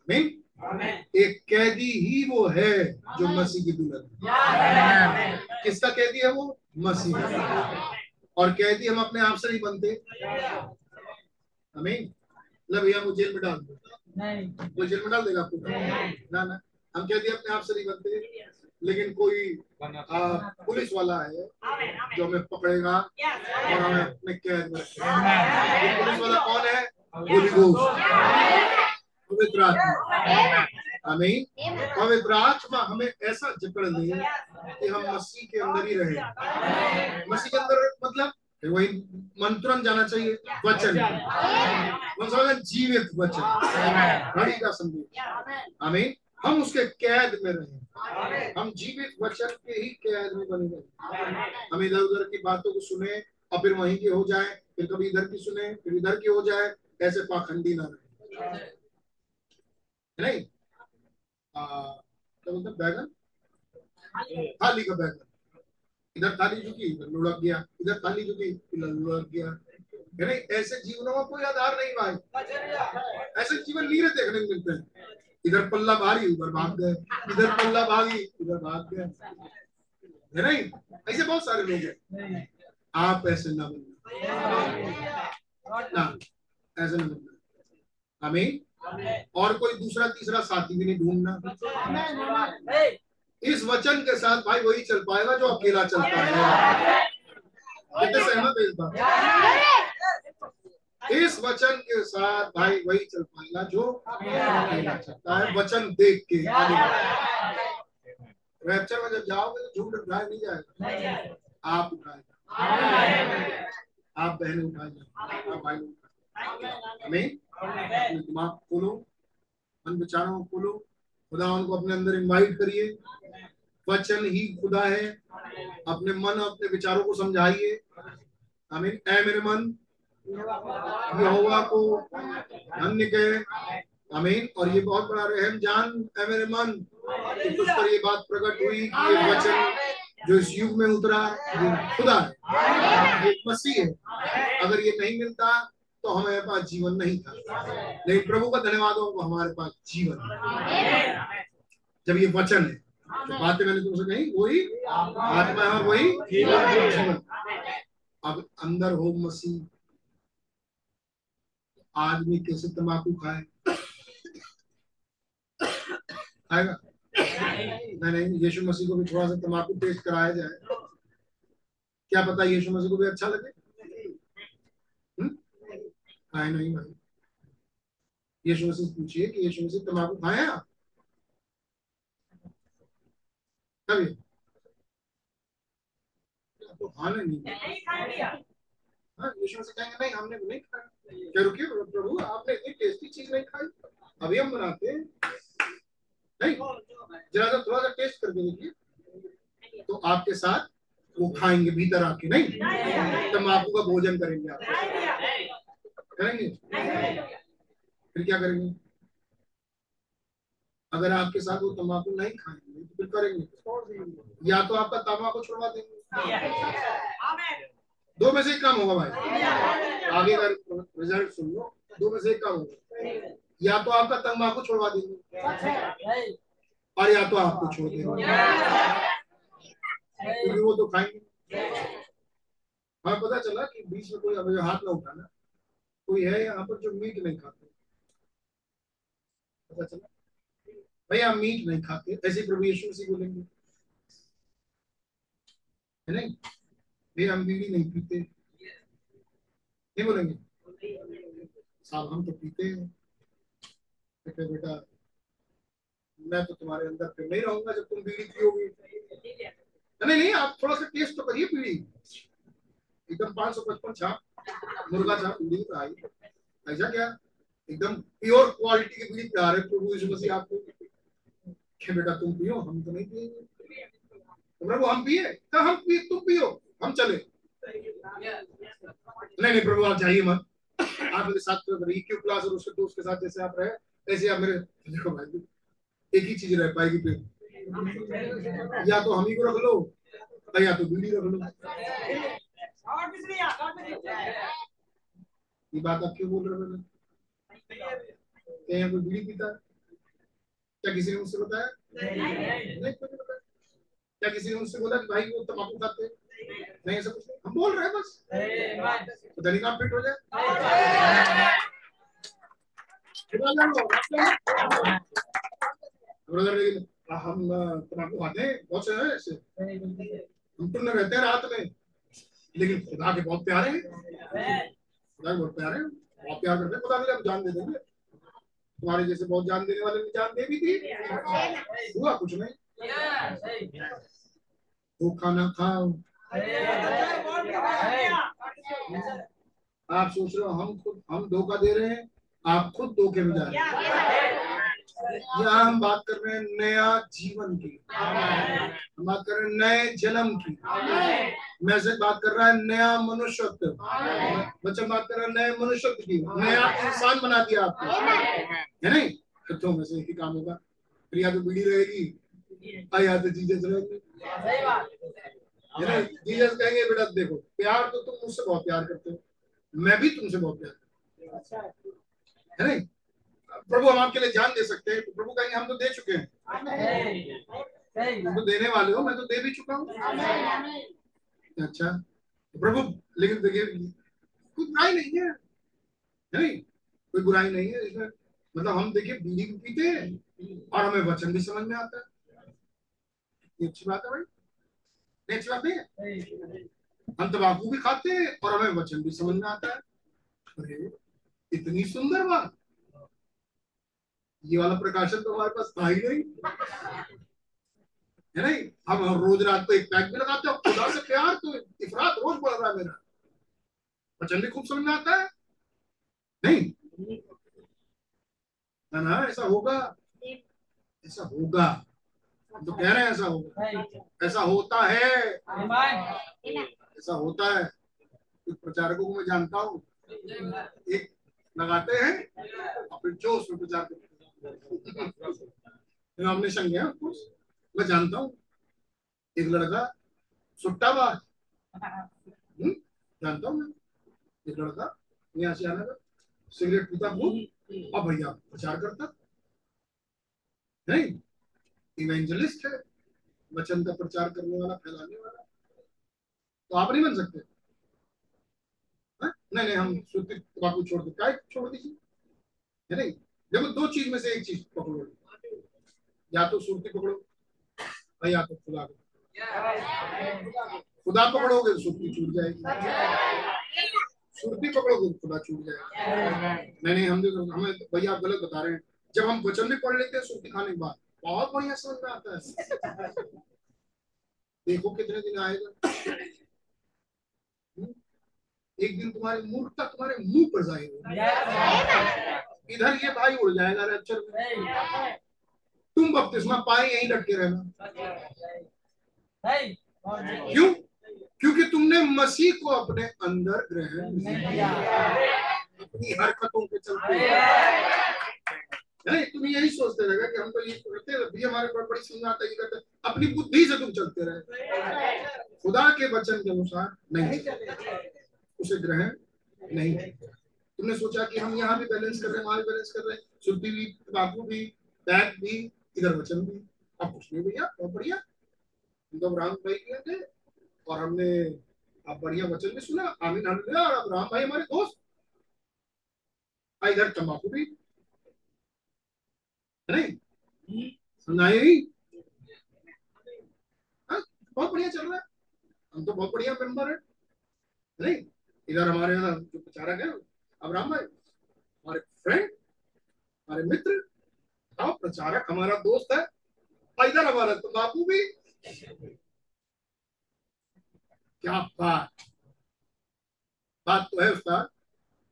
नहीं? एक कैदी ही वो है जो मसीह की दुल्हन किसका कैदी है वो? मसीह और कैदी हम अपने आप से नहीं बनते। हमें भैया वो जेल में डाल दो। वो जेल में डाल देगा आपको? ना ना। हम कैदी अपने आप से नहीं बनते लेकिन कोई आ, पुलिस वाला है जो हमें पकड़ेगा और हमें अपने कैद में रखेगा। पुलिस वाला कौन है? होली घोष पवित्र आत्मा। आमीन। पवित्र आत्मा हमें ऐसा जकड़ ले कि हम मसीह के अंदर ही रहे। मसीह के अंदर मतलब वही मन तुरंत जाना चाहिए वचन। जीवित वचन। घड़ी का संदेश आमीन। हम उसके कैद में रहे। हम जीवित वचन के ही कैद में बने रहे। हम इधर उधर की बातों को सुने और फिर वहीं की हो जाए फिर कभी इधर की सुने फिर इधर की हो जाए ऐसे पाखंडी ना रहे। नहीं क्या बोलते बैगन? थाली। का बैगन। इधर थाली झुकी इधर लुढ़क गया इधर थाली झुकी इधर लुढ़क गया नहीं ऐसे जीवनों में कोई आधार नहीं भाई। ऐसे जीवन नीरे देखने को मिलते। हैं इधर पल्ला भारी उधर भाग गए। इधर पल्ला भागी उधर भाग गए। है नहीं? ऐसे बहुत सारे लोग हैं। आप ऐसे ना बनना ना ऐसे ना बनना हमें और कोई दूसरा, तीसरा साथी भी नहीं ढूंढना। इस वचन के साथ भाई वही चल पाएगा जो अकेला चलता है कितने सहमत है इस बात? इस वचन के साथ भाई वही चल पाएगा जो अकेला चलता है वचन देख के। रैप्चर में जब जाओगे तो झूठ उठाया नहीं जाएगा। आप उठाएगा। आप बहन उठाएगा। आप भाई उठाएगा। हमें दिमाग खोलो, मन को खोलो खुदा उनको अपने अंदर इनवाइट करिए। वचन ही खुदा है। अपने मन अपने विचारों को समझाइए। आमीन। ऐ मेरे मन, यहोवा को धन्य कहे आमीन। और ये बहुत बड़ा रहम जान, ऐ मेरे मन, कि तुझ पर ये बात प्रकट हुई कि ये वचन जो इस युग में उतरा, ये खुदा है। ये मसीह है। अगर ये नहीं मिलता तो हमारे पास जीवन नहीं था। लेकिन प्रभु का धन्यवाद हो हमारे पास जीवन जब ये वचन है जो बातें मैंने तुमसे कही वही आत्मा है वही जीवन। अब अंदर हो मसीह। आदमी कैसे तंबाकू खाए? खाएगा? नहीं नहीं, यीशु मसीह को भी थोड़ा सा तंबाकू टेस्ट कराया जाए। क्या पता यीशु मसीह को भी अच्छा लगे? खाए नहीं भाई। यीशु से पूछिए कि यीशु तंबाकू खाए आप कभी तो खाना नहीं हाँ यीशु मसीह कहेंगे नहीं हमने नहीं खाया। क्या रुकिए प्रभु आपने इतनी टेस्टी चीज़ नहीं खाई। अभी हम बनाते हैं। नहीं जरा सा थोड़ा सा टेस्ट करके देखिए। तो आपके साथ वो खाएँगे भीतर आके नहीं? तंबाकू का भोजन करेंगे आप। करेंगे फिर क्या करेंगे? अगर आपके साथ वो तंबाकू नहीं खाएँगे तो फिर करेंगे या तो आपका तंबाकू छुड़वा देंगे। दो में से एक काम होगा भाई। आगे का रिज़ल्ट सुन लो। दो में से एक काम होगा। या तो आपका तंबाकू छोड़वा देंगे। और या तो आपको छोड़ देंगे। क्योंकि वो तो खाएँगे। हमें पता चला कि बीच में कोई अभी हाथ ना उठाना। कोई है यहाँ पर जो मीट नहीं खाते? पता चला? भैया मीट नहीं खाते। ऐसे प्रभु यीशु से बोलेंगे। है नहीं? भैया हम बीड़ी नहीं पीते। नहीं बोलेंगे? साहब, हम तो पीते हैं। बेटा बेटा, मैं तो तुम्हारे अंदर फिर नहीं रहूँगा जब तुम बीड़ी पियोगे। नहीं नहीं, आप थोड़ा सा टेस्ट तो करिए बीड़ी। एकदम पाँच सौ पचपन छाप. मुर्गा छाप बीड़ी तो आई ऐसा क्या? एकदम प्योर क्वालिटी की बीड़ी प्यार है प्रभु यीशु मसीह आपको. क्या बेटा, तुम पियो, हम तो नहीं पिएँगे प्रभु, हम पिए? तो हम पिए, तुम पियो. हम चले. नहीं नहीं, प्रभु, आप जाइए मत. आप मेरे साथ क्यों क्लास और उसके दोस्त के साथ जैसे आप रहे, ऐसे आप मेरे देखो भाई एक ही चीज़ रह पाएगी फिर. या तो हम ही को रख लो, या तो बीड़ी रख लो. ये बात आप क्यों बोल रहे हो कोई बीड़ी पीता क्या किसी ने मुझसे बताया? नहीं नहीं बताया। क्या किसी ने मुझसे बोला कि भाई वो तम्बाकू खाते नहीं ऐसा कुछ हम बोल रहे हैं बस। तो दैनिक काम फिट हो जाए। हम तम्बाकू खाते हैं बहुत से हैं ऐसे। हम तो रहते हैं रात में। लेकिन खुदा के बहुत प्यारे हैं। खुदा के बहुत प्यारे हैं। बहुत प्यार करते हैं। खुदा के लिए जान दे देंगे। तुम्हारे जैसे बहुत जान देने वाले जान दे भी थी हुआ कुछ नहीं। धोखा ना खाओ। आप सोच रहे हो, हम खुद हम धोखा दे रहे हैं। आप खुद धोखे में जा रहे हैं। यहाँ हम बात कर रहे हैं नया जीवन की। हम बात कर रहे हैं नए जन्म की। मैसेज बात कर रहा है नया मनुष्यत्व। बच्चा बात कर रहा है नए मनुष्यत्व की। नया इंसान बना दिया आपको है नहीं? तो में से ही काम होगा। फिर या तो बीड़ी रहेगी। या तो जीजस रहेगी। जीजस कहेंगे, बेटा देखो, प्यार तो तुम मुझसे बहुत प्यार करते हो। मैं भी तुमसे बहुत प्यार करता हूँ। है नहीं? प्रभु हम आपके लिए जान दे सकते हैं तो प्रभु कहेंगे हम तो दे चुके हैं। तुम तो देने वाले हो मैं तो दे भी चुका हूँ। अच्छा तो प्रभु लेकिन देखिए कोई बुराई नहीं है। नहीं? कोई बुराई नहीं है इसमें मतलब हम देखिए बीड़ी भी पीते हैं और हमें वचन भी समझ में आता है। ये अच्छी बात है भाई। नहीं अच्छी बात नहीं है? हम तंबाकू भी खाते हैं और हमें वचन भी समझ में आता है। अरे इतनी सुंदर बात। ये वाला प्रकाशन तो हमारे पास था ही नहीं। है नहीं? हम रोज रात को एक पैक भी लगाते हो खुदा से प्यार तो इफरात रोज बढ़ रहा है मेरा। वचन भी खूब समझ में आता है? नहीं? ना ना, ऐसा होगा। ऐसा होगा। तो कह रहे हैं ऐसा होगा। ऐसा होता है। ऐसा होता है। कुछ प्रचारकों को मैं जानता हूँ। एक लगाते हैं और फिर जो उसमें प्रचार करते हैं हमने संज्ञा मैं जानता हूँ। एक लड़का सुट्टा सुट्टाबाज जानता हूँ मैं। एक लड़का यहाँ से आने का सिगरेट पीता खूब और भैया प्रचार करता। नहीं इवेंजलिस्ट है। वचन का प्रचार करने वाला फैलाने वाला। तो आप नहीं बन सकते। नहीं नहीं हम सुर्ती तंबाकू छोड़ दे। छोड़ दीजिए? है नहीं? देखो दो चीज़ में से एक चीज़ पकड़ो? या तो सुर्ती पकड़ो या तो खुदा को खुदा पकड़ोगे तो सुर्ती छूट जाएगी। सुर्ती पकड़ोगे तो खुदा छूट जाएगा। नहीं नहीं, हम देखो, हमें भैया आप गलत बता रहे हैं। जब हम वचन भी पढ़ लेते हैं सुरती खाने के बाद, बहुत बढ़िया समझ में आता है। देखो कितने दिन आएगा? एक दिन तुम्हारे मूर्खता तुम्हारे मुँह पर जाएगी। इधर ये भाई उड़ जाएगा रैप्चर में। तुम बपतिस्मा पाए यहीं लटके रहना। क्यों? क्योंकि तुमने मसीह को अपने अंदर ग्रहण नहीं अपनी हरकतों के चलते नहीं तुम यही सोचते रहेगा कि हम तो ये करते हैं भी हमारे पर बड़ी समझ आता है करते अपनी बुद्धि से तुम चलते रहे। खुदा के वचन के अनुसार नहीं। उसे ग्रहण नहीं किया। तुमने सोचा कि हम यहाँ भी बैलेंस कर रहे हैं वहाँ भी बैलेंस कर रहे हैं। शुद्धि भी तंबाकू भी बैग भी इधर वचन भी। अब कुछ नहीं भैया बहुत बढ़िया हम तो राम भाई गए थे और हमने अब बढ़िया वचन भी सुना आमीन हालेलुया और अब राम भाई हमारे दोस्त। इधर तंबाकू भी। नहीं? नहीं? हाँ, बहुत बढ़िया चल रहा है। हम तो बहुत बढ़िया मेंबर है नहीं? इधर हमारे यहाँ जो प्रचारक है अब राम भाई, हमारे फ्रेंड हमारे मित्र अब प्रचारक, हमारा दोस्त है, इधर हमारा तंबाकू भी। क्या बात। बात तो है उसका।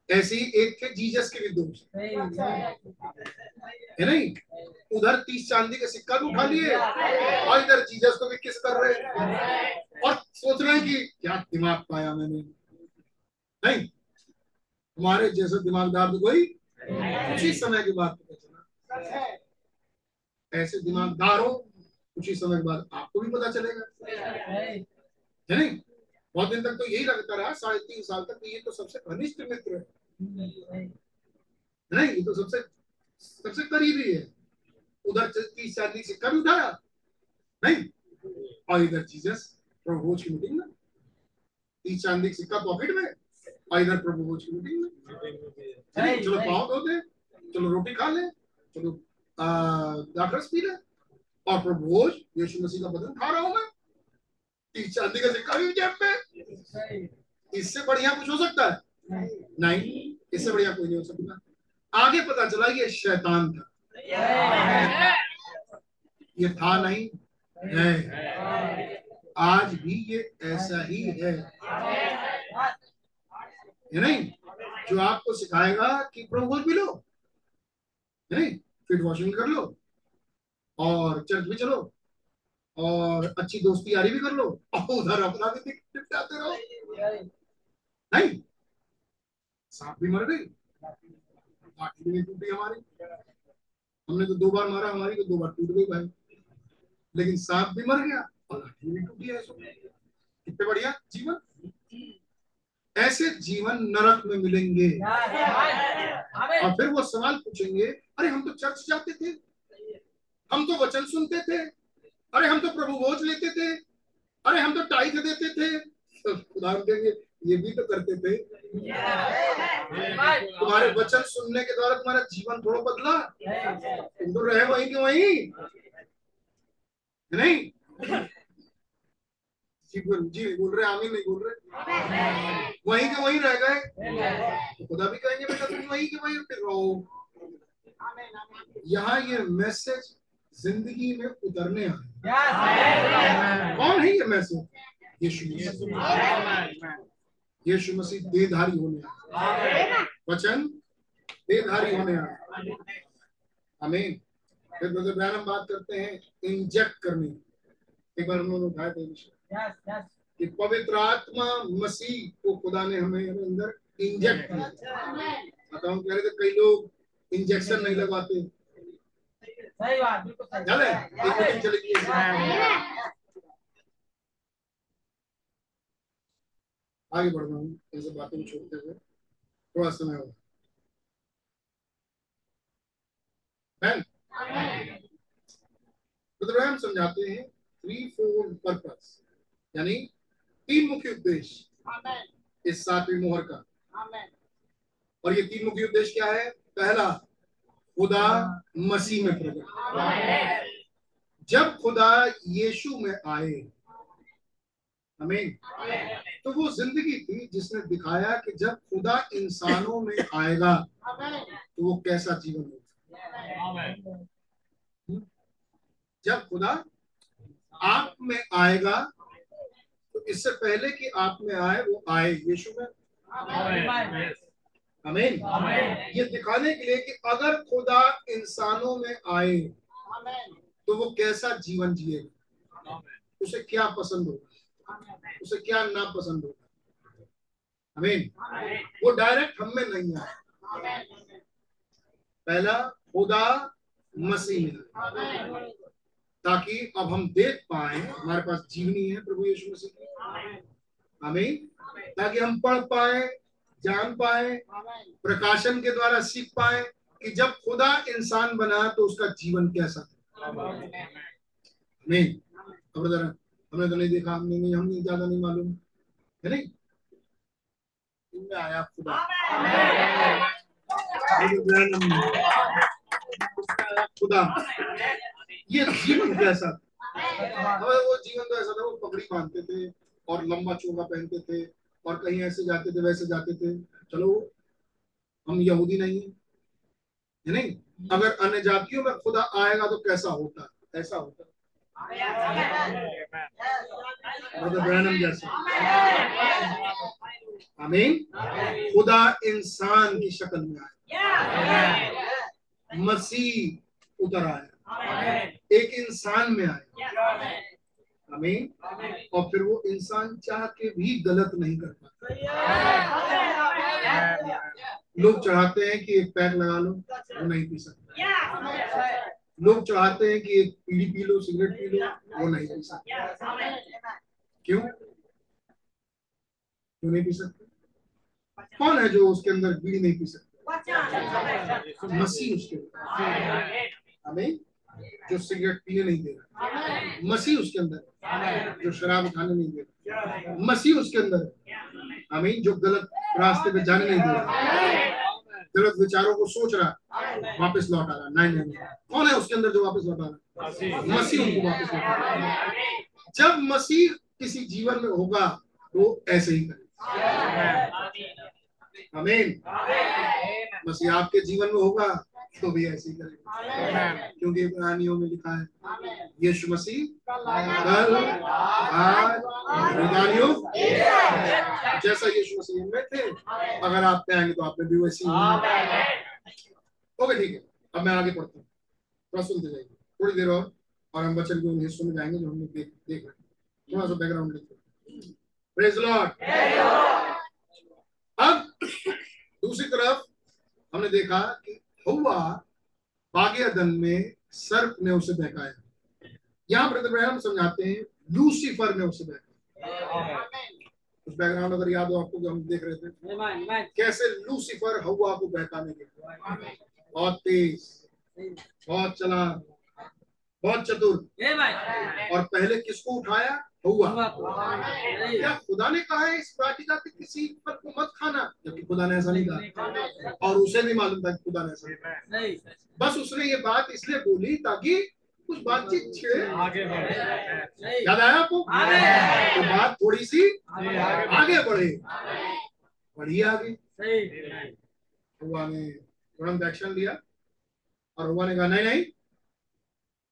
ऐसे ही एक थे जीसस के भी दोस्त है नहीं? उधर तीस चांदी का सिक्का भी उठा लिए, और इधर जीसस को भी किस कर रहे और सोच रहे हैं कि क्या दिमाग पाया मैंने। नहीं हमारे जैसे दिमागदार तो कोई कुछ ही समय के बाद पता चला ऐसे दिमागदार हो कुछ ही समय के बाद आपको भी पता चलेगा। है नहीं? बहुत दिन तक तो यही लगता रहा साढ़े तीन साल तक ये तो सबसे घनिष्ठ मित्र है। नहीं ये तो सबसे सबसे करीबी है। उधर तीस चांदी सिक्का भी उठाया नहीं? और इधर जीसस प्रभु की मीटिंग में तीस चांदी सिक्का पॉकेट में। इधर प्रभु भोज की मीटिंग है नहीं? चलो पाँव धो दे। चलो रोटी खा ले। चलो दाखरस पी ले। और प्रभु भोज यीशु मसीह का बदन खा रहा हूँ मैं। चांदी का सिक्का भी जेब में। इससे बढ़िया कुछ हो सकता है? नहीं। इससे बढ़िया कोई नहीं हो सकता। आगे पता चला ये शैतान था। ये था नहीं। है। आज भी ये ऐसा ही है। है नहीं? जो आपको सिखाएगा कि प्रभु भी लो। है नहीं? फिट वॉशिंग कर लो। और चर्च भी चलो। और अच्छी दोस्ती यारी भी कर लो। और उधर अपना भी निपटाते रहो। नहीं? सांप भी मर गई। नहीं टूटी हमारी। हमने तो दो बार मारा, हमारी तो दो बार टूट गई भाई। लेकिन सांप भी मर गया और लाठी भी टूटी है कितने बढ़िया? जीवन। ऐसे जीवन नरक में मिलेंगे। और फिर वो सवाल पूछेंगे अरे हम तो चर्च जाते थे। हम तो वचन सुनते थे। अरे हम तो प्रभु भोज लेते थे। अरे हम तो टाइट देते थे। तो खुदा कहेंगे ये भी तो करते थे। तुम्हारे वचन सुनने के द्वारा तुम्हारा जीवन थोड़ा बदला। तुम तो रहे वहीं के वहीं। नहीं? जी, बोल जी, बोल रहे आमीन नहीं बोल रहे। वहीं के वहीं रह गए। खुदा भी कहेंगे, बेटा, तुम वहीं के वहीं फिर रहो। यहाँ ये मैसेज ज़िंदगी में उतरने आए। कौन है ये मैसेज यीशु मसीह। यीशु मसीह देधारी होने आए। वचन देधारी होने आए। आमीन। फिर ब्रदर ब्रैनम बात करते हैं इंजेक्ट करने। एक बार उन्होंने उठाया था कि पवित्र आत्मा मसीह को खुदा ने हमें अंदर इंजेक्ट किया। बताऊँ कह रहे थे कई लोग इंजेक्शन नहीं लगवाते। सही बात बिल्कुल चलेगी आगे बढ़ रहा हूँ ऐसे बातों को छोड़ते हुए। थोड़ा समय हो तो हम समझाते हैं थ्री फोर पर्पस यानी तीन मुख्य उद्देश्य इस सातवीं मोहर का। और ये तीन मुख्य उद्देश्य क्या है? पहला खुदा मसीह में प्रकट। जब खुदा यीशु में आए हमें तो वो ज़िंदगी थी जिसने दिखाया कि जब खुदा इंसानों में आएगा तो वो कैसा जीवन होगा। जब खुदा आप में आएगा तो इससे पहले कि आप में आए वो आए यीशु में? अमीन ये दिखाने के लिए कि अगर खुदा इंसानों में आए तो वो कैसा जीवन जिएगा? उसे क्या पसंद होगा? उसे क्या ना पसंद होगा? अमीन वो डायरेक्ट हम में नहीं आए। पहला खुदा मसीह ताकि अब हम देख पाए हमारे पास जीवनी है प्रभु यीशु मसीह। की आमीन। ताकि हम पढ़ पाए जान पाए प्रकाशन के द्वारा सीख पाए कि जब खुदा इंसान बना तो उसका जीवन कैसा था। आमीन। अब जरा हमने तो नहीं देखा हमने नहीं हमने ज़्यादा नहीं मालूम। है नहीं? इनमें आया खुदा। खुदा। ये जीवन कैसा था। वो जीवन तो ऐसा था वो पगड़ी बांधते थे और लंबा चोगा पहनते थे और कहीं ऐसे जाते थे वैसे जाते थे। चलो हम यहूदी नहीं है, नहीं? अगर अन्य जातियों में खुदा आएगा तो कैसा होता? ऐसा होता। आमीन खुदा इंसान की शक्ल में आया मसीह उतर आया। एक इंसान में आया आमीन। और फिर वो इंसान चाह के भी गलत नहीं कर पाता। लोग चाहते हैं कि एक पैक लगा लो वो नहीं पी सकते। लोग चाहते हैं कि एक पीड़ी पी लो सिगरेट पी लो वो नहीं पी सकते। क्यों? क्यों नहीं पी सकते? कौन है जो उसके अंदर बीड़ी नहीं पी सकते? मसीह उसके अंदर। हमें जो सिगरेट पीने नहीं दे रहा। मसीह उसके अंदर जो शराब खाने नहीं दे रहा। मसीह उसके अंदर हमें जो गलत रास्ते पे जाने नहीं दे रहा। गलत विचारों को सोच रहा, वापस लौट आ रहा। नहीं नहीं कौन है उसके अंदर जो वापस लौट आ रहा? मसीह उनको वापस लौट आ रहा जब मसीह किसी जीवन में होगा तो ऐसे ही करेगा। अमीन मसीह आपके जीवन में होगा तो भी ऐसे ही करेगा क्योंकि इब्रानियों में लिखा है यीशु मसीह कल आज जैसा यीशु मसीह में थे अगर आप आएँगे तो आप में भी वैसी ओके ठीक है। अब मैं आगे पढ़ता हूँ। थोड़ा सुनते जाएँगे थोड़ी देर और और हम बचन के उन हिस्सों में जाएँगे जो हमने देख देख रहे थोड़ा सा बैकग्राउंड लिखते प्रेज लॉर्ड अब दूसरी तरफ़ हमने देखा कि हुआ बागियादन में सर्प ने उसे बहकाया। यहाँ ब्रदर ब्रहम समझाते हैं, लूसीफर ने उसे बहकाया। उस बैकग्राउंड अगर याद हो आपको, जो हम देख रहे थे। कैसे लूसीफर हवा को बहकाने के बहुत तेज, बहुत चला बहुत चतुर। और पहले किसको उठाया? हुआ। क्या खुदा ने कहा है इस वाटिका के किसी फल को मत खाना जबकि खुदा ने ऐसा नहीं कहा। और उसे भी मालूम था खुदा ने ऐसा नहीं बस उसने ये बात इसलिए बोली ताकि कुछ बातचीत छेड़े। आगे बढ़े। याद आया आपको? तो बात थोड़ी सी आगे बढ़े। बढ़ी। आगे। हुआ ने तुरंत एक्शन लिया। और हुआ ने कहा नहीं नहीं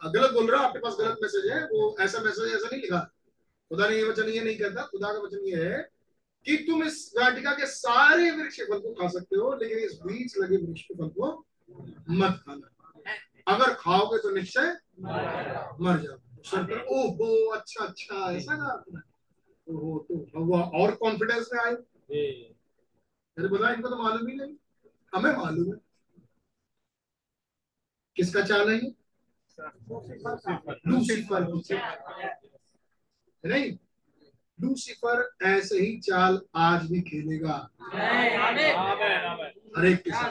गलत बोल रहा आपके पास गलत मैसेज है वो ऐसा मैसेज ऐसा नहीं लिखा। खुदा ने ये वचन ये नहीं कहता खुदा का वचन ये है कि तुम इस वाटिका के सारे वृक्ष के फल को खा सकते हो लेकिन इस बीच लगे वृक्ष के फल को मत खाना अगर खाओगे तो निश्चय मर जाओ ओहो अच्छा अच्छा ऐसा कहा आपने? ओहो तो हवा और कॉन्फिडेंस में आए। अरे बोला इनको तो मालूम ही नहीं। हमें मालूम है। किसका चाल है ये? लूसीफर नहीं लूसीफर ऐसे ही चाल आज भी खेलेगा। हर एक के साथ।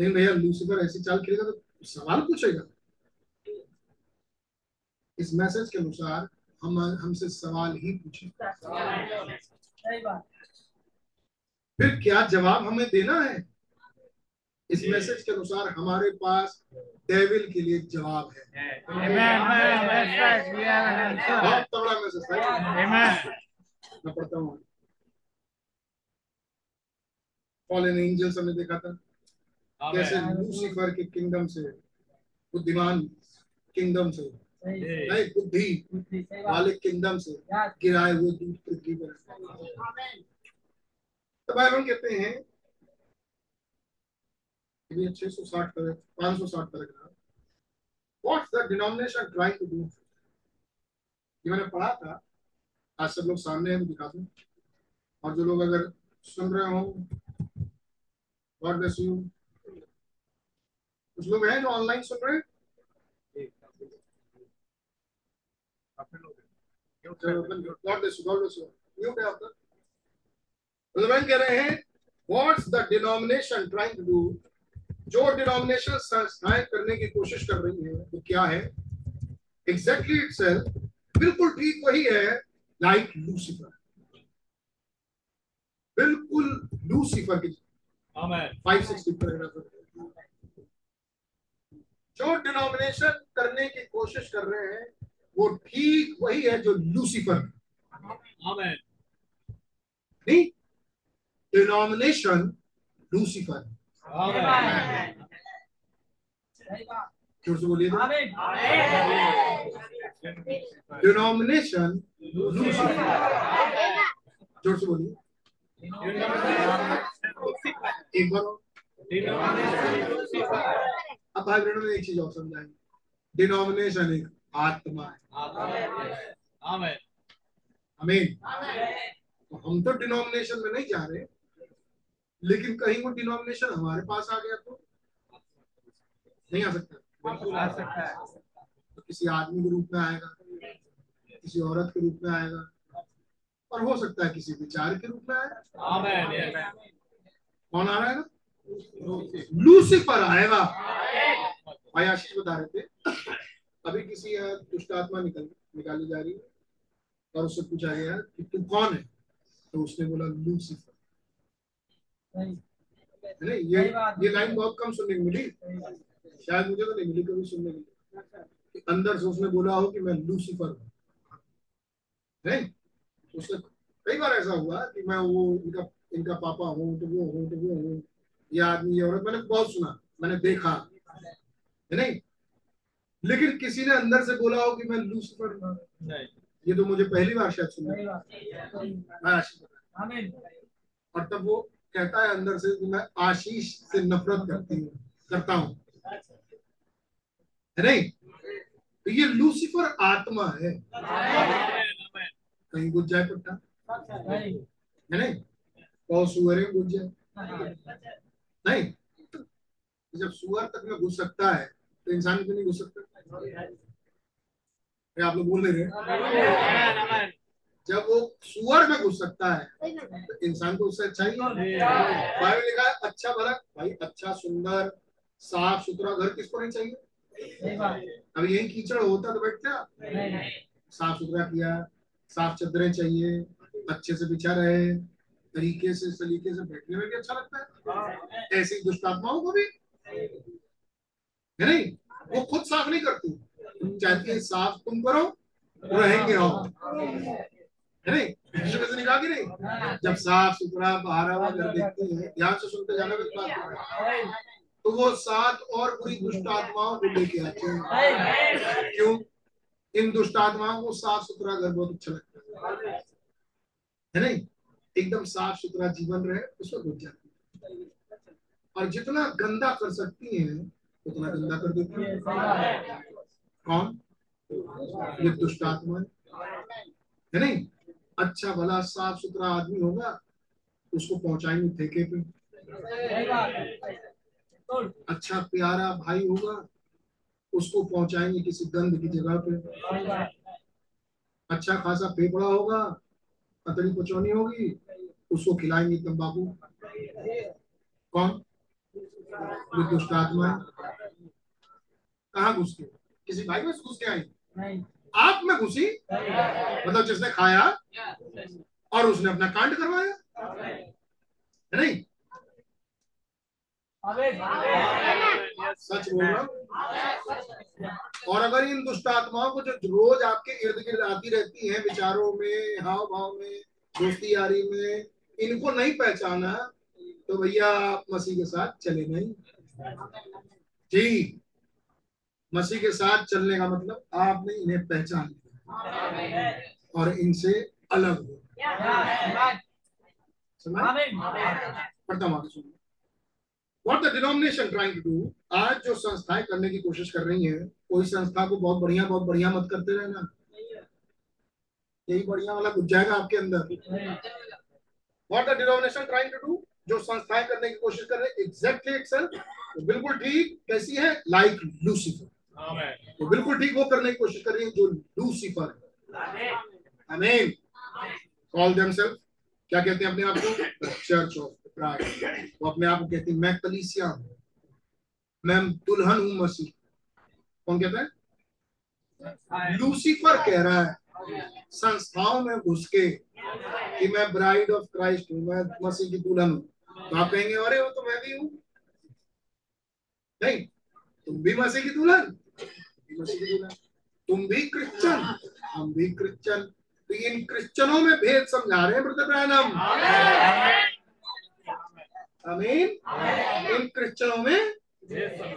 लेकिन भैया लूसीफर ऐसी चाल खेलेगा तो सवाल पूछेगा। इस मैसेज के अनुसार हम हमसे सवाल ही पूछे। फिर क्या जवाब हमें देना है? इस मैसेज के अनुसार हमारे पास डेविल के लिए जवाब है बहुत तगड़ा मैसेज है मैं पढ़ता हूँ फॉलन एंजल्स हमने देखा था कैसे लूसीफर के किंगडम से बुद्धिमान किंगडम से नहीं बुद्धि वाले किंगडम से गिराए हुए दूध पृथ्वी पर तो बाइबल कहते हैं ये 660 पर 560 paragraph what's the denomination trying to do ये मैंने पढ़ा था। आज सब लोग सामने हैं तो दिखा दूँ। और जो लोग अगर सुन रहे हो गॉड ब्लेस यू कुछ लोग हैं जो ऑनलाइन सुन रहे हैं? म्यूट है कह रहे हैं what's the denomination trying to do जो डिनोमिनेशन संस्थाएँ करने की कोशिश कर रही है वो क्या है? एग्जैक्टली इटसेल्फ बिल्कुल ठीक वही है लाइक लूसीफर बिल्कुल लूसीफर की फाइव सिक्सटी जो डिनोमिनेशन करने की कोशिश कर रहे हैं वो ठीक वही है जो लूसीफर नहीं डिनोमिनेशन लूसीफर ज़ोर से बोलिए डिनोमिनेशन ज़ोर से बोलिए एक बार अब भाई बहनों ने एक चीज़ और समझाएँगे डिनोमिनेशन एक आत्मा है। अमीन तो हम तो डिनोमिनेशन में नहीं जा रहे। लेकिन कहीं वो डिनोमिनेशन हमारे पास आ गया तो नहीं आ सकता। आ सकता है। तो किसी आदमी के रूप में आएगा किसी औरत के रूप में आएगा और हो सकता है किसी विचार के रूप में आएगा कौन आ रहा है लूसीफर आएगा भाई आशीष बता रहे थे। अभी किसी दुष्ट आत्मा निकल निकाली जा रही है और उससे पूछा गया कि तू कौन है? तो उसने बोला लूसीफर नहीं ये ये लाइन बहुत कम सुनने को मिली। शायद मुझे तो नहीं मिली कभी सुनने मिली। अंदर से उसने बोला हो कि मैं लूसीफर हूँ। नहीं उसने कई बार ऐसा हुआ कि मैं वो इनका इनका पापा हूँ तो वो हूँ तो वो हूँ। ये आदमी ये औरत मैंने बहुत सुना मैंने देखा। है नहीं लेकिन किसी ने अंदर से बोला हो कि मैं लूसीफर हूँ। ये तो मुझे पहली बार शायद सुना मैं और तब वो कहता है अंदर से कि मैं आशीष से नफरत करती हूँ, करता हूँ। है नहीं? तो ये लूसीफर आत्मा है। कहीं गुज जाए पट्टा है नहीं? बहुत सुअर है, गुज जाए। नहीं? जब सुअर तक में घुस सकता है तो इंसान क्यों नहीं घुस सकता? आप लोग बोल नहीं रहे? जब वो सुअर में घुस सकता है तो इंसान को उससे अच्छा ही भाई लिखा है अच्छा भला भाई अच्छा सुंदर साफ़ सुथरा घर किसको नहीं चाहिए? अब यही कीचड़ होता तो बैठता। साफ़ सुथरा किया साफ़ चदरें चाहिए अच्छे से बिछा रहे तरीके से सलीके से बैठने में भी अच्छा लगता है। ऐसी दुष्ट आत्माओं को भी है नहीं? वो खुद साफ़ नहीं करती। तुम चाहती है साफ़ तुम करो रहेंगे हम है। नहीं नहीं। जब साफ़ सुथरा बाहर हुआ घर देखती है, ध्यान से सुनते जाना बात तो वो सात और बुरी दुष्ट आत्माओं को लेके आते हैं। क्यों? इन दुष्ट आत्माओं को साफ़ सुथरा घर बहुत अच्छा लगता है। है नहीं? एकदम साफ़ सुथरा जीवन रहे, उसमें घुस जाती है। और जितना गंदा कर सकती है, उतना गंदा कर देती है। कौन? ये दुष्ट आत्मा है नहीं? अच्छा भला साफ़ सुथरा आदमी होगा, उसको पहुंचाएँगे ठेके पे। अच्छा प्यारा भाई होगा, उसको पहुंचाएँगे किसी गंद की जगह पे। अच्छा खासा फेफड़ा होगा, पतली पचौनी होगी, उसको खिलाएँगे तंबाकू कौन? दुष्ट आत्मा कहा घुस के किसी भाई में घुस के आई आप में घुसी। मतलब जिसने खाया और उसने अपना कांड करवाया। है नहीं? सच बोल रहा और अगर इन दुष्ट आत्माओं को जो रोज आपके इर्द गिर्द आती रहती हैं, विचारों में हाव भाव में दोस्ती यारी में, इनको नहीं पहचाना तो भैया आप मसीह के साथ चले नहीं। जी। मसीह के साथ चलने का मतलब आपने इन्हें पहचान लिया। और इनसे अलग हो। What the denomination trying to do? आज जो संस्थाएँ करने की कोशिश कर रही हैं कोई संस्था को बहुत बढ़िया बहुत बढ़िया मत करते रहना। यही बढ़िया वाला घुस जाएगा आपके अंदर। What the denomination trying to do? जो संस्थाएँ करने की कोशिश कर रहे हैं एग्जैक्टली एक्सेल बिल्कुल ठीक कैसी है? लाइक लूसीफर तो बिल्कुल ठीक, वो करने की कोशिश कर रही है। जो लूसीफर आमीन कॉल क्या कहते हैं अपने आप को? चर्च ऑफ़ क्राइस्ट वो अपने आप को कहते हैं, मैं कलीसिया हूँ। मैं दुल्हन हूँ, मसीह। कौन कहता है? लूसीफर कह रहा है। संस्थाओं में घुस के कि मैं ब्राइड ऑफ़ क्राइस्ट हूँ, मैं मसीह की दुल्हन हूँ। तो आप कहेंगे, अरे, वो तो मैं भी हूँ। नहीं, तुम भी मसीह की दुल्हन भी मसीह की दुल्हन तुम भी क्रिश्चियन हम भी क्रिश्चियन तो इन क्रिश्चियनों में भेद समझा रहे हैं ब्रदर ब्रैनम। आमीन। इन क्रिश्चियनों में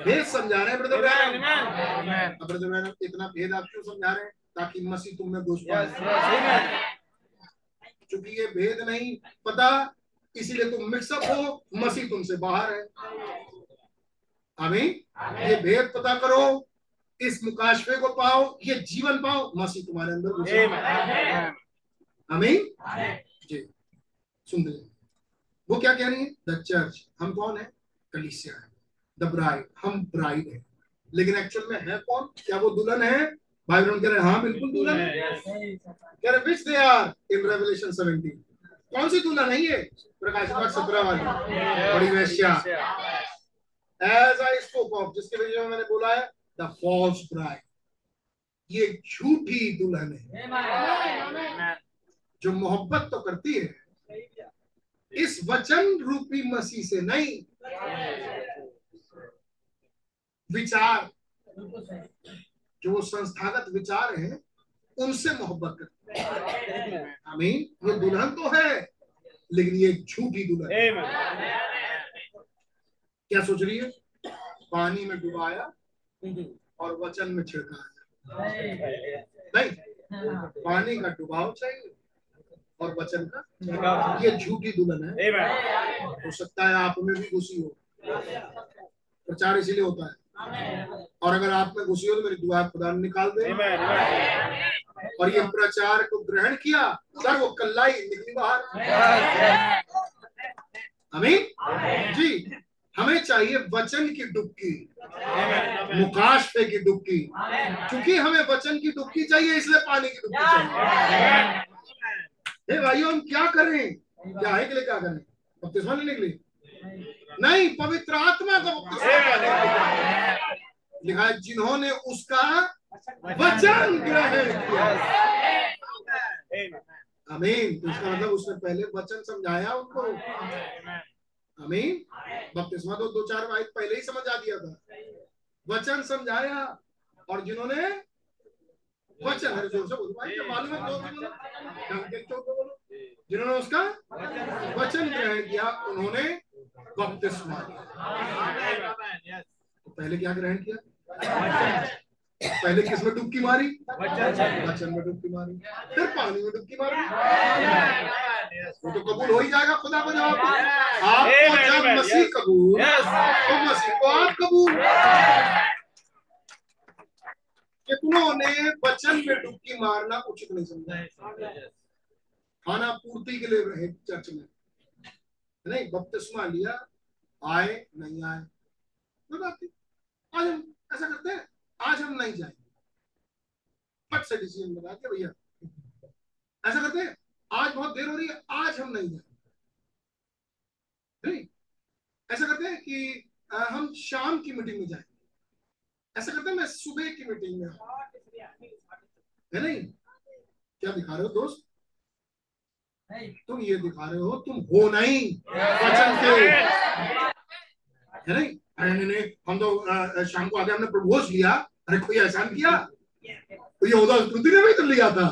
भेद समझा रहे हैं ब्रदर ब्रैनम। ब्रदर ब्रैनम इतना भेद आप क्यों समझा रहे हैं? ताकि मसीह तुम में घुस पाए। क्योंकि ये भेद नहीं पता इसीलिए तुम मिक्सअप हो मसीह तुमसे बाहर है। आमीन। ये भेद पता करो इस मुकाशफे को पाओ ये जीवन पाओ मसीह तुम्हारे अंदर आमीन जी। सुन लीजिए वो क्या कह रही है? द चर्च हम कौन है? कलीसिया है। द ब्राइड हम ब्राइड है। लेकिन एक्चुअल में है कौन? क्या वो दुल्हन है? बाइबल कह रहे हाँ बिल्कुल दुल्हन है। कह रहे विच दे आर इन रेवलेशन 17 कौन सी दुल्हन है ये? प्रकाश पाठ 17 वाली। बड़ी वेश्या। एज आई स्पोक ऑफ़ जिसके वजह में मैंने बोला है द फॉल्स ब्राइड। ये झूठी दुल्हन है। जो मोहब्बत तो करती है। इस वचन रूपी मसीह से नहीं। विचार। जो वो संस्थागत विचार है उनसे मोहब्बत करते हैं। आमीन। ये दुल्हन तो है लेकिन ये झूठी दुल्हन क्या सोच रही है? पानी में डुबाया और वचन में छिड़काया नहीं पानी का डुबाव चाहिए और वचन का ये झूठी दुल्हन है। हो सकता है आप में भी घुसी हो। प्रचार इसीलिए होता है। और अगर आप में घुसी हो तो मेरी दुआ खुदा निकाल दे। और ये प्रचार को ग्रहण किया सर वो कल्लाई निकली बाहर। अमीन? जी। हमें चाहिए वचन की डुबकी। मुकाशफे की डुबकी। क्योंकि हमें वचन की डुबकी चाहिए इसलिए पानी की डुबकी चाहिए। भाइयों हम क्या कर? क्या है के लिए क्या कर? बपतिस्मा लेने के लिए नहीं पवित्र आत्मा का बपतिस्मा लिखा है जिन्होंने उसका वचन ग्रहण किया। अमीन तो इसका मतलब उसने पहले वचन समझाया उनको। अमीन बपतिस्मा तो दो चार वाइट पहले ही समझ आ दिया था। वचन समझाया और जिन्होंने वचन हर ज़ोर से मालूम है जिन्होंने उसका वचन ग्रहण किया उन्होंने बपतिस्मा तो पहले क्या ग्रहण किया? पहले किसमें डुबकी मारी? वचन में। डुबकी मारी। फिर पानी में डुबकी मारी। वो तो कबूल हो ही जाएगा खुदा को जवाब। आपको जब मसीह कबूल। तो मसीह को आप कबूल। कितनों ने वचन में डुबकी मारना उचित नहीं समझा? खाना पूर्ति के लिए रहे चर्च में। नहीं बपतिस्मा लिया आए नहीं आए। कोई बात नहीं आज हम ऐसा करते हैं। आज हम नहीं जाएँगे। फट से डिसीज़न बना के भैया। ऐसा करते हैं आज बहुत देर हो रही है आज हम नहीं जाएँगे। नहीं ऐसा करते हैं कि आ, हम शाम की मीटिंग में जाएँगे। ऐसा करते हैं मैं सुबह की मीटिंग में है। नहीं? क्या दिखा रहे हो दोस्त? तुम ये दिखा रहे हो तुम हो नहीं। वचन के है नहीं हम तो शाम को आके हमने लिया अरे कोई एहसान किया? तो ये होता ने भी तो लिया था।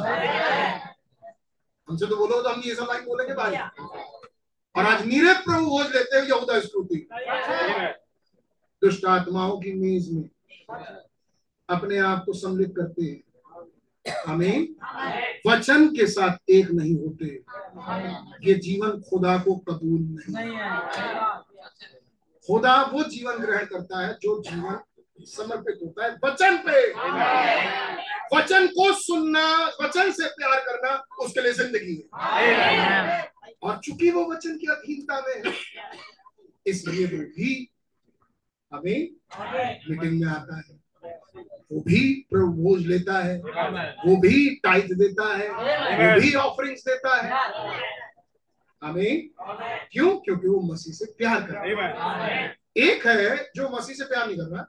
हमसे तो बोलो तो हम ये सब बोलेंगे भाई। और आज प्रभु भोज लेते यहूदा स्तुति दुष्ट आत्माओं की मेज में अपने आप को सम्मिलित करते हैं। आमीन। वचन के साथ एक नहीं होते। ये जीवन खुदा को कबूल नहीं। खुदा वो जीवन ग्रहण करता है जो जीवन समर्पित होता है। वचन पे। वचन को सुनना वचन से प्यार करना उसके लिए ज़िंदगी है। और चूँकि वो वचन की अधीनता में है इसलिए वो भी हमें मीटिंग में आता है। वो भी प्रभु भोज लेता है। वो भी टाइट देता है। वो भी ऑफरिंग्स देता है। हमें क्यों? क्योंकि वो मसीह से प्यार कर रहा है। एक है जो मसीह से प्यार नहीं कर रहा।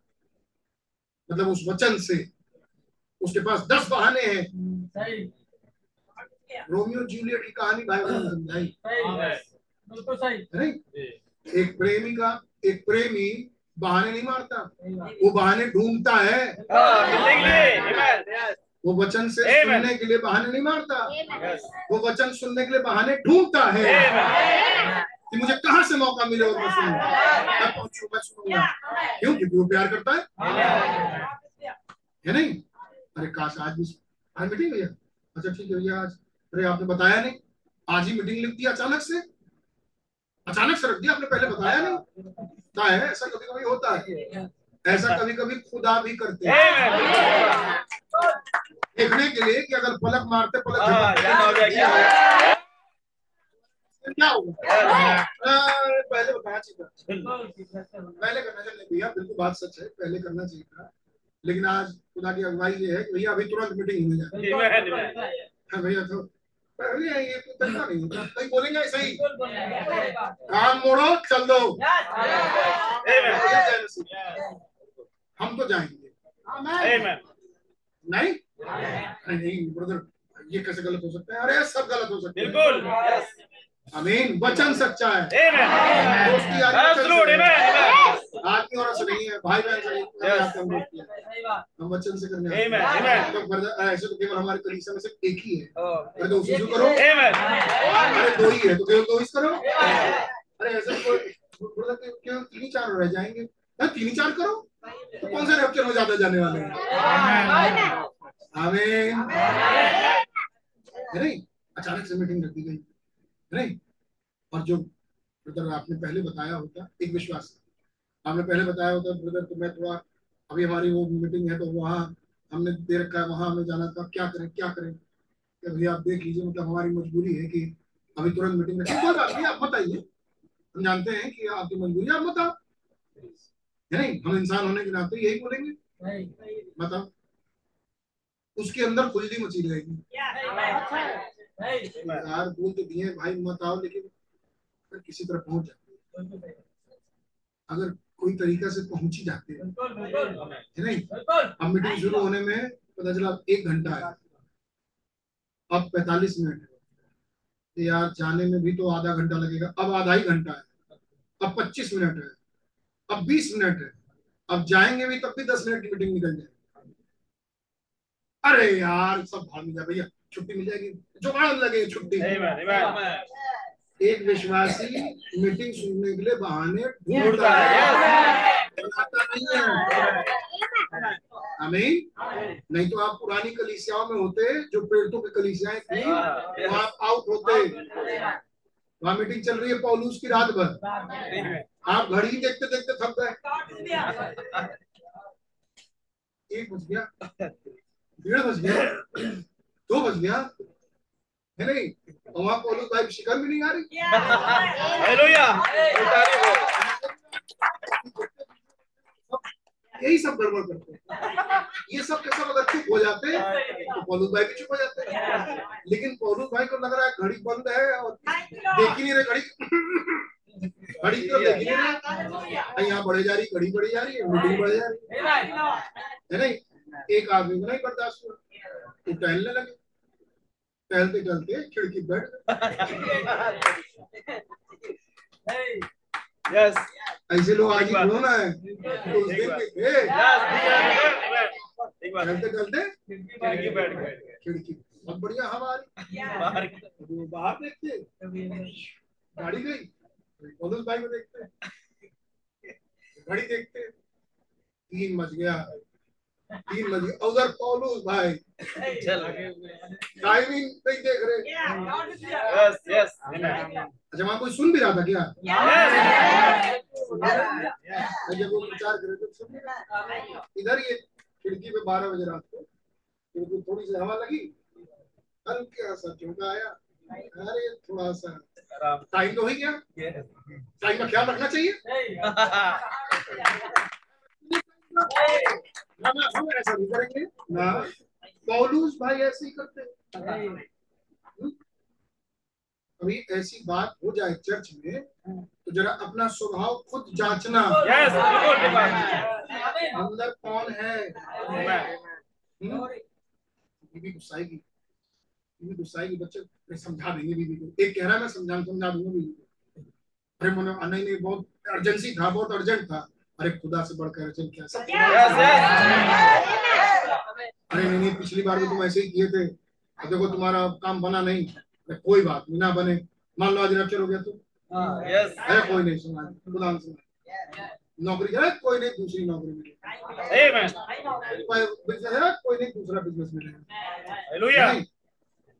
मतलब उस वचन से। उसके पास दस बहाने हैं। रोमियो जूलियट की कहानी बाइबल में समझाई। है नहीं? एक प्रेमी का एक प्रेमी बहाने नहीं मारता। वो बहाने ढूंढता है। वो वचन से Amen. सुनने के लिए बहाने नहीं मारता। वो वचन सुनने के लिए बहाने ढूंढता है। कि मुझे कहाँ से मौका मिले और मैं सुनूं? मैं पहुंचू मैं सुनूँगा क्यों? क्योंकि वो प्यार करता है। है नहीं? अरे काश आज भी आज मीटिंग भैया अच्छा ठीक है भैया आज अरे आपने बताया नहीं। आज ही मीटिंग लिख दी अचानक से। अचानक से रख दिया आपने पहले बताया नहीं। होता है ऐसा कभी कभी होता है। ऐसा कभी कभी खुदा भी करते हैं। देखने के लिए कि अगर पलक मारते पलक हाँ, हो क्या? होगा पहले बताना चाहिए पहले करना चाहिए भैया बिल्कुल बात सच है। पहले करना चाहिए था। लेकिन आज खुदा की अगुवाई ये है कि भैया अभी तुरंत मीटिंग होने जाए हाँ। भैया तो भैया ये कोई नहीं होता। कहीं बोलेंगे ऐसा ही काम मोड़ो चल दो। हम तो जाएँगे। नहीं? अरे नहीं ब्रदर ये कैसे गलत हो सकता है? अरे सब गलत हो सकता है। बिल्कुल। अमीन वचन सच्चा है। दोस्ती से. है। आदमी और से नहीं है। भाई बहन से नहीं. आते हम दोस्ती हम वचन से करने आते Amen. हैं। Amen. तो ऐसे तो केवल हमारे कलीसिया में सिर्फ़ एक ही है। Oh. अरे तो उसी करो। अरे दो ही है तो केवल दो ही करो। अरे ऐसे कोई ब्रदर केवल तीन ही चार रह जाएँगे? तीन ही चार करो। तो कौन से रैप्चर में ज़्यादा जाने वाले हैं? नहीं, अचानक से मीटिंग रख दी गई। नहीं, और जो ब्रदर आपने पहले बताया होता, एक विश्वास। आपने पहले बताया होता ब्रदर तो मैं थोड़ा, अभी हमारी वो मीटिंग है तो वहाँ हमने दे रखा है, वहाँ हमें जाना था क्या करें क्या करें? कि भैया आप देख लीजिए मतलब हमारी मजबूरी है कि अभी तुरंत मीटिंग में आप मत आइए। हम जानते हैं कि आपकी मजबूरी आप मत आओ। है नहीं हम इंसान होने के नाते यही बोलेंगे। बताओ। उसके अंदर खुजली मची रहेगी। यार बोल तो दिए भाई मत आओ लेकिन अगर किसी तरह पहुँच जाते अगर कोई तरीका से पहुँच ही जाते हैं नहीं? अब मीटिंग शुरू होने में पता चला एक घंटा है। अब पैतालीस मिनट है। तो यार जाने में भी तो आधा घंटा लगेगा। अब आधा ही घंटा है। अब पच्चीस मिनट है। अब बीस मिनट है। अब जाएँगे भी तब भी दस मिनट की मीटिंग निकल जाए अरे यार सब भाग जाए भैया छुट्टी मिल जाएगी। जुगाड़ लगे छुट्टी. एक विश्वासी मीटिंग सुनने के लिए बहाने ढूंढता है, है। नहीं नहीं तो आप पुरानी कलिसियाओं में होते जो प्रेरितों की कलीसियाएँ थी वहाँ आप आउट होते। वहाँ मीटिंग चल रही है पौलूस की रात भर। आप घड़ी देखते देखते थक गए। एक बज गया। डेढ़ बज गया। दो बज गया। है नहीं? और वहाँ पौलूस भाई शिकार भी नहीं आ रही? Hallelujah. यही सब गड़बड़ करते हैं। ये सब के सब अगर चुप हो जाते तो पौलुस भाई भी चुप हो जाते लेकिन पौलुस भाई को लग रहा है घड़ी बंद है और देख ही नहीं रहे घड़ी। घड़ी तरफ़ देख ही नहीं रहे। यहाँ बढ़े जा रही घड़ी बढ़ी जा रही है मीटिंग बढ़े जा रही। है है नहीं? एक आदमी को नहीं बर्दाश्त हुआ। तो टहलने लगे। टहलते टहलते खिड़की बैठ यस ऐसे लोग आगे क्यों ना है तो उस दिन खिड़की बैठ गए खिड़की। बहुत बढ़िया रही बाहर बाहर देखते गाड़ी गई। पौलुस में देखते घड़ी देखते तीन बज गया। तीन बज। उधर पौलुस भाई। टाइमिंग नहीं देख रहे। Yes yes. अच्छा वहाँ कोई सुन भी रहा था क्या? जब वो विचार करे तो सुन भी रहा इधर ये खिड़की पे बारह बजे रात को। खिड़की थोड़ी सी हवा लगी। हल्का सा झोंका आया। अरे थोड़ा सा। टाइम तो हो ही गया। टाइम का ख्याल रखना चाहिए। ना ना हम ऐसा नहीं करेंगे ना पौलुस भाई ऐसे ही करते? ऐसी बात हो जाए चर्च में तो जरा अपना स्वभाव खुद जांचना बात अंदर कौन है? बीबी गुस्साएगी बीबी गुस्साएगी बच्चे मैं समझा देंगे बीबी को एक कह रहा है मैं समझा समझा दूँगा बीबी को अरे मनो नहीं बहुत अर्जेंसी था बहुत अर्जेंट था अरे खुदा से बढ़कर अर्जेंट क्या अरे नहीं नहीं पिछली बार भी तुम ऐसे ही किए थे। अब देखो तुम्हारा काम बना नहीं। अरे कोई बात नहीं ना बने। मान लो आज रैप्चर हो गया तो। अरे कोई नहीं सुना। खुदा ने सुना। नौकरी करे कोई नहीं दूसरी नौकरी मिले। बिज़नेस है कोई नहीं दूसरा बिज़नेस मिलेगा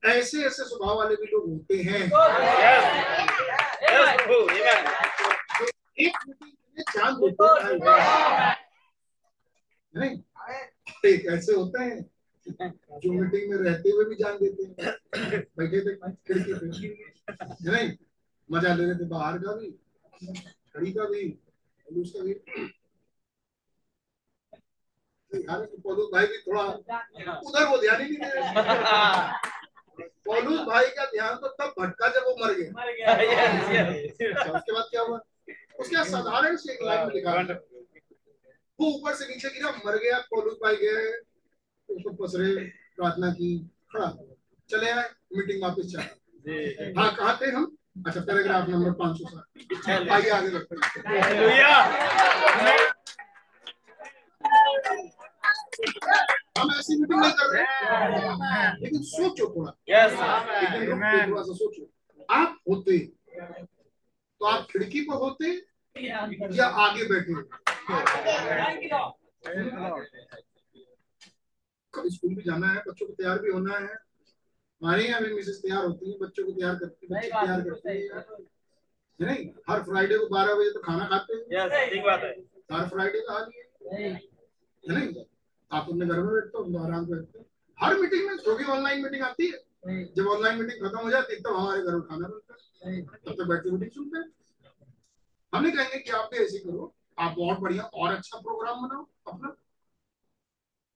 ऐसे ऐसे स्वभाव वाले भी लोग होते हैं। यस यस प्रभु आमेन जो एक मीटिंग हैं नहीं ऐसे होते हैं जो मीटिंग में रहते हुए भी जान देते हैं बैठे थे खिड़की पे नहीं मज़ा ले रहे थे बाहर का भी खड़ी का भी उसका भी पौलुस भाई भी थोड़ा उधर वो ध्यान ही नहीं दे रहे पौलुस भाई का ध्यान तो तब भटका जब वो मर गया यस यस अच्छा, उसके बाद क्या हुआ उसके साधारण से एक लाइन में लिखा वो ऊपर से नीचे गिरा मर गया पौलुस भाई गए उसको पसरे प्रार्थना की खड़ा चले आए मीटिंग वापस चला। हाँ कहाँ थे हम? अच्छा पैराग्राफ नंबर पाँच सौ सात। आइए आगे बढ़ते हम ऐसी मीटिंग नहीं कर रहे लेकिन सोचो थोड़ा। लेकिन थोड़ा सा सोचो। आप होते तो आप खिड़की पर होते या आगे बैठे कल स्कूल भी जाना है बच्चों को तैयार भी होना है। हमारे यहाँ भी मिसेस तैयार होती है बच्चों को तैयार करती है बच्चे तैयार करती है। नहीं? हर फ्राइडे को बारह बजे तो खाना खाते हैं। यस ठीक बात है। हर फ्राइडे का हाल ही नहीं? आप अपने घर में बैठते हो आराम से बैठते हैं। हर मीटिंग में जो भी ऑनलाइन मीटिंग आती है। जब ऑनलाइन मीटिंग खत्म हो जाती है तब हमारे घर खाना बनता है। तब तक बैठ के मीटिंग सुनते हैं। हम नहीं कहेंगे कि आप भी ऐसे करो आप बहुत बढ़िया और अच्छा प्रोग्राम बनाओ अपना।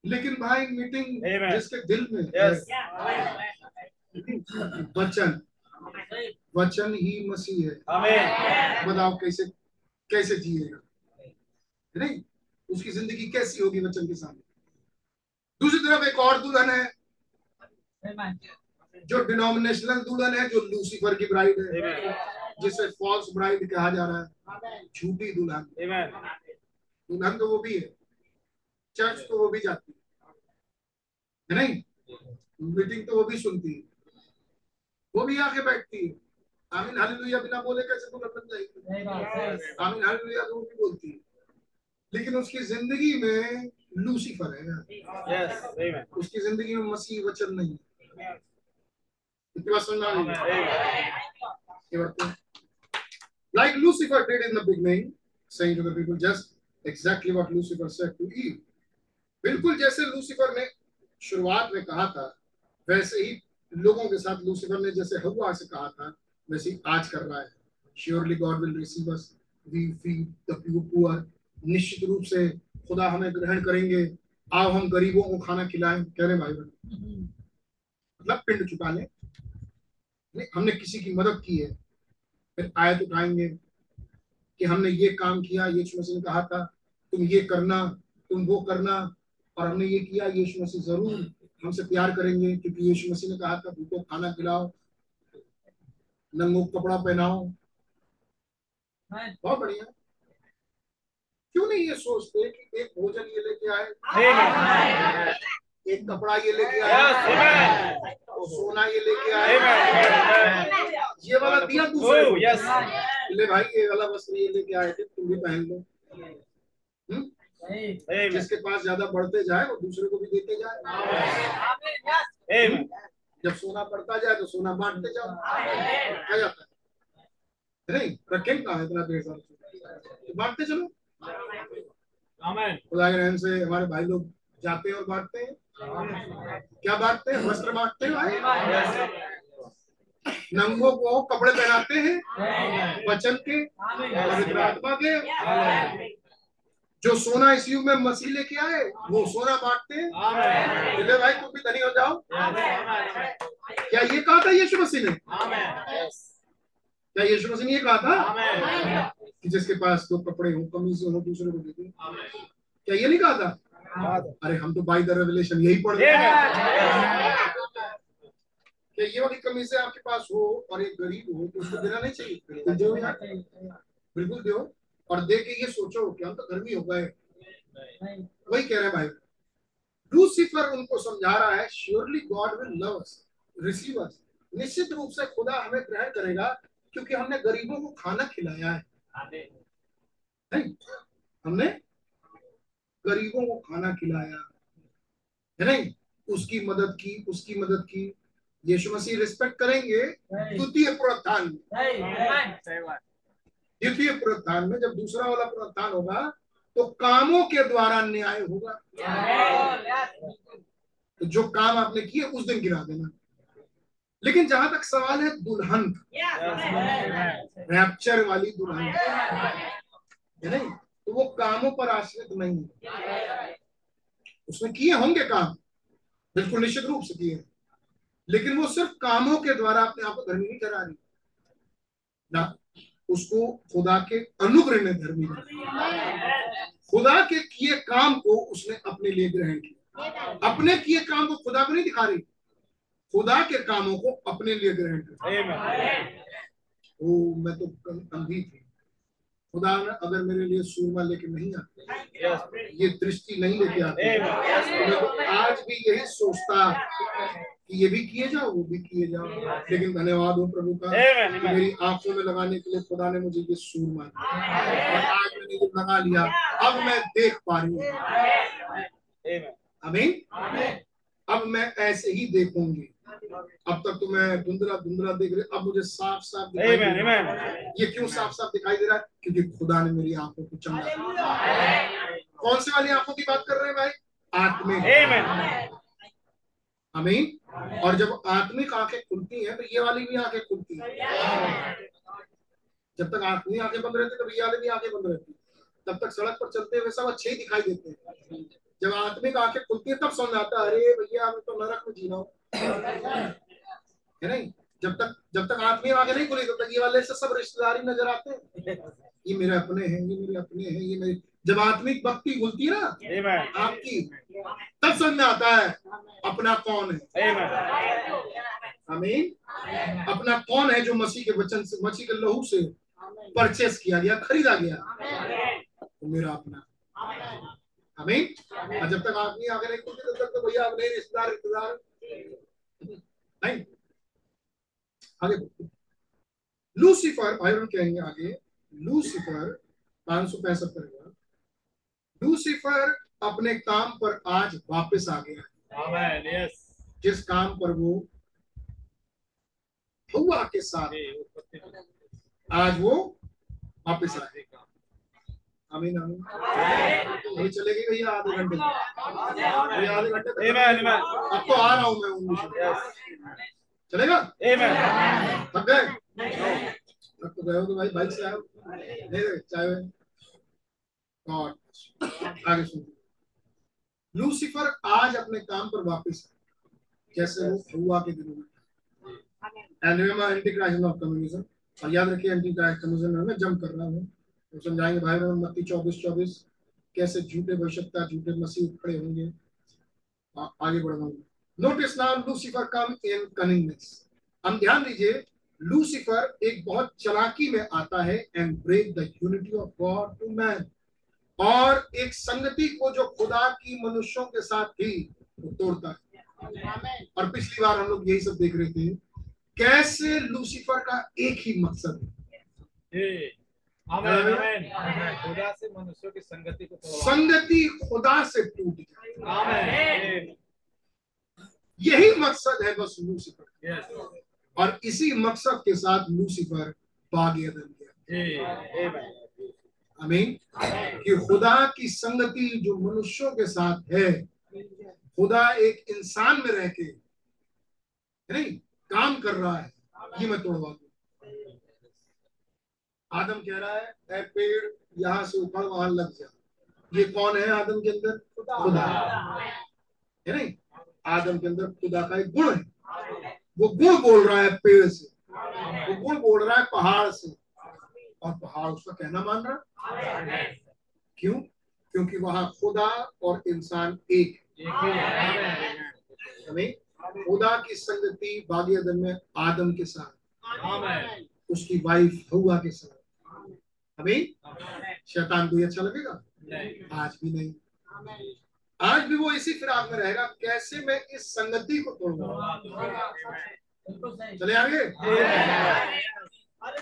लेकिन भाई मीटिंग जिसके दिल में वचन। वचन ही मसीह है। बताओ कैसे कैसे जिएगा? नहीं उसकी ज़िंदगी कैसी होगी वचन के सामने? दूसरी तरफ़ एक और दुल्हन है। जो डिनोमिनेशनल दुल्हन है जो लूसीफर की ब्राइड है जिसे फॉल्स ब्राइड कहा जा रहा है। झूठी दुल्हन। दुल्हन तो वो भी है। चर्च तो वो भी जाती है। है नहीं? मीटिंग तो वो भी सुनती है। वो भी आके बैठती है। आमीन हालेलुया बिना बोले कैसे दुल्हन बन जाएगी? आमीन हालेलुया तो वो भी बोलती है। लेकिन उसकी ज़िंदगी में लूसीफर है। यस उसकी ज़िंदगी में मसीह वचन नहीं है इतनी बात समझ में आ गई Like Lucifer did in the beginning, saying to the people just exactly what Lucifer said to Eve. बिल्कुल जैसे लूसीफर ने शुरुआत में कहा था वैसे ही लोगों के साथ लूसीफर ने जैसे हवा से कहा था वैसे ही आज कर रहा है। Surely God will receive us we feed the poor निश्चित रूप से खुदा हमें ग्रहण करेंगे। आओ हम गरीबों को खाना खिलाएँ। कह रहे भाई बहन मतलब पिंड चुका लें। हमने किसी की मदद की है। फिर आयत उठाएँगे कि हमने ये काम किया, यीशु मसीह ने कहा था, तुम ये करना, तुम वो करना, और हमने ये किया, यीशु मसीह ज़रूर हमसे प्यार करेंगे, क्योंकि यीशु मसीह ने कहा था, भूखों खाना खिलाओ, नंगों कपड़ा पहनाओ। बहुत बढ़िया। क्यों नहीं ये सोचते कि एक भोजन ये लेके आए? एक कपड़ा ये लेके आया। और सोना ये लेके आए ये वाला दिया दूसरे ले भाई ये वाला वस्त्र ये लेके आए थे तुम भी पहन लो। हम्म? जिसके पास ज़्यादा बढ़ते जाए वो दूसरे को भी देते जाए। जब सोना बढ़ता जाए तो सोना बांटते जाओ। क्या जाता है। नहीं रखेंगे कहा इतना देर साल तो बांटते चलो। खुदा के रहम से हमारे भाई लोग जाते हैं और बांटते हैं। क्या बांटते हैं? वस्त्र बांटते हैं भाई? नंगों को कपड़े पहनाते हैं? वचन के? पवित्र आत्मा के? जो सोना इस युग में मसीह लेके आए, वो सोना बांटते हैं? भाई, तुम भी धनी हो जाओ। क्या ये कहा था यीशु मसीह ने? क्या यीशु मसीह ने ये कहा था? कि जिसके पास दो कपड़े हो, कमीज हो, दूसरे को दे। क्या ये नहीं कहा था? अरे हम तो बाई द रेवलेशन यही पढ़ रहे हैं। क्या ये वाली कमीजें आपके पास हो और एक गरीब हो तो उसको देना नहीं चाहिए। बिल्कुल दो बिल्कुल दो और दे के ये सोचो कि हम तो गर्मी हो गए। वही कह रहे हैं भाई। लूसीफर उनको समझा रहा है surely God will love us receive us निश्चित रूप से खुदा हमें ग्रहण करेगा क्योंकि हमने गरीबों को खाना खिलाया है। नहीं हमने गरीबों को खाना खिलाया है नहीं? उसकी मदद की उसकी मदद की। यीशु मसीह रिस्पेक्ट करेंगे द्वितीय पुनरुत्थान में। द्वितीय पुनरुत्थान में जब दूसरा वाला पुनरुत्थान होगा तो कामों के द्वारा न्याय होगा। तो जो काम आपने किए उस दिन गिरा देना। लेकिन जहाँ तक सवाल है दुल्हन रैप्चर वाली दुल्हन है नहीं? तो वो कामों पर आश्रित नहीं है। उसने किए होंगे काम। बिल्कुल निश्चित रूप से किए। लेकिन वो सिर्फ़ कामों के द्वारा अपने आप को धर्मी नहीं करा रही। ना उसको खुदा के अनुग्रह में धर्मी खुदा के किए काम को उसने अपने लिए ग्रहण किया। अपने किए काम को खुदा को नहीं दिखा रही। खुदा के कामों को अपने लिए ग्रहण कर ओ मैं तो अंधी थी। खुदा अगर मेरे लिए सूरमा लेके नहीं आते ये दृष्टि नहीं लेके आते तो तो आज भी यही सोचता कि ये भी किए जाओ वो भी किए जाओ। लेकिन धन्यवाद हो प्रभु का कि मेरी आँखों में लगाने के लिए खुदा ने मुझे ये सूरमा और आज मैंने ये लगा लिया अब मैं देख पा रही हूँ। अमीन अब मैं ऐसे ही देखूँगी। अब तक तो मैं धुंधला धुंधला देख रही अब मुझे साफ़ साफ़ दिखाई दे रहा है। ये क्यों साफ़ साफ़ दिखाई दे रहा है? क्योंकि खुदा ने मेरी आँखों को चमका कौन सी वाली आँखों की बात कर रहे हैं भाई? आत्मिक। अमीन और जब आत्मिक आँखें खुलती हैं तो ये वाली भी आँखें खुलती हैं। जब तक आत्मिक आँखें बंद रहती तब ये वाली भी आँखें बंद रहती तब तक सड़क पर चलते हुए सब अच्छे ही दिखाई देते हैं। जब आत्मिक आँखें खुलती है तब समझ आता है अरे भैया हमें तो नरक में जीना हो है नहीं? जब तक जब तक आत्मीय आगे नहीं खुली तब तक ये वाले से सब रिश्तेदारी नज़र आते हैं। ये मेरे अपने हैं ये मेरे अपने हैं ये मेरे जब आत्मिक भक्ति खुलती है ना आपकी तब समझ में आता है अपना कौन है? अमीन अपना कौन है जो मसीह के वचन से मसीह के लहू से परचेस किया गया खरीदा गया? तो मेरा अपना। और जब तक आदमी आगे नहीं खुलते तब तक तो भैया अपने रिश्तेदार रिश्तेदार नहीं। आगे लूसीफर बहन कहेंगे आगे। लूसीफर पाँच सौ पैंसठ करेगा लूसीफर अपने काम पर आज वापस आ गया। जिस काम पर वो हुआ के साथ आज वो वापस आ गया। आमीन आमीन। अभी चलेगी भैया आधे घंटे। भैया आधे घंटे अब तो आ रहा हूँ मैं उन्नीस चलेगा? थक गए? थक तो गए हो तो भाई बाइक से आओ ले चाय गॉड आगे सुन। लूसीफर आज अपने काम पर वापस जैसे वो हुआ के दिनों में? And anti Christ of communism और याद रखिए एंटी क्राइस्ट कम्युनिज्म में जंप कर रहा हूँ। समझाएँगे भाई बहन मत्ती चौबीस चौबीस। कैसे झूठे भविष्यता झूठे मसीह खड़े होंगे? आ, आगे बढ़ रहा हूँ notice now Lucifer come in cunningness हम ध्यान दीजिए लूसीफर एक बहुत चलाकी में आता है and break the unity of God to man और एक संगति को जो खुदा की मनुष्यों के साथ थी वो तोड़ता है। और पिछली बार हम लोग यही सब देख रहे थे। कैसे लूसीफर का एक ही मकसद है? खुदा से मनुष्यों की संगति को संगति खुदा से टूट जाए यही मकसद है बस लूसीफर। और इसी मकसद के साथ लूसीफर बाग अदन आमेन। कि खुदा की संगति जो मनुष्यों के साथ है खुदा एक इंसान में रह के नहीं काम कर रहा है ये मैं तोड़वा दूँ आदम कह रहा है "ऐ पेड़ यहाँ से उखड़ वहाँ लग जा। ये कौन है आदम के अंदर? खुदा। है नहीं? आदम के अंदर खुदा का एक गुण है। वो गुण बोल रहा है पेड़ से। वो गुण बोल रहा है पहाड़ से। और पहाड़ उसका कहना मान रहा क्यों? क्योंकि वहाँ खुदा और इंसान एक है। हमें खुदा की संगति बागी अदन में आदम के साथ उसकी वाइफ हवा के साथ। हमें शैतान को ये अच्छा लगेगा? नहीं। आज भी नहीं। आज भी वो इसी फिराक में रहेगा। कैसे मैं इस संगति को तोड़ूँगा चले आगे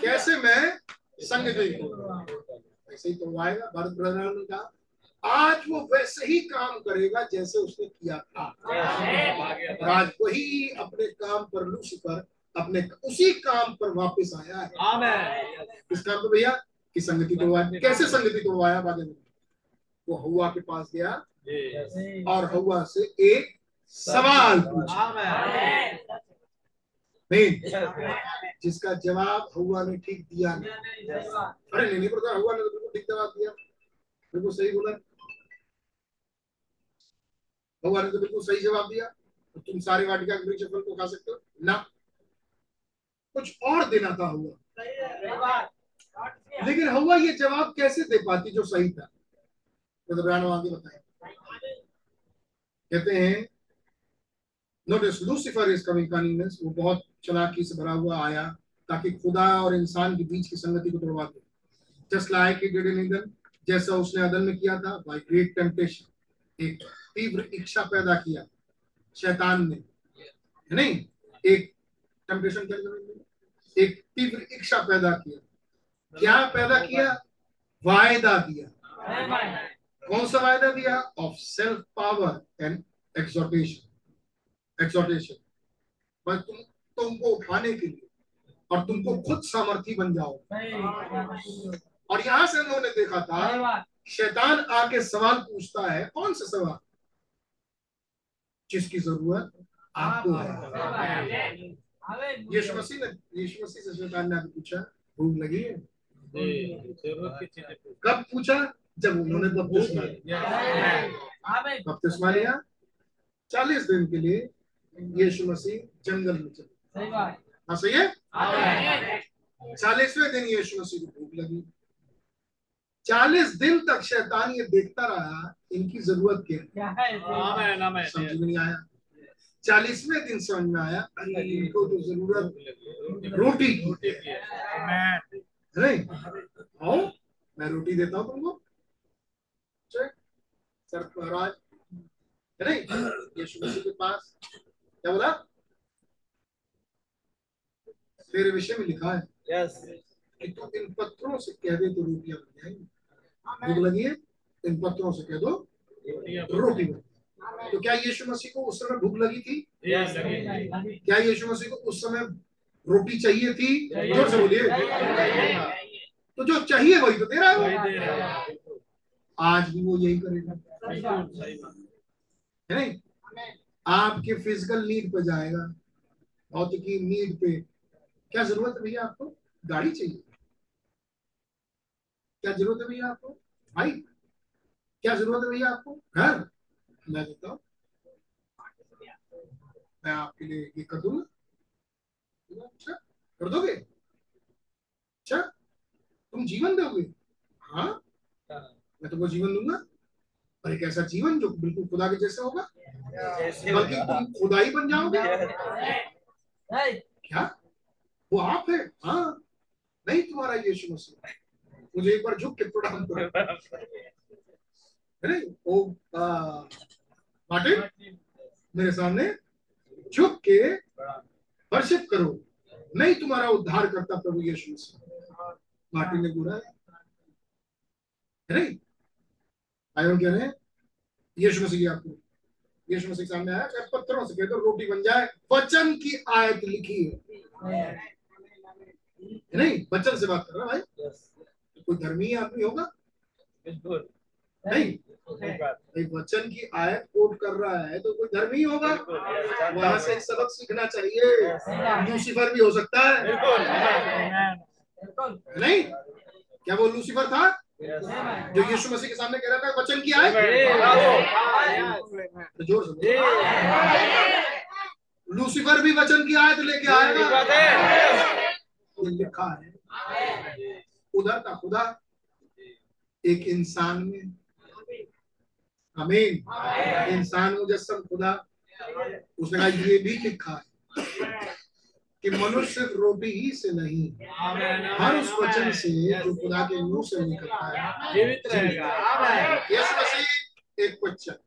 कैसे मैं संगति को ऐसे ही तोड़वाएगा भारत प्रधान ने कहा आज वो वैसे ही काम करेगा जैसे उसने किया था। और आज वही अपने काम पर लूसीफर अपने उसी काम पर वापस आया है। किस काम पे भैया? की संगति तोड़वाया कैसे संगति तोड़वाया बाद में वो हवा के पास गया। और हवा से एक सवाल पूछा। नहीं जिसका जवाब हवा ने ठीक दिया नहीं। अरे नहीं नहीं पता हवा ने तो बिल्कुल ठीक जवाब दिया। बिल्कुल सही बोला। हवा ने तो बिल्कुल सही जवाब दिया। तो तुम सारे वाटिका के वृक्ष फल को खा सकते हो। ना। कुछ और देना था हुआ लेकिन हवा ये जवाब कैसे दे पाती जो सही था? तो बताए। कहते हैं notice Lucifer is coming cunningness वो बहुत चलाकी से भरा हुआ आया, ताकि खुदा और इंसान के बीच की संगति को तोड़वा दे। Just like he did in Eden जैसा उसने अदन में किया था बाय ग्रेट टेम्पटेशन एक तीव्र इच्छा पैदा किया, शैतान ने। नहीं? एक टेम्पटेशन क्या? एक तीव्र इच्छा पैदा किया। क्या पैदा किया? वायदा दिया। कौन सा वायदा दिया? Of self power and exaltation exaltation बस तुम तुमको उठाने के लिए और तुमको खुद सामर्थी बन जाओ। और यहाँ से उन्होंने देखा था शैतान आके सवाल पूछता है कौन सा सवाल? जिसकी ज़रूरत? आपको है। यीशु मसीह ने यीशु मसीह से शैतान ने पूछा भूख लगी है? कब पूछा? जब उन्होंने बपतिस्मा लिया। बपतिस्मा लिया। चालीस दिन के लिए यीशु मसीह जंगल में चले। हाँ सही है? चालीसवें दिन यीशु मसीह को भूख लगी। चालीस दिन तक शैतान ये देखता रहा इनकी ज़रूरत क्या है? समझ में नहीं आया। चालीसवें दिन समझ में आया अरे इनको तो ज़रूरत रोटी की। है नहीं आओ मैं रोटी देता हूँ तुमको। सर महाराज। है नहीं यीशु मसीह के पास। क्या बोला? तेरे विषय में लिखा है। यस कि तू इन पत्थरों से कह दे तो रोटियाँ बन जाएँगी। भूख लगी है? इन पत्थरों से कह दो। रोटी बन तो क्या यीशु मसीह को उस समय भूख लगी थी? यस क्या यीशु मसीह को उस समय रोटी चाहिए थी ज़ोर से बोलिए तो जो चाहिए वही तो दे रहा है आज भी वो यही करेगा। है नहीं? आपके फ़िज़िकल नीड पे जाएगा। भौतिकी नीड पे। क्या ज़रूरत है भैया आपको? गाड़ी चाहिए। क्या ज़रूरत है भैया आपको? भाई क्या ज़रूरत है भैया आपको? घर। मैं देता हूँ। मैं आपके लिए ये कर दूँगा अच्छा कर दोगे? अच्छा तुम जीवन दोगे? हाँ? मैं तुमको जीवन दूँगा। और एक ऐसा जीवन जो बिल्कुल खुदा के जैसे होगा? बल्कि तुम खुदा ही बन जाओगे। क्या? वो आप है? हाँ। नहीं तुम्हारा यीशु मसीह। मुझे एक बार झुक के प्रणाम करो है ओ मार्टिन मेरे सामने झुक के वर्शिप करो। नहीं तुम्हारा उद्धार करता प्रभु यीशु मसीह। मार्टिन ने बोला है। नहीं? आयो कह रहे हैं यीशु मसीह की आपको यीशु मसीह के सामने आया क्या पत्थरों से कह दो रोटी बन जाए। वचन की आयत लिखी है। नहीं? वचन से बात कर रहा भाई। तो कोई धर्मी आदमी होगा? नहीं। एक वचन की आयत कोट कर रहा है तो कोई धर्मी होगा। वहाँ से एक सबक सीखना चाहिए। लूसीफर भी हो सकता है। नहीं? क्या वो लूसीफर था? जो यीशु मसीह के सामने कह रहा था वचन की आयत? तो ज़ोर से लूसीफर भी वचन की आयत लेके आएगा। लिखा है। उधर का खुदा। एक इंसान में अमीन इंसान मुजस्सम खुदा उसने कहा ये भी लिखा है कि मनुष्य सिर्फ़ रोटी ही से नहीं हर उस वचन से जो खुदा के मुँह से निकलता है जीवित रहेगा। यीशु मसीह एक क्वेश्चन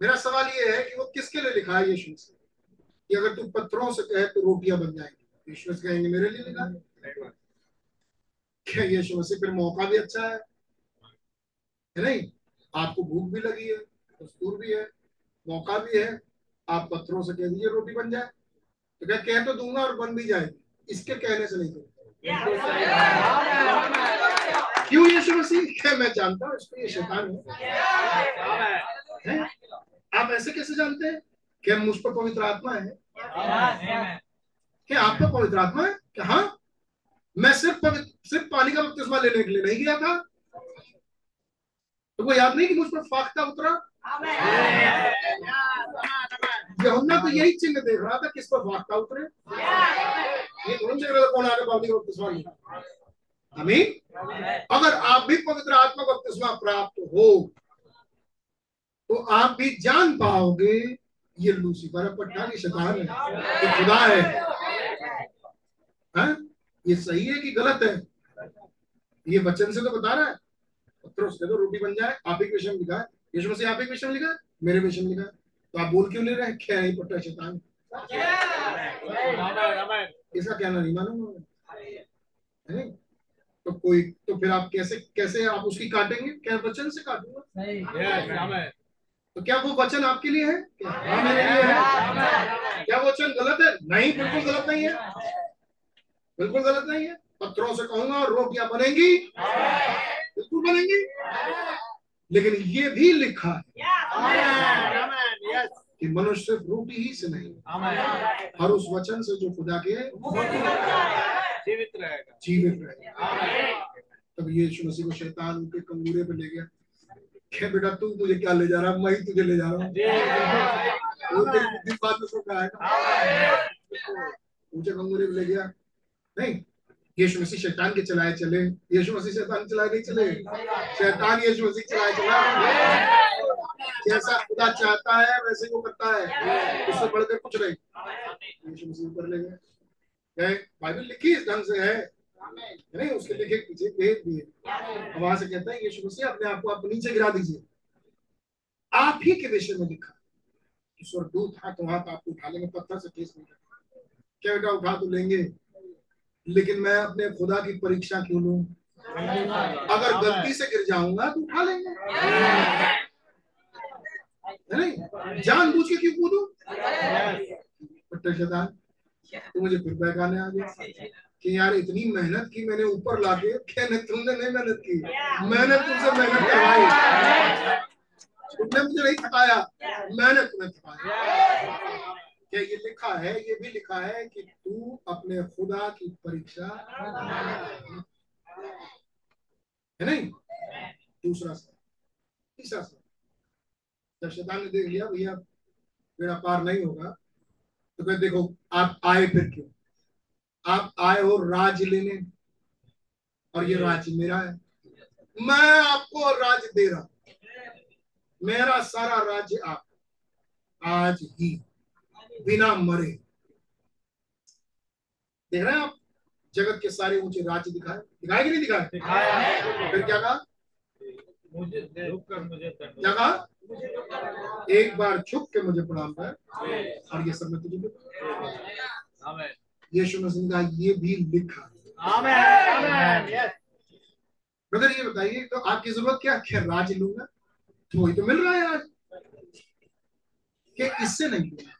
मेरा सवाल ये है कि वो किसके लिए लिखा है यीशु से कि अगर तू पत्थरों से कहे तो रोटियाँ बन जाएँगी। यीशु मसीह कहेंगे मेरे लिए लिखा क्या यीशु मसीह फिर मौका भी अच्छा है? है नहीं? आपको भूख भी लगी है दस्तूर भी है, मौका भी है, आप पत्थरों से कह दीजिए रोटी बन जाए। तो क्या कह तो दूँगा और बन भी जाएगी। इसके कहने से नहीं क्यों यीशु मसीह? मैं जानता हूँ, इसको ये शैतान है। आप ऐसे कैसे जानते हैं क्या मुझ पर पवित्र आत्मा है? क्या आप पर पवित्र आत्मा है? क्या हाँ मैं सिर्फ़ पवित्र सिर्फ़ पानी का बपतिस्मा लेने के लिए नहीं गया था तो वो याद नहीं कि मुझ पर फाख्ता उतरा? यहुन्ना तो यही चिन्ह देख रहा था किस पर फाख्ता उतरे। ये रहा था कौन बपतिस्मा लिया अमीन अगर आप भी पवित्र आत्मा का बपतिस्मा प्राप्त हो तो आप भी जान पाओगे ये लूसीफर पट्टा की शैतान है ये खुदा है। हैं? ये सही है कि गलत है? ये वचन से तो बता रहा है। पत्थरों से तो रोटी बन जाए। आप ही विषय में लिखा है। यीशु मसीह, आप ही विषय में लिखा है? मेरे विषय में लिखा है। तो आप बोल क्यों ले रहे? हैं क्या है पट्टा शैतान? इसका कहना नहीं? मानूँगा तो कोई तो फिर आप कैसे कैसे आप उसकी काटेंगे? क्या वचन से काटूँगा? तो क्या वो वचन आपके लिए है? क्या? मेरे लिए है। क्या वचन गलत है? नहीं, बिल्कुल गलत नहीं है। बिल्कुल गलत नहीं है। पत्थरों से कहूँगा रोटियाँ बनेंगी। बिल्कुल बनेंगी लेकिन ये भी लिखा है कि मनुष्य सिर्फ़ रोटी ही से नहीं हर उस वचन से जो खुदा के जीवित रहेगा। जीवित रहे तब यीशु मसीह को शैतान उनके कंगूरे पे ले गया। क्या बेटा तू मुझे क्या ले जा रहा है? मैं ही तुझे ले जा रहा हूँ। वो बाद में आएगा ऊँचे कंगूरे पे ले गया। नहीं यीशु मसीह शैतान के चलाए चले। यीशु मसीह शैतान चलाए नहीं चले। शैतान यीशु मसीह चलाए चला। जैसा खुदा चाहता है, वैसे वो करता है। उससे बढ़कर कुछ नहीं। यीशु मसीह ऊपर ले गए। बाइबल लिखी इस ढंग से है। नहीं, उसके लिखे पीछे भेज दिए वहाँ से कहता है, यीशु मसीह, अपने आप को आप नीचे गिरा दीजिए। आप ही के विषय में लिखा। स्वर्गदूत हाथों, हाथ आपको उठा लेंगे, पत्थर से केस नहीं क्या बेटा उठा तो लेंगे? लेकिन मैं अपने खुदा की परीक्षा क्यों लू? अगर गलती से गिर जाऊँगा तो उठा लेंगे। नहीं? जानबूझ के क्यों कूदू पट्टे शैतान तो मुझे फिर बहकाने आ गया। कि यार, इतनी मेहनत की मैंने ऊपर लाके कहने तुमने नहीं मेहनत की? मैंने तुमसे मेहनत करवाई। तुमने मुझे नहीं थकाया मैंने तुम्हें थकाया क्या ये लिखा है, ये भी लिखा है कि तू अपने खुदा की परीक्षा है नहीं? दूसरा सर तीसरा सर जब शैतान ने देख लिया, भैया मेरा पार नहीं होगा तो फिर देखो, आप आए फिर क्यों? आप आए हो राज लेने, और ये राज मेरा है। मैं आपको राज दे रहा हूँ। मेरा सारा राज्य आप, आज ही बिना मरे। देख रहे हैं आप? जगत के सारे ऊँचे राज्य दिखाए। दिखाए कि नहीं दिखाए? फिर क्या कहा? मुझे मुझे क्या कहा? एक बार झुक के मुझे प्रणाम कर। और ये सब मैं तुझे यीशु मसीह ने कहा ये भी लिखा ब्रदर ये बताइए तो आपकी ज़रूरत क्या खैर राज लूँगा। तो वही तो मिल रहा है आज कि इससे नहीं लूँगा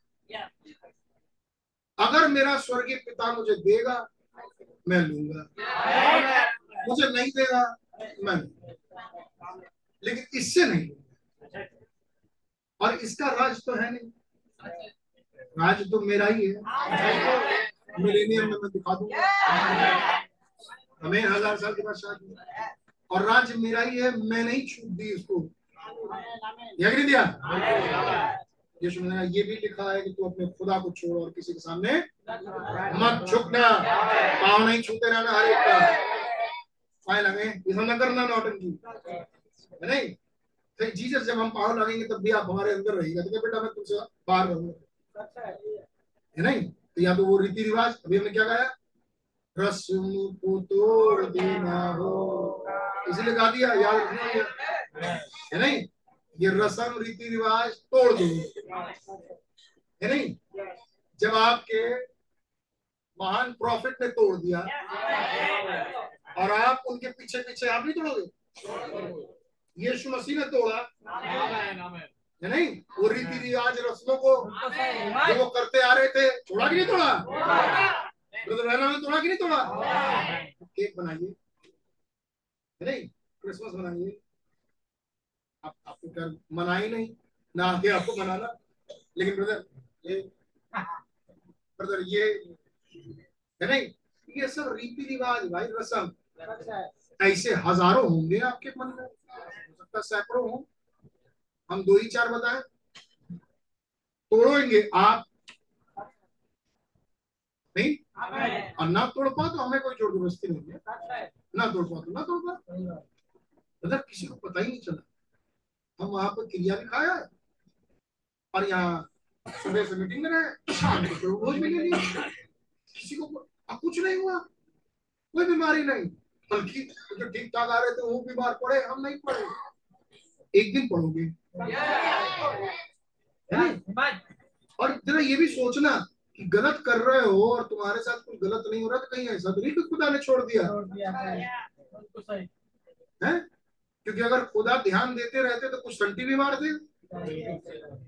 अगर मेरा स्वर्गीय पिता मुझे देगा, मैं लूँगा। मुझे नहीं देगा, मैं लेकिन इससे नहीं और इसका राज तो है नहीं। राज तो मेरा ही है। मिलेनियम में मैं दिखा दूँगा। हमें हज़ार साल के बाद शादी और राज्य मेरा ही है मैं नहीं छूट दी उसको या कि नहीं दिया यीशु ने ये भी लिखा है कि तू अपने खुदा को छोड़ और किसी के सामने मत झुकना पाँव नहीं छूते रहना हर एक का पाए लगे ये सब न करना नौटंकी है नहीं? तो जीसस जब हम पाँव लगेंगे तब भी आप हमारे अंदर रहेगा तो क्या बेटा मैं तुमसे बाहर रहूँगा? है नहीं? तो या तो वो रीति रिवाज अभी हमने क्या गाया? रस्म को तोड़ देना हो। इसलिए गा दिया याद रखना है नहीं? ये रस्म, रीति रिवाज तोड़ दो। है नहीं? जब आपके महान प्रॉफिट ने तोड़ दिया, और आप उनके पीछे पीछे आप नहीं तोड़ोगे? यीशु मसीह ने तोड़ा। है नहीं? वो रीति रिवाज रस्मों को जो वो करते आ रहे थे, तोड़ा कि नहीं तोड़ा? ब्रदर ने तोड़ा कि नहीं तोड़ा? केक बनाइए। नहीं? क्रिसमस बनाइए। आप आपको क्या मना ही नहीं ना आगे आपको मनाना। लेकिन ब्रदर ये ब्रदर ये है नहीं ये सब रीति रिवाज भाई रसम। ऐसे हज़ारों होंगे आपके मन में। हो सकता सैकड़ों हो। हम दो ही चार बताएँ। तोड़ेंगे आप। नहीं? और ना तोड़ पाओ तो हमें कोई ज़ोर ज़बरदस्ती नहीं है। ना तोड़ पाओ तो ना तोड़ पाओ। मतलब किसी को पता ही नहीं चला। हम वहाँ पर क्रिया भी खाया और यहाँ सुबह से मीटिंग में रहे शाम को भोज भी ले लिया किसी को अब कुछ नहीं हुआ। कोई बीमारी नहीं। बल्कि जो ठीक ठाक आ रहे थे वो बीमार पड़े हम नहीं पड़े। एक दिन पढ़ोगे। और जरा ये भी सोचना कि गलत कर रहे हो और तुम्हारे साथ कुछ गलत नहीं हो रहा तो कहीं ऐसा तो नहीं कि खुदा ने छोड़ दिया। है? क्योंकि अगर खुदा ध्यान देते रहते तो कुछ संटी भी मारते।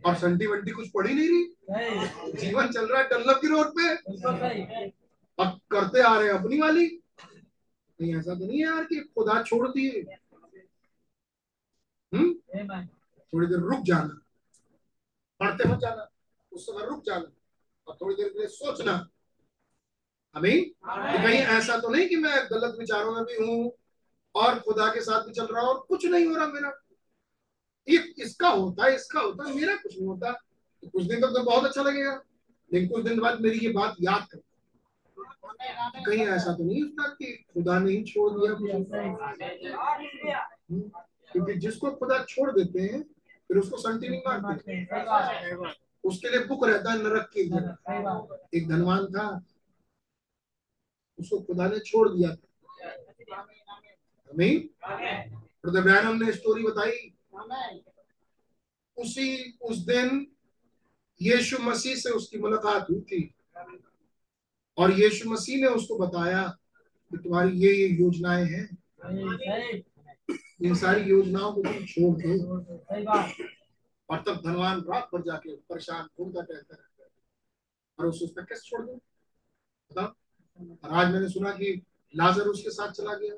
और संटी वंटी कुछ पड़ी नहीं रही। जीवन चल रहा है डल्लभ की रोड पे। और करते आ रहे हैं अपनी वाली। नहीं, ऐसा तो नहीं है यार कि खुदा छोड़ दिए। हम्म? थोड़ी देर रुक जाना। पढ़ते मत जाना। उस समय रुक जाना। और थोड़ी देर के लिए सोचना। हमें कि कहीं ऐसा तो नहीं कि मैं गलत विचारों में भी हूँ। और खुदा के साथ भी चल रहा और कुछ नहीं हो रहा मेरा। ये इसका होता है इसका होता है मेरा कुछ नहीं होता। तो कुछ दिन तक तो बहुत अच्छा लगेगा लेकिन कुछ दिन बाद मेरी ये बात याद कर। कहीं ऐसा तो नहीं होता कि खुदा ने ही छोड़ दिया हम्म, क्योंकि जिसको खुदा छोड़ देते हैं फिर उसको संटी नहीं मारते। उसके लिए बुक रहता है नरक के लिए। एक धनवान था उसको खुदा ने छोड़ दिया था। हमें ब्रदर ब्रैनम ने स्टोरी बताई। उसी उस दिन यीशु मसीह से उसकी मुलाकात हुई थी। और यीशु मसीह ने उसको बताया कि तुम्हारी ये ये योजनाएँ हैं। इन सारी योजनाओं को तुम छोड़ दो। और तब धनवान रात भर जाके परेशान घूमता टहलता रहता है। और उस उसका कैसे छोड़ दो बताओ। और आज मैंने सुना कि लाजर उसके साथ चला गया।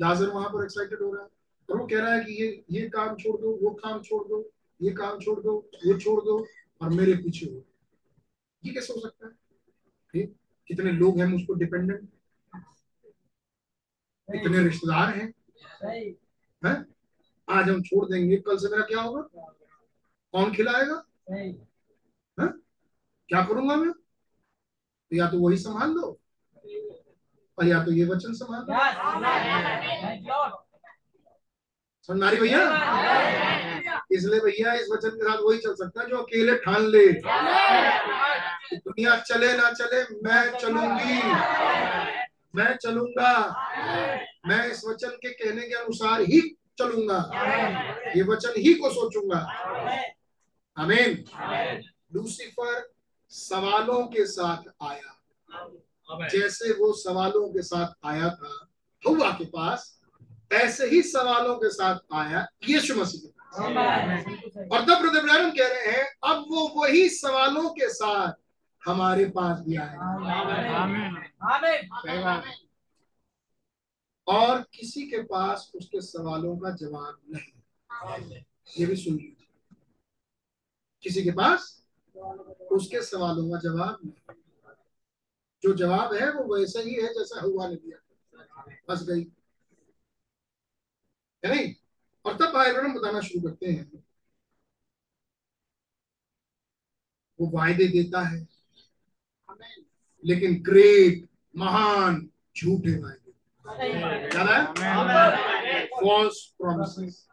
लाजर वहाँ पर एक्साइटेड हो रहा है। और वो कह रहा है कि ये ये काम छोड़ दो वो काम छोड़ दो ये काम छोड़ दो वो छोड़ दो और मेरे पीछे हो। ये कैसे हो सकता है? ठीक? कितने लोग हैं मुझ पर डिपेंडेंट कितने रिश्तेदार हैं? हैं? आज हम छोड़ देंगे कल से मेरा क्या होगा? कौन खिलाएगा? हैं? क्या करूँगा मैं? तो या तो वही संभाल लो और या तो ये वचन समझ आ भैया? इसलिए भैया इस वचन के साथ वही चल सकता है जो अकेले ठान ले। दुनिया चले ना चले मैं चलूँगी। मैं चलूँगा। मैं इस वचन के कहने के अनुसार ही चलूँगा। ये वचन ही को सोचूँगा। आमीन लूसीफर सवालों के साथ आया। जैसे वो सवालों के साथ आया था हवा के पास ऐसे ही सवालों के साथ आया यीशु मसीह के पास। और तब ब्रदर ब्रैनम कह रहे हैं अब वो वही सवालों के साथ हमारे पास भी आए। और किसी के पास उसके सवालों का जवाब नहीं। ये भी सुन लीजिए। किसी के पास उसके सवालों का जवाब नहीं। जो जवाब है वो वैसा ही है जैसा हुआ ने दिया बस गई। है नहीं? और तब बहन बताना शुरू करते हैं। वो वायदे देता है। लेकिन ग्रेट महान, झूठे वायदे। याद फॉल्स प्रोमिसेस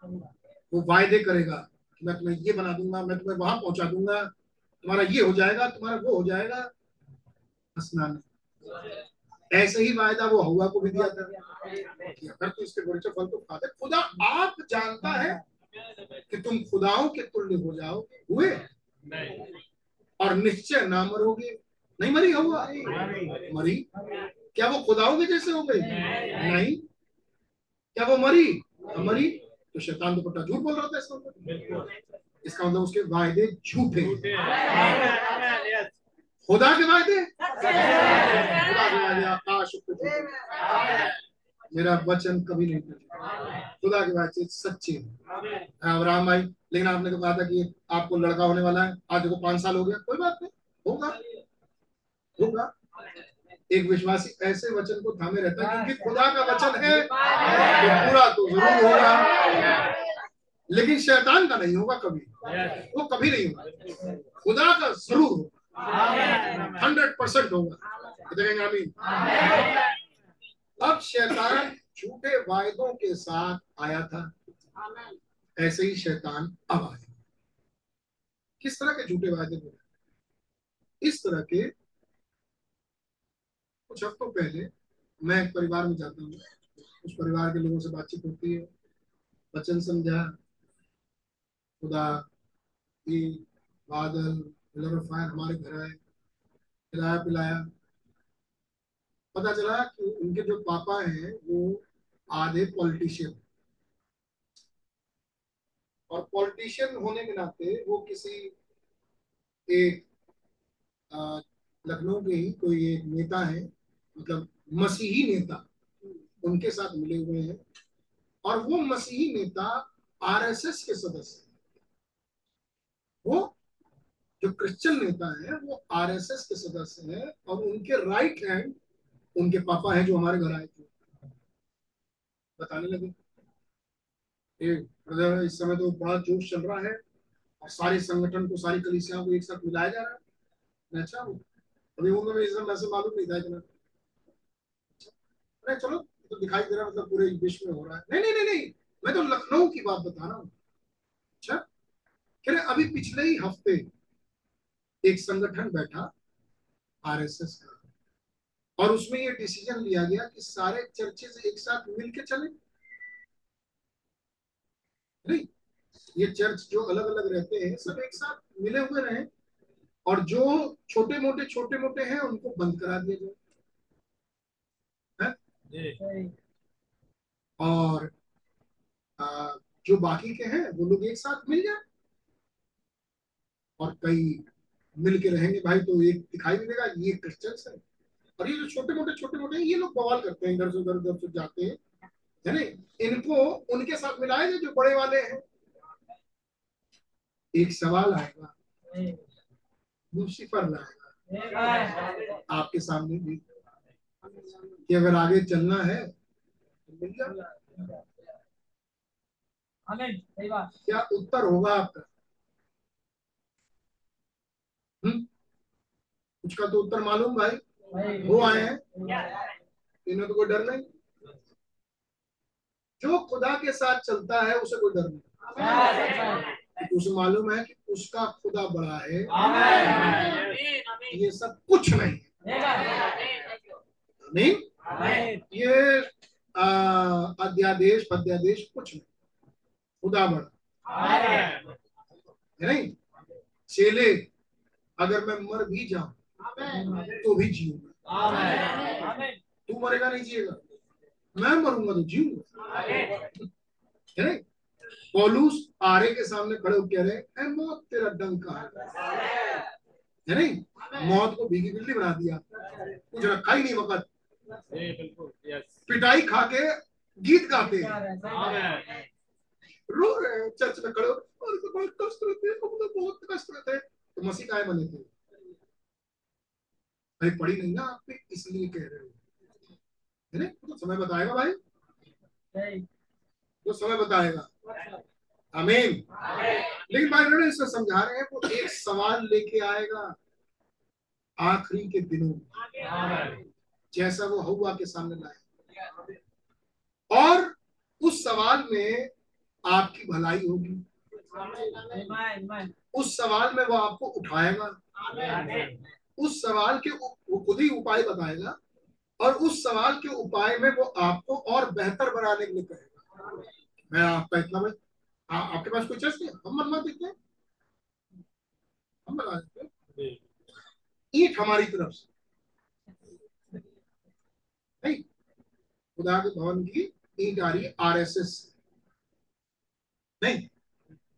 वो वायदे करेगा मैं तुम्हें ये बना दूँगा, मैं तुम्हें वहाँ पहुँचा दूँगा, तुम्हारा ये हो जाएगा, तुम्हारा वो हो जाएगा। ऐसे ही वायदा वो हुआ को भी दिया था। कि अगर तो इसके बुरे फल तो खाते खुदा आप जानता है कि तुम खुदाओं के तुल्य हो जाओगे। हुए? और निश्चय ना मरोगे। नहीं मरी हुआ मरी। क्या वो खुदाओं के जैसे हो गई? नहीं। क्या वो मरी? मरी। तो शैतान तो पट्टा झूठ बोल रहा था इसका मतलब। इसका मतलब उसके वायदे झूठे। खुदा के वायदे? खुदा के वायदे मेरा वचन कभी नहीं टूटेगा खुदा के वायदे सच्चे हैं। अब्राहम भाई लेकिन आपने तो कहा था कि आपको लड़का होने वाला है। आज देखो पाँच साल हो गया। कोई बात नहीं। होगा। होगा। एक विश्वासी ऐसे वचन को थामे रहता है क्योंकि खुदा का वचन है। तो पूरा तो ज़रूर होगा। लेकिन शैतान का नहीं होगा कभी। वो कभी नहीं होगा। खुदा का ज़रूर होगा। हंड्रेड परसेंट होगा। देखेंगे आमीन। अब शैतान झूठे वायदों के साथ आया था। ऐसे ही शैतान अब आया किस तरह के झूठे वायदे बोले इस तरह के कुछ हफ्तों पहले मैं एक परिवार में जाता हूँ। उस परिवार के लोगों से बातचीत होती है। वचन समझा। खुदा बादल ऑफ़ फायर हमारे घर आए, खिलाया पिलाया। पता चला कि उनके जो पापा हैं, वो आधे पॉलिटिशियन। और पॉलिटिशियन होने के नाते वो किसी एक लखनऊ के ही कोई एक नेता है मतलब मसीही नेता उनके साथ मिले हुए हैं। और वो मसीही नेता आरएसएस के सदस्य वो जो क्रिश्चियन नेता है, वो आरएसएस के सदस्य हैं और उनके राइट हैंड उनके पापा हैं जो हमारे घर आए थे। बताने लगे। ब्रदर इस समय तो बड़ा जोश चल रहा है और सारे संगठन को, सारी कलिसियाओं को एक साथ मिलाया जा रहा है। मैं अच्छा हूँ? अभी उनको इस समय वैसे मालूम नहीं था इतना। अरे चलो तो दिखाई दे रहा मतलब पूरे विश्व में हो रहा है। नहीं नहीं नहीं मैं तो लखनऊ की बात बता रहा हूँ। अच्छा? अभी पिछले ही हफ़्ते एक संगठन बैठा आरएसएस का। और उसमें ये डिसीज़न लिया गया कि सारे चर्चेज एक साथ मिलके चले। नहीं ये चर्च जो अलग अलग रहते हैं सब एक साथ मिले हुए रहे और जो छोटे मोटे छोटे मोटे हैं उनको बंद करा दिया जाए। और आ, जो बाकी के हैं वो लोग एक साथ मिल जाए। और कई मिल के रहेंगे। भाई तो एक दिखाई भी देगा ये क्रिश्चियंस है। और ये जो छोटे मोटे छोटे मोटे ये लोग बवाल करते हैं इधर से उधर उधर से जाते हैं। है नहीं इनको उनके साथ मिलाए जो बड़े वाले हैं। एक सवाल आएगा। लूसीफर लाएगा। आपके सामने भी। कि अगर आगे चलना है तो मिल जाए क्या उत्तर होगा आपका? कुछ का तो उत्तर मालूम भाई। वो आए हैं। इन्हें तो कोई डर नहीं। जो खुदा के साथ चलता है उसे कोई डर नहीं। क्योंकि उसे मालूम है कि उसका खुदा बड़ा है। ये सब कुछ नहीं नहीं ये अध्यादेश अध्यादेश कुछ नहीं। खुदा बड़ा। है नहीं? चेले अगर मैं मर भी जाऊँ तो भी जीऊँगा। तू मरेगा नहीं जिएगा। मैं मरूँगा तो जीऊँगा। है नहीं? पौलूस आरे के सामने खड़े होकर कह रहे हैं मौत तेरा डंका है। है नहीं? मौत को भीगी बिल्ली बना दिया। कुछ रखा ही नहीं वक्त। बिल्कुल पिटाई खा के गीत गाते। रो रहे हैं चर्च में खड़े "अरे तो बहुत कष्ट रहते हैं हम तो बहुत कष्ट रहते हैं। तो मसीह काय बने थे भाई पढ़ी नहीं ना आप इसलिए कह रहे हो। है ना? तो समय बताएगा भाई। तो समय बताएगा। आमीन। लेकिन भाई उन्होंने इसमें समझा रहे हैं वो एक सवाल लेके आएगा आखिरी के दिनों में। जैसा वो हवा के सामने लाए और उस सवाल में आपकी भलाई होगी। उस सवाल में वो आपको उठाएगा। उस सवाल के वो खुद ही उपाय बताएगा और उस सवाल के उपाय में वो आपको और बेहतर बनाने के लिए कहेगा। मैं आपका इतना में आ, आपके पास कोई चर्च नहीं है? हम बनवा देते हैं। हम बना देते हैं। ईट हमारी तरफ़ से। नहीं। खुदा के भवन की ईट आ रही है आरएसएस नहीं।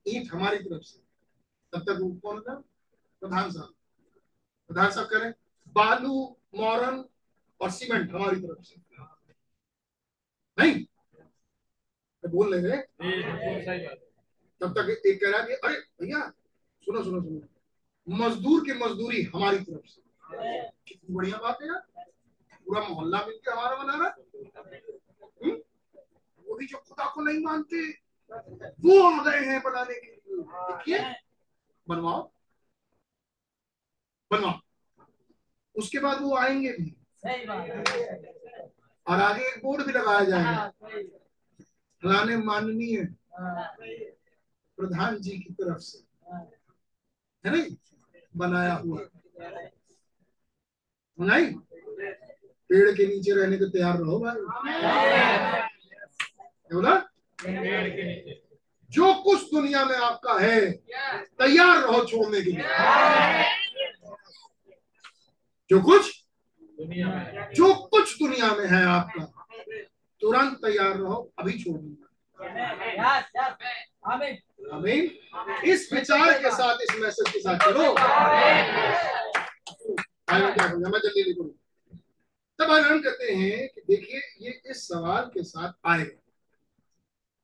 ईट हमारी तरफ़ से। तब तक वो कौन था? प्रधान साहब। प्रधान साहब हैं, बालू मोरन और सीमेंट हमारी तरफ़ से। नहीं? मैं बोल रहे? तब तक एक कह रहा है अरे भैया सुनो सुनो सुनो। मजदूर की मजदूरी हमारी तरफ़ से। कितनी बढ़िया बात है यार। पूरा मोहल्ला मिलकर हमारा बना रहा। हम्म? वो भी जो खुदा को नहीं मानते वो आ गए हैं बनाने के लिए। देखिए बनवाओ। बनवाओ। उसके बाद वो आएँगे भी। और आगे एक बोर्ड भी लगाया जाएगा। फलाने माननीय प्रधान जी की तरफ़ से है। नहीं बनाया हुआ। नहीं? पेड़ के नीचे रहने को तैयार रहो भाई। बोला? जो कुछ दुनिया में आपका है, तैयार रहो छोड़ने के लिए। जो कुछ दुनिया में जो कुछ दुनिया में है आपका, तुरंत तैयार रहो, अभी छोड़ दूँगा। इस विचार के साथ, इस मैसेज के साथ चलो। मैं जल्दी लिखूँ तब आनंद कहते हैं कि देखिए, ये इस सवाल के साथ आएगा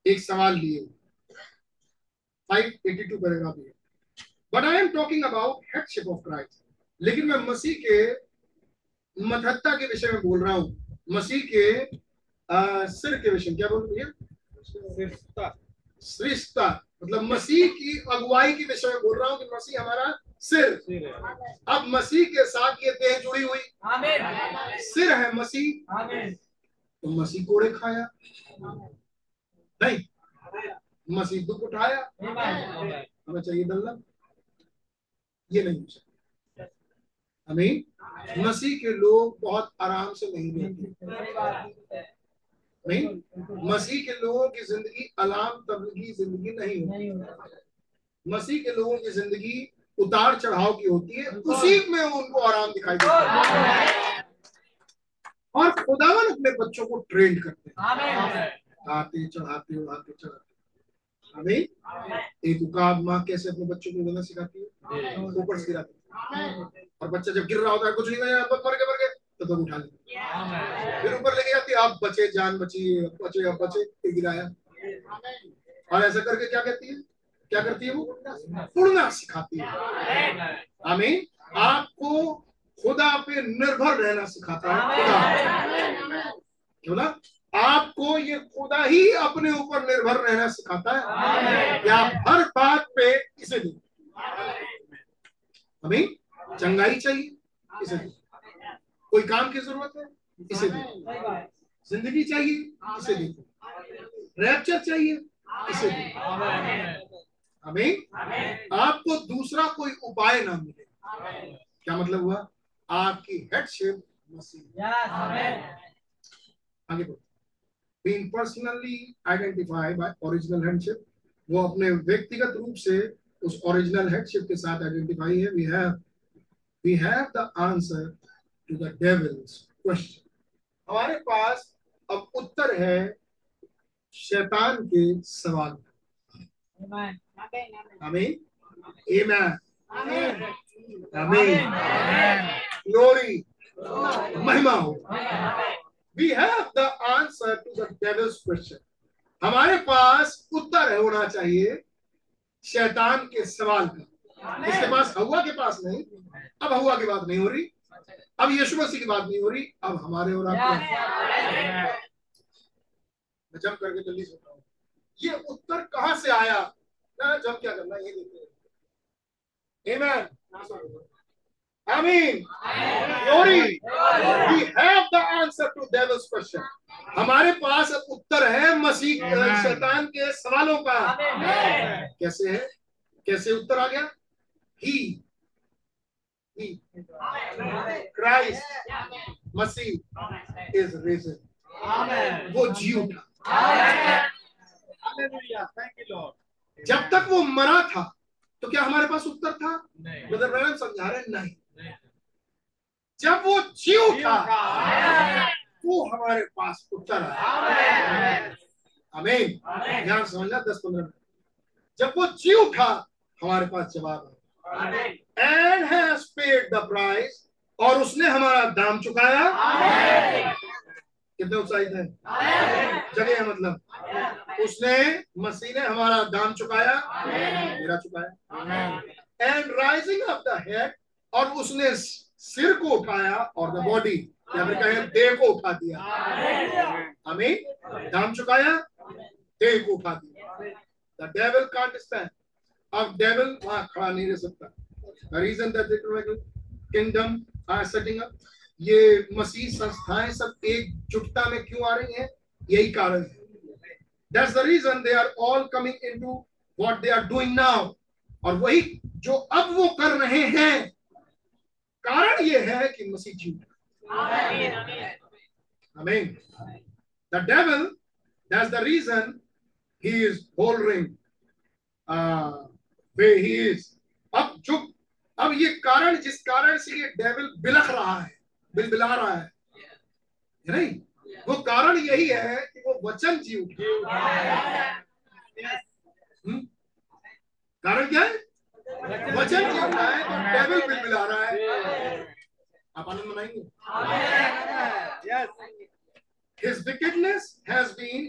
एक सवाल लिए। 582 पैराग्राफ है but I am talking about headship of Christ लेकिन मैं मसीह के मधत्ता के विषय में बोल रहा हूँ। मसीह के आ, सिर के विषय क्या बोल रही है? मतलब मसीह की अगुवाई के विषय में बोल रहा हूँ कि मसीह हमारा सिर सिर अब मसीह के साथ ये देह जुड़ी हुई। सिर है मसीह। तो मसीह कोड़े खाया। नहीं। मसीह दुख उठाया। हमें चाहिए दल्ला ये नहीं हो सकता हमें मसीह के लोग बहुत आराम से नहीं रहते नहीं मसीह के लोगों की ज़िंदगी अलाम तबलीगी ज़िंदगी नहीं होती। मसीह के लोगों की ज़िंदगी उतार चढ़ाव की होती है। उसी में उनको आराम दिखाई देता है। और खुदावन अपने बच्चों को ट्रेन करते हैं। आते चढ़ाते उड़ाते चढ़ाते। हमें एक उकाब माँ कैसे अपने बच्चों को उड़ना सिखाती है? ऊपर से गिराती है। और बच्चा जब गिर रहा होता है कुछ नहीं नहीं मर गए मर गए तो तब उठा लेते फिर ऊपर लेके जाती है आप बचे जान बची बचे अब बचे फिर गिराया। और ऐसा करके क्या कहती है? क्या करती है वो? उड़ना सिखाती है। आमीन। आपको खुदा पे निर्भर रहना सिखाता है। खुदा क्यों ना? आपको ये खुदा ही अपने ऊपर निर्भर रहना सिखाता है। आप हर बात पे इसे दो हमें चंगाई चाहिए इसे दो कोई काम की ज़रूरत है इसे दो ज़िंदगी चाहिए इसे देखो रैप्चर चाहिए इसे दे हमें आपको दूसरा कोई उपाय ना मिले। क्या मतलब हुआ? आपकी हेडशिप मसीह। आगे बढ़ो being personally identified by original headship वो अपने व्यक्तिगत रूप से उस ओरिजिनल हेडशिप के साथ आइडेंटिफाई है। We have we have the answer to the devil's question हमारे पास अब उत्तर है शैतान के सवाल। का आमीन आमीन आमीन ग्लोरी महिमा हो we have the answer to the devil's question हमारे पास उत्तर होना चाहिए शैतान के सवाल का। इसके पास हवा के पास नहीं। अब हवा की बात नहीं हो रही। अब यीशु मसीह की बात नहीं हो रही। अब हमारे और आपके। मैं जब करके जल्दी सुनता हूँ। ये उत्तर कहाँ से आया? ना जब क्या करना ये देखते हैं। Amen. Amen. Glory. We have the answer to devil's question. हमारे पास उत्तर है मसीह शैतान के सवालों का। कैसे है? कैसे उत्तर आ गया? ही ही क्राइस्ट मसीह इज़ रिजन वो जी उठा जब तक वो मरा था तो क्या हमारे पास उत्तर था? नहीं। ब्रदर समझा रहे नहीं। जब वो जी उठा वो हमारे पास उत्तर आया अमीन ध्यान समझना दस पंद्रह मिनट। जब वो जी उठा हमारे पास जवाब आया and has paid the price और उसने हमारा दाम चुकाया। कितने उत्साहित हैं? जगह है मतलब। उसने मसीह ने हमारा दाम चुकाया। मेरा चुकाया। And rising of the head और उसने सिर को उठाया और द बॉडी या फिर कहें देह को उठा दिया। हमें दाम चुकाया? देह को उठा दिया। द डेविल कांट स्टैंड अब डेविल वहाँ खड़ा नहीं रह सकता। Reason that kingdom are setting up ये मसीह संस्थाएँ सब एकजुटता में क्यों आ रही हैं? यही कारण है। That's the reason they are all coming into what they are doing now और वही जो अब वो कर रहे हैं कारण ये है कि मसीह जी Amen. The devil, that's the reason he is holding uh, where he is. अब जो अब ये कारण जिस कारण से ये डेविल बिलख रहा है बिल बिला रहा है है नहीं yeah. वो कारण यही है कि वो वचन जी उठा हम्म? कारण क्या है वचन जी उठा है? तो डेविल बिलबिला रहा है। आप आनंद मनाएँगे? His wickedness has been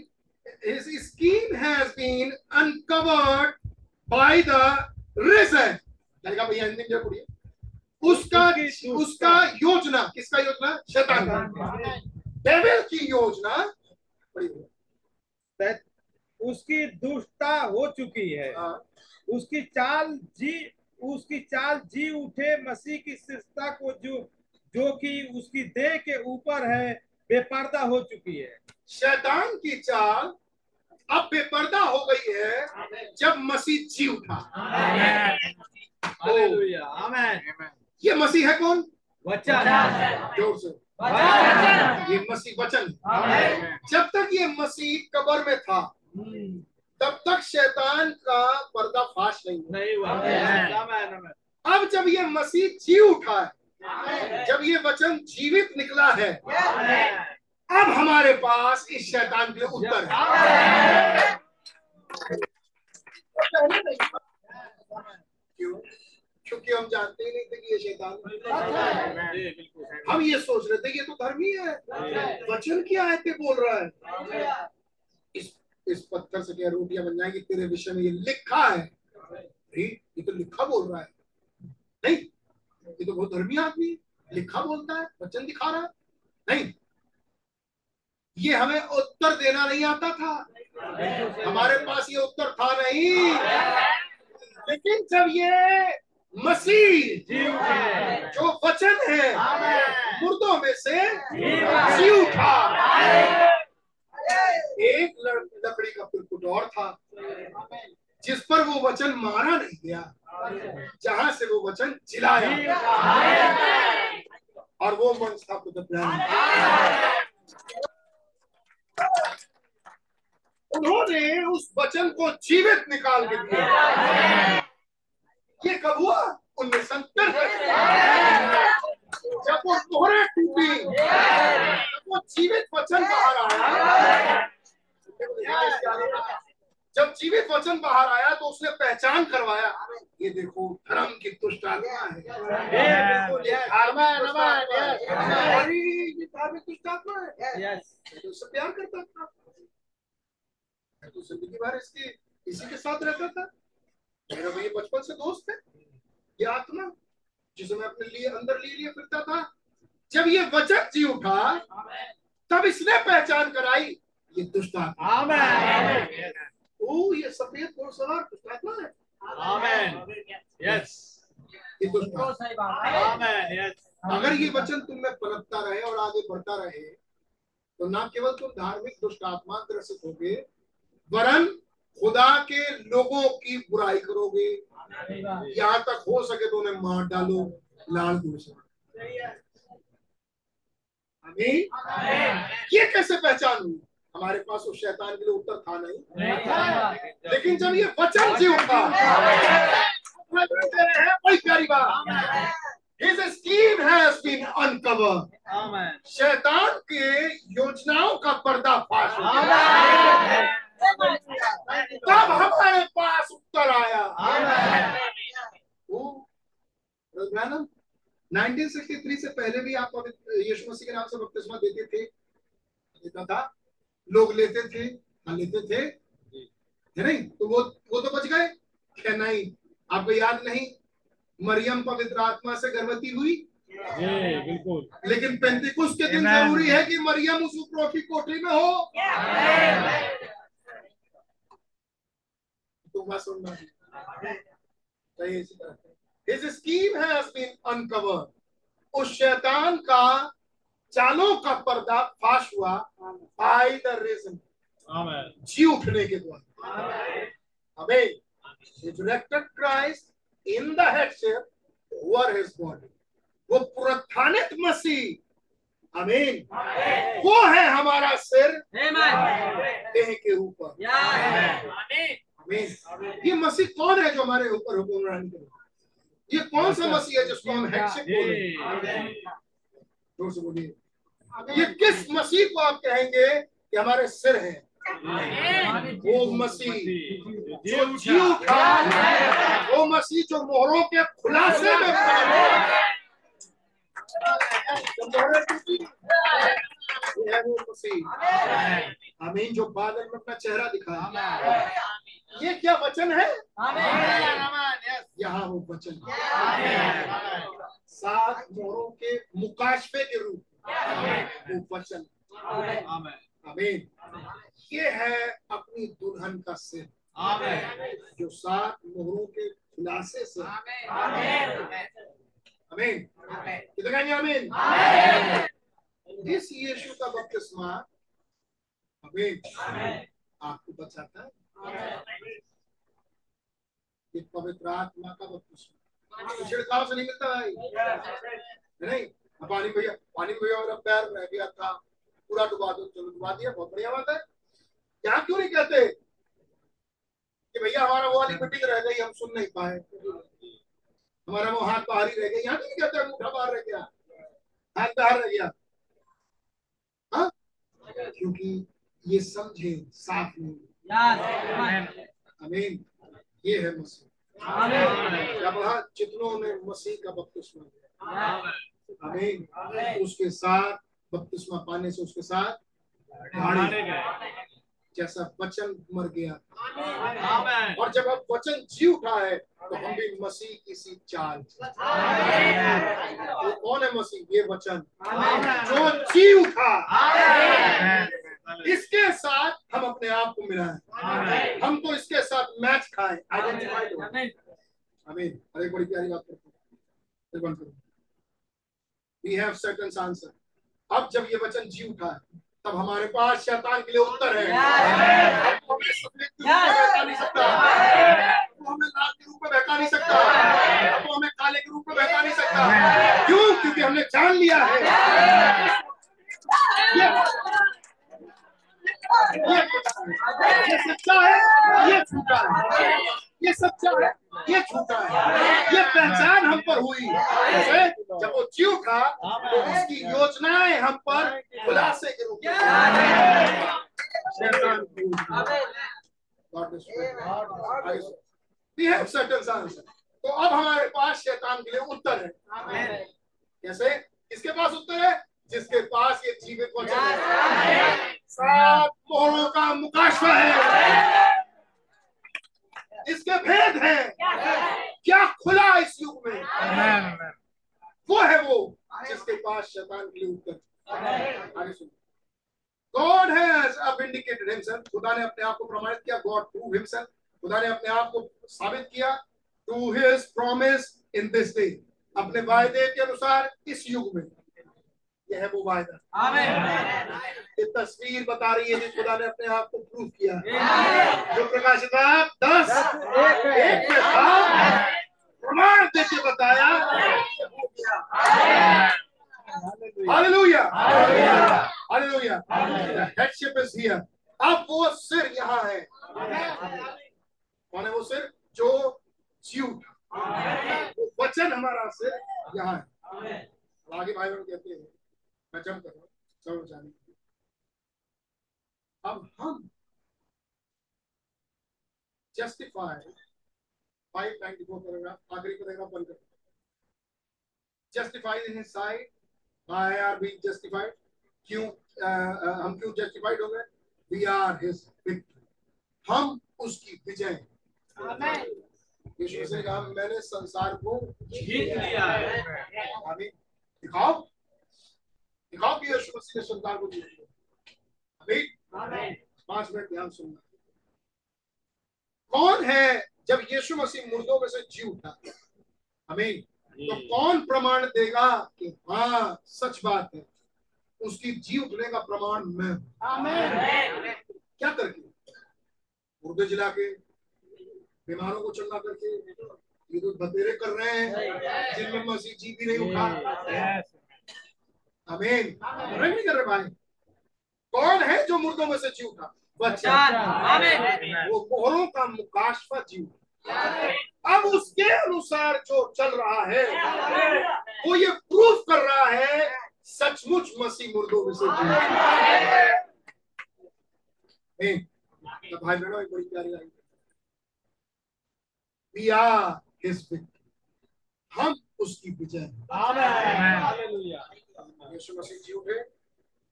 his scheme has been uncovered by the risen लड़का भैया हिंदी में पढ़िए उसका उसका योजना किसका योजना? शैतान का। डेविल की योजना। उसकी दुष्टता हो चुकी है। हाँ, उसकी चाल जी उसकी चाल जी उठे मसीह की शिष्टता को जो जो कि उसकी देह के ऊपर है बेपर्दा हो चुकी है। शैतान की चाल अब बेपर्दा हो गई है जब मसीह जी उठा। हालेलुया। ये मसीह है कौन? वचन। ज़ोर से। ये मसीह वचन। जब तक ये मसीह कबर में था तब तक शैतान का पर्दाफाश नहीं हुआ। नहीं हुआ। अब जब ये मसीह जी उठा है जब ये वचन जीवित निकला है अब हमारे पास इस शैतान के उत्तर है। क्यों? क्योंकि हम जानते ही नहीं थे कि ये शैतान हम ये सोच रहे थे कि ये तो धर्मी है। वचन की आयतें बोल रहा है। इस इस पत्थर से क्या रोटियाँ बन जाएँगी? तेरे विषय में ये लिखा है। ये तो लिखा बोल रहा है। नहीं, ये तो बहुत धर्मी आदमी लिखा बोलता है, वचन दिखा रहा है। नहीं, ये हमें उत्तर देना नहीं आता था। हमारे पास ये उत्तर था नहीं। लेकिन जब ये मसीह जी वचन है, मुर्दों में से जी उठा एक लकड़ी का पुलकुट और था। जिस पर वो वचन मारा नहीं गया, जहाँ से वो वचन जिलाया। और वो मंच था पुत्र उन्होंने उस वचन को जीवित निकाल के दिया। ये कब हुआ? उन्नीस सौ जब वो मोहरे टूटी वो जीवित वचन बाहर आया। जब जीवित वचन बाहर आया तो उसने पहचान करवाया। ये देखो धर्म की दुष्ट आत्मा है। तो उससे प्यार करता था। तो ज़िंदगी भर इसकी इसी के साथ रहता था। मेरा भाई बचपन से दोस्त है ये आत्मा जिसे मैं अपने लिए अंदर लिए लिए फिरता था। जब ये वचन जी उठा तब इसने पहचान कराई। ये दुष्ट आत्मा ओ ये सफ़ेद घोड़सवार दुष्ट आत्मा है। यस ये दुष्ट आत्मा सही अगर ये वचन तुम में पनपता रहे और आगे बढ़ता रहे तो ना केवल तुम धार्मिक दुष्ट आत्मा ग्रसित होगे वरन खुदा के लोगों की बुराई करोगे। यहाँ तक हो सके तो उन्हें मार डालो लाल से। ये कैसे पहचान? हुई हमारे पास उस शैतान के लिए उत्तर था नहीं। लेकिन जब ये वचन जी उठा बrethren, दे रहे हैं बड़ी प्यारी बात। His scheme has been uncovered. शैतान के योजनाओं का पर्दाफाश हो गया। तब हमारे पास उत्तर आया। ब्रैनम, 1963 से पहले भी आप यीशु मसीह के नाम से बपतिस्मा देते थे। देता था लोग लेते थे हाँ लेते थे। है नहीं? तो वो वो तो बच गए। क्या नहीं आपको याद नहीं मरियम पवित्र आत्मा से गर्भवती हुई? बिल्कुल। लेकिन पेंतिकुस के दिन ज़रूरी है कि मरियम उस उपरोक्ति कोठरी में हो। तो इसी तरह His scheme has उस शैतान का चालों का पर्दा फाश हुआ by the reason. जी उठने के द्वारा। हमें resurrected Christ in the headship over his body. वो पुनरुत्थानित मसीह। आमीन वो है हमारा सिर। देह के ऊपर। आमीन ये मसीह कौन है जो हमारे ऊपर हुक्मरानी करे? ये कौन सा मसीह है जिसको हम हेडशिप बोले ज़ोर से बोलिए। ये किस मसीह को आप कहेंगे कि हमारे सिर है? वो मसीह। जो जी उठा वो मसीह जो मोहरों के खुलासे में वो मसीह। जो बादल में अपना चेहरा दिखा ये क्या वचन है? यहाँ वो वचन। सात मोहरों के मुकाशफे के रूप। वचन आमीन ये है अपनी दुल्हन का सिर। जो सात मोहरों के खुलासे से। आमीन कितने आमीन इस यीशु का बपतिस्मा आमीन आपको बचाता है। ये पवित्र आत्मा का बपतिस्मा। छिड़काव से नहीं मिलता भाई। नहीं? पानी भैया पानी भैया मेरा पैर रह गया था। पूरा डुबा दो चलो डुबा दिया बहुत बढ़िया बात है। यहाँ क्यों नहीं कहते कि भैया हमारा वो वाली मीटिंग रह गई हम सुन नहीं पाए? हमारा वो हाथ बाहर ही रह गया। यहाँ नहीं कहते अंगूठा बाहर रह गया? हाथ बाहर रह गया। हाँ? क्योंकि ये समझे साफ़ नहीं अमीन ये है मसीह। क्या बढ़ा जितनों ने मसीह का बपतिस्मा लिया अमीन उसके साथ बपतिस्मा पाने से उसके साथ गाड़ी जैसा वचन मर गया। और जब अब वचन जी उठा है तो हम भी मसीह की सी चाल। वो कौन है मसीह? ये वचन। जो जी उठा। इसके साथ हम अपने आप को मिलाएँ। हम तो इसके साथ मैच खाएँ। आइडेंटिफाइड हो आमीन। अरे बड़ी प्यारी बात करते हैं। वी हैव सर्टेन आंसर अब जब ये वचन जी उठा है तब हमारे पास शैतान के लिए उत्तर है। वो हमें सफ़ेद के रूप में बहका नहीं सकता। वो हमें लाल के रूप में बहका नहीं सकता। वो हमें काले के रूप में बहका नहीं सकता। क्यों? क्योंकि हमने जान लिया है। ये सच्चा है ये झूठा है। ये सच्चा है? ये झूठा है। ये पहचान हम पर हुई। जब वो जीव था तो उसकी योजनाएँ हम पर खुलासे के रूप में. तो अब हमारे पास शैतान के लिए उत्तर है। कैसे? किसके पास उत्तर है? जिसके पास ये जीवित वचन है। सात मोहरों का मुकाशवा है। इसके भेद हैं क्या खुला इस युग में वो है वो जिसके पास शैतान के लिए उत्तर आगे सुनो God has vindicated himself. खुदा ने अपने आप को प्रमाणित किया. God proved himself. खुदा ने अपने आप को साबित किया to his promise in this day. अपने वायदे के अनुसार इस युग में यह है वो वायदा। ये तस्वीर बता रही है कि खुदा ने अपने आप को प्रूव किया। जो प्रकाशित आप दस। एक प्रमाण देके बताया। हालेलुया। हालेलुया। headship is here. अब वो सिर यहाँ है। कौन है वो सिर? जो जीव था। वो वचन हमारा सिर यहाँ है। आगे भाई बहन कहते हैं। मैं जम कर रहा हूँ जाने अब हम justify five ninety four paragraph आखिरी पैराग्राफ बंद कर justified inside by are be justified क्यों हम क्यों जस्टिफाइड हो गए? वी आर हिज विक्ट्री हम उसकी विजय। हैं। यीशु ने कहा मैंने संसार को जीत लिया है। आमीन। दिखाओ। दिखाओ कि यीशु मसीह ने संसार को जीत लिया आमीन पाँच मिनट ध्यान सुनना। कौन है जब यीशु मसीह मुर्दों में से जी उठा? आमीन तो कौन प्रमाण देगा कि हाँ सच बात है? उसकी जी उठने का प्रमाण मैं हूँ। क्या करके? मुर्दे जिला के बीमारों को चंगा करके ये तो बतेरे कर रहे हैं जिनमें मसीह जी भी नहीं उठा। अमीन रंग नहीं कर रहे भाई। कौन है जो मुर्दों में से जी उठा वचन वो मोहरों का मुकाशफा जी उठा अब उसके अनुसार जो चल रहा है वो ये प्रूफ कर रहा है सचमुच मसीह मुर्दों में से जी उठा। तो भाई बहनों एक बड़ी प्यारी line. We are his victory हम उसकी विजय। यीशु मसीह जी उठे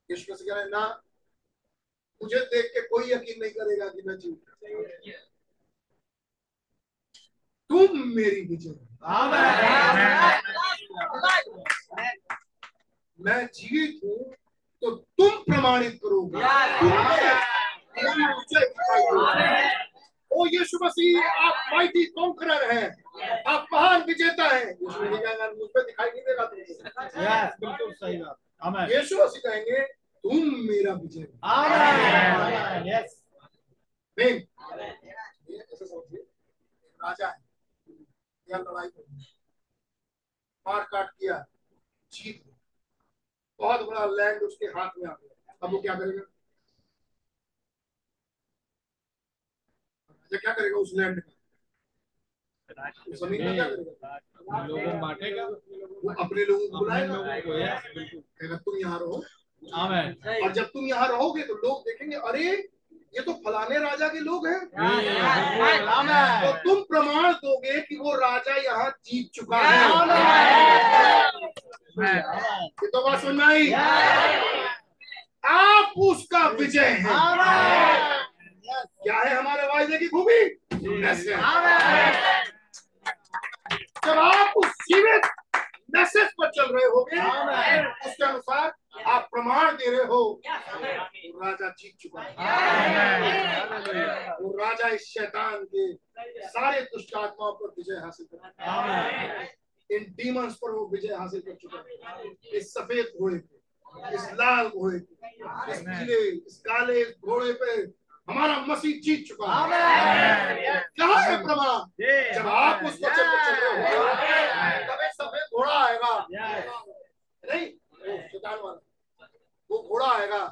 यीशु मसीह कह रहे ना मुझे देख के कोई यकीन नहीं करेगा कि मैं जी उठा तुम मेरी विजय मैं जीवित हूँ तो तुम प्रमाणित करोगे। ओ यीशु मसीह आप माइटी कॉन्करर हैं। आप महान विजेता हैं। यीशु मसीह कहेंगे मुझ पे दिखाई नहीं देगा तुमको। बिल्कुल सही बात। आमेन यीशु मसीह कहेंगे तुम मेरा विजय आमेन यस आमीन। ये ऐसे समझिए राजा है। या लड़ाई मार काट किया। जीत बहुत बड़ा लैंड उसके हाथ में आ गया। अब वो क्या करेगा? राजा क्या करेगा उस लैंड का ज़मीन में क्या करेगा? लोगों बांटेगा? वो अपने लोगों को बुलाएगा। कहेगा तुम यहाँ रहो और जब तुम यहाँ रहोगे तो लोग देखेंगे अरे ये तो फलाने राजा के लोग हैं। तो तुम प्रमाण दोगे कि वो राजा यहाँ जीत चुका है। ये तो बात सुनना ही आप उसका विजय हैं। क्या है हमारे वायदे की खूबी? जब आप उस जीवित मैसेज पर चल रहे होगे उसके अनुसार आप प्रमाण दे रहे हो। राजा जीत चुका है। वो राजा इस शैतान के सारे दुष्ट आत्माओं पर विजय हासिल कर इन डीमंस पर वो विजय हासिल कर चुका है। इस सफ़ेद घोड़े पे इस लाल घोड़े पे इस पीले इस काले घोड़े पे हमारा मसीह जीत चुका है। है प्रमाण जब आप उस वचन में चल रहे हो। तब एक सफ़ेद घोड़ा आएगा। नहीं वो शैतान वाला। वो घोड़ा आएगा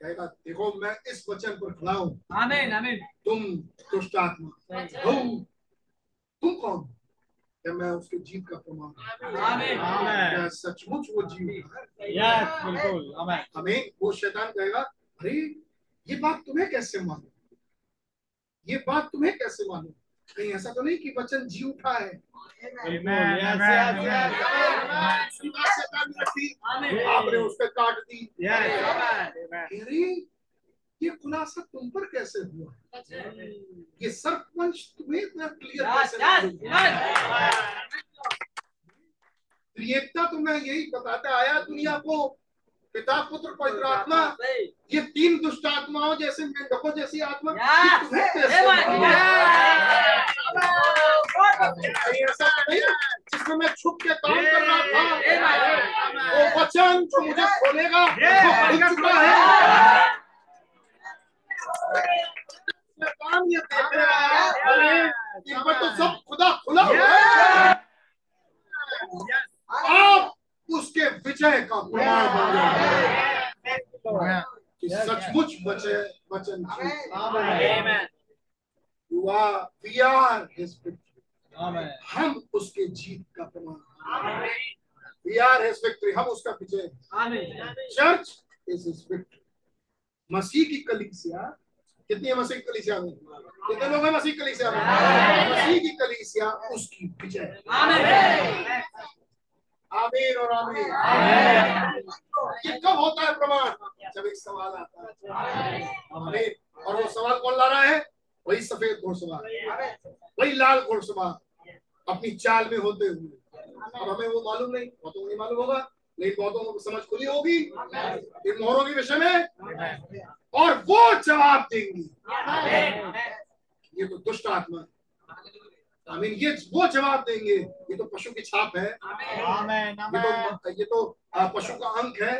कहेगा देखो मैं इस वचन पर खड़ा हूँ। आमीन आमीन। तुम दुष्ट आत्मा। तुम तुम कौन? क्या मैं उसके जीत का प्रमाण आमीन। सचमुच वो जीव है। यस बिल्कुल। आमेन। हमें वो शैतान कहेगा अरे ये बात तुम्हें कैसे मालूम ये बात तुम्हें कैसे मालूम कहीं ऐसा तो नहीं कि वचन जी उठा है आपने उस पर काट दी अरे ये खुलासा तुम पर कैसे हुआ ये सरपंच तुम्हें इतना क्लियर कैसे? तो मैं यही बताता आया दुनिया को पिता पुत्र पवित्र आत्मा ये तीन दुष्ट आत्माओं जैसे मेंढकों जैसी आत्मा। ऐसा नहीं जिसमें मैं छुप के काम कर रहा था। वो वचन जो मुझे खोलेगा वो खुल चुका है। काम ये देख रहा है। इन पर तो सब खुदा खुला हुआ है। आप उसके विजय का प्रमाण बन गए कि सचमुच बचे वचन हुआ वी आर हिज विक्ट्री हम उसके जीत का प्रमाण वी आर हिज विक्ट्री हम उसका विजय। चर्च इज़ हिज विक्ट्री मसीह की कलीसिया कितनी है मसीह कलीसिया में? कितने लोग हैं मसीह कलीसिया में? मसीह की कलीसिया उसकी विजय। आमीन और आमीन। ये कब होता है प्रमाण? जब एक सवाल आता है। आमीन। और वो सवाल कौन ला रहा है? वही सफ़ेद घोड़सवार। वही लाल घोड़सवार। अपनी चाल में होते हुए। अब हमें वो मालूम नहीं। बहुतों को नहीं मालूम होगा। लेकिन बहुतों को समझ खुली होगी। इन मोहरों के विषय में। और वो जवाब देंगी। ये तो दुष्ट आत्मा है। आमीन ये वो जवाब देंगे। ये तो पशु की छाप है। आमेन ये तो ये तो पशु का अंक है।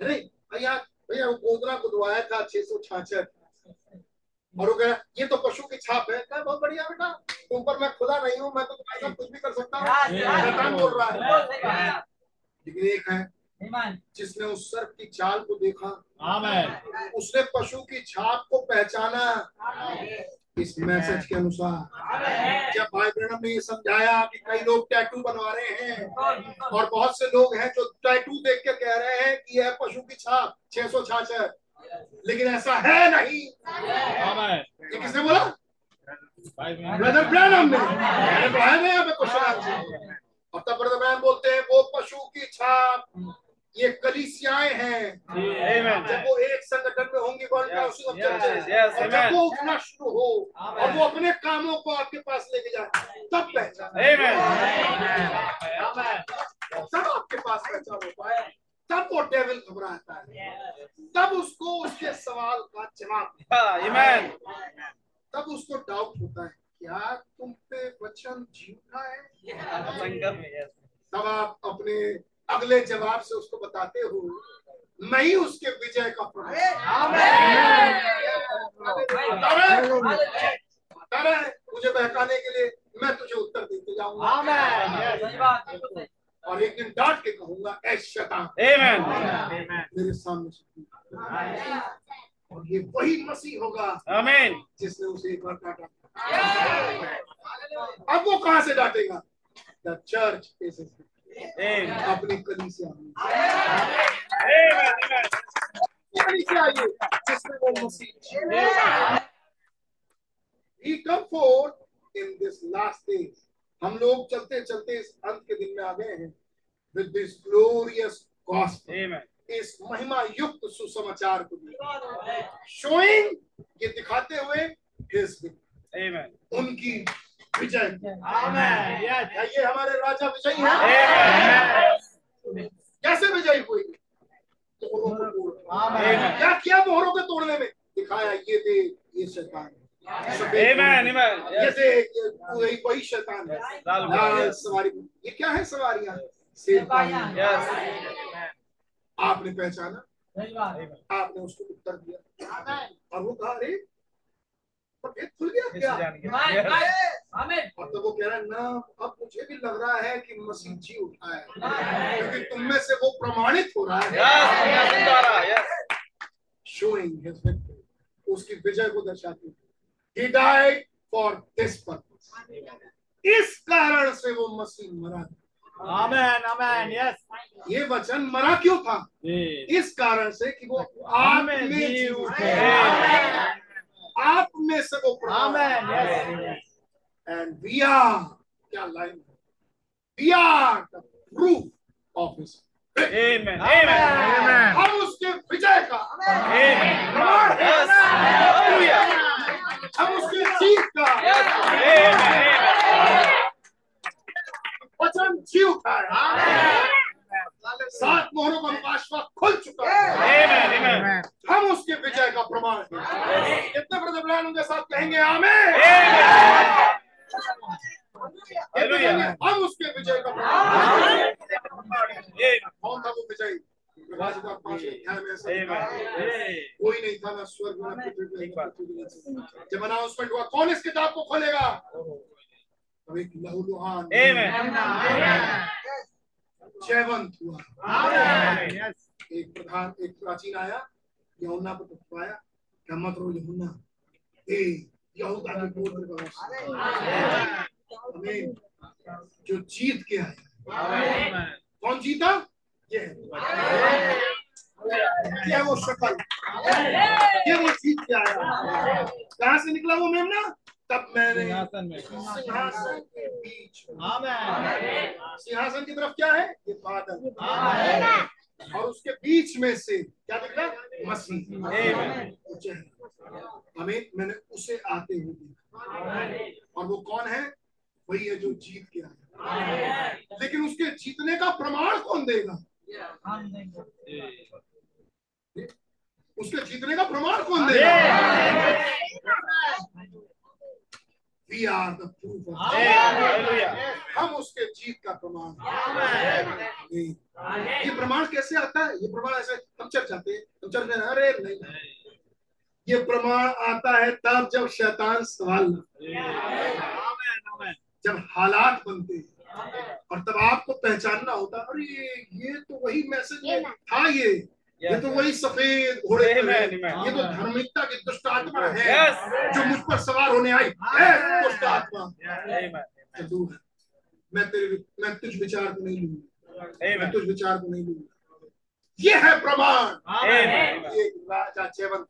नहीं भैया भैया वो गोदरा को दुआया था छह सौ छाछठ। और वो कह ये तो पशु की छाप है। कहा बहुत बढ़िया बेटा। तुम पर मैं खुदा नहीं हूँ मैं तो तुम्हारे साथ कुछ भी कर सकता हूँ। बोल रहा है। लेकिन एक है जिसने उस सर्प की चाल को देखा उसने पशु की छाप को पहचाना। इस मैसेज के अनुसार। जब भाई ब्रहणम ने ये समझाया कि कई लोग टैटू बनवा रहे हैं, और बहुत से लोग हैं जो टैटू देख के कह रहे हैं कि यह पशु की छाप, छह सौ छाछठ लेकिन ऐसा है नहीं। ये किसने बोला? ब्रदर ब्रैनम ने। है नहीं यहाँ क्वेश्चन आंसर और तब ब्रदर ब्रैनम बोलते हैं, वो पशु की छाप ये कलीसियाएँ हैं। जब वो एक संगठन में होंगी और जब वो उठना शुरू हो और वो अपने कामों को आपके पास लेके जाए तब पहचान। आमेन तब आपके पास पहचान हो पाए तब वो डेविल घबराता है। तब उसको उसके सवाल का जवाब तब उसको डाउट होता है क्या तुम पे वचन झूठा है. तब आप अपने अगले जवाब से उसको बताते हो मैं ही उसके विजय का है मुझे बहकाने के लिए मैं तुझे उत्तर देते जाऊँगा। और एक दिन डांट के कहूँगा ऐ शैतान। मेरे सामने और ये वही मसीह होगा आमेन जिसने उसे एक बार डांटा। अब वो कहाँ से डांटेगा? द चर्च इज़ अपनी he come forth in this last days. हम लोग चलते चलते इस अंत के दिन में आ गए हैं with this glorious gospel. आमेन इस महिमा युक्त सुसमाचार को शोइंग ये दिखाते हुए his उनकी विजय। आमेन। ये हमारे राजा विजयी हैं। कैसे विजयी हुई? क्या किया मोहरों के तोड़ने में? दिखाया ये दे ये शैतान। ये ये वही शैतान है। लाल सवारी। ये क्या है सवारियाँ? आपने पहचाना? आपने उसको उत्तर दिया। और वो कहा अरे खुल गया क्या? और तो वो कह रहा है ना अब मुझे भी लग रहा है कि मसीह जी उठा है। क्योंकि तुम में से वो प्रमाणित हो रहा है। Showing his victory. उसकी विजय को दर्शाती है। He died for this purpose. इस कारण से वो मसीह मरा आमेन आमेन यस ये वचन मरा क्यों था? इस कारण से कि वो आप में जी जी उठे। आप में से वो आमेन यस एंड वी आर क्या line we are the proof of his Amen. Amen. हम उसके विजय का. प्रमाण. हम उसके जीत का वचन जी उठा है। सात मोहरों का मुकाशवा खुल चुका है. हम उसके विजय का प्रमाण है कितने ब्रदर उनके साथ कहेंगे आमेन! हम उसके विजय का प्रमाण कौन था वो विजय? कोई नहीं था ना स्वर्ग। जब अनाउंसमेंट हुआ कौन इस किताब को खोलेगा? तब एक लहूलुहान। जयवंत हुआ एक प्रधान एक प्राचीन आया यहुन्ना को पकड़ाया क्या मत रो यहुन्ना ए यहूदा के गोत्र का जो जीत के आया कौन जीता? ये। ये वो शक्ल ये वो जीत के आया। कहाँ से निकला वो मेमना? तब मैंने सिंहासन के बीच सिंहासन की तरफ़ क्या है? ये बादल। और उसके बीच में से क्या दिखा मसीह। वो हमें मैंने उसे आते हुए देखा। और वो कौन है? वही है जो जीत के आया। लेकिन उसके जीतने का प्रमाण कौन देगा? उसके जीतने का प्रमाण कौन देगा? वी आर द प्रूफ हम उसके जीत का प्रमाण ये प्रमाण कैसे आता है? ये प्रमाण ऐसे हम चर्च जाते हैं। हम चर्च में अरे नहीं। ये प्रमाण आता है तब जब शैतान सवाल जब हालात बनते हैं। और तब आपको पहचानना होता है। अरे ये तो वही मैसेज था ये। ये तो वही सफ़ेद घोड़े है। ये तो धार्मिकता की दुष्ट आत्मा है जो मुझ पर सवार होने आई दुष्ट आत्मा है। मैं तेरे मैं तुझ विचार को नहीं लूँगा। मैं तुझ विचार को नहीं लूँगा। ये है प्रमाण। ये राजा जयवंत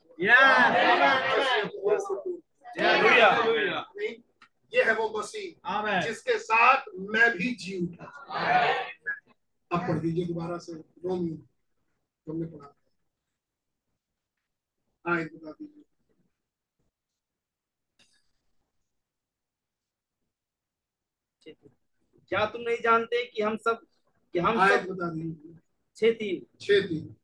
ये है वो मसीह जिसके साथ मैं भी जी उठा अब पढ़ दीजिए दोबारा से रोमियो। तुमने पढ़ा आयत बता दीजिए। क्या तुम नहीं जानते कि हम सब कि हम आयत सब बता दीजिए। छह तीन। छह तीन।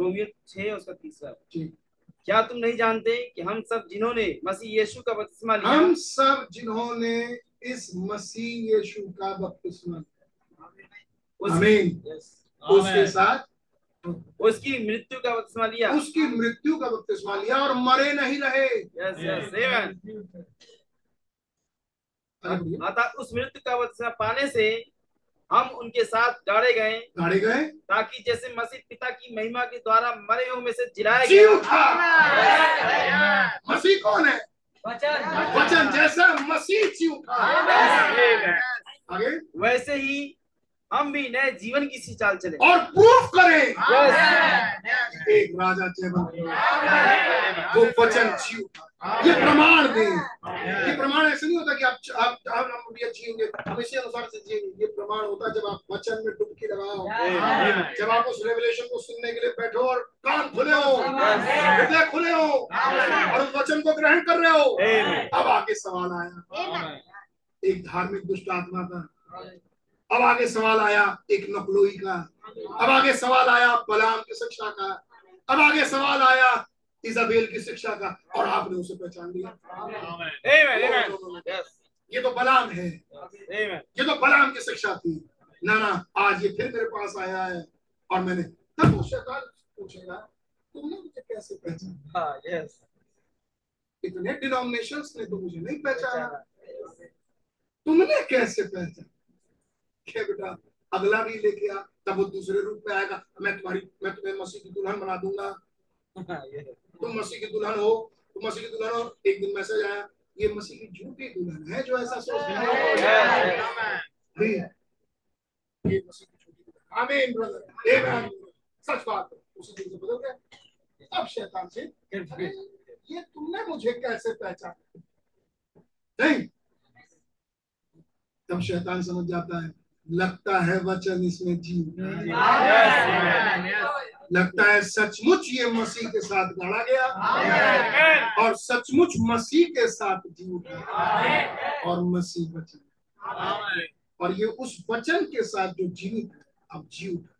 रोमियो छह उसका तीसरा। ठीक क्या तुम नहीं जानते कि हम सब जिन्होंने मसीह यीशु का बपतिस्मा लिया? हम सब जिन्होंने इस मसीह यीशु का बपतिस्मा उस- उसके साथ उसकी मृत्यु का बपतिस्मा लिया। उसकी मृत्यु का बपतिस्मा लिया और मरे नहीं रहे। यस यस आमेन अतः उस मृत्यु का बपतिस्मा पाने से हम उनके साथ गाड़े गए। गाड़े गए? ताकि जैसे मसीह पिता की महिमा के द्वारा मरे हुए में से जिलाया जी उठा मसीह कौन है? वचन। जैसा मसीह जी उठा आगे। वैसे ही हम भी नए जीवन की सी चाल चले। और प्रूफ करें। Yes. एक राजा वो वचन ये प्रमाण दे। ये प्रमाण ऐसे नहीं होता कि आप आप आप हम ये जिएँगे। हम इसी अनुसार से जिएँगे। ये प्रमाण होता है जब आप वचन में डुबकी लगाओ। जब आप उस रेवलेशन को सुनने के लिए बैठो और कान खुले हो। हृदय खुले हो। और उस वचन को ग्रहण कर रहे हो। अब आगे सवाल आया। एक धार्मिक दुष्ट आत्मा का अब आगे सवाल आया एक नकलोई का। अब आगे सवाल आया बलाम की शिक्षा का। अब आगे सवाल आया इजाबेल की शिक्षा का और आपने उसे पहचान लिया. ये तो बलाम है। ये तो बलाम की शिक्षा थी। ना ना आज ये फिर मेरे पास आया है और मैंने तब पूछेगा तुमने मुझे कैसे पहचाना? हाँ इतने डिनोमिनेशंस ने तो मुझे नहीं पहचाना। तुमने कैसे पहचाना? क्या बेटा। अगला भी लेके आ तब वो दूसरे रूप में आएगा। मैं तुम्हारी मैं तुम्हें मसीह की दुल्हन बना दूँगा। हाँ तुम मसीह की दुल्हन हो तुम मसीह की दुल्हन हो। एक दिन मैसेज आया ये मसीह की झूठी दुल्हन है जो ऐसा सोचती है। है ये मसीह की झूठी दुल्हन आमीन ब्रदर आमीन सच बात है। उसी दिन से बदल गया। अब शैतान से ये तुमने मुझे कैसे पहचाना? नहीं। तब शैतान समझ जाता है। लगता है वचन इसमें जीव। लगता है सचमुच ये मसीह के साथ गढ़ा गया। और सचमुच मसीह के साथ जी उठा और मसीह वचन। और ये उस वचन के साथ जो जीवित है अब जी उठा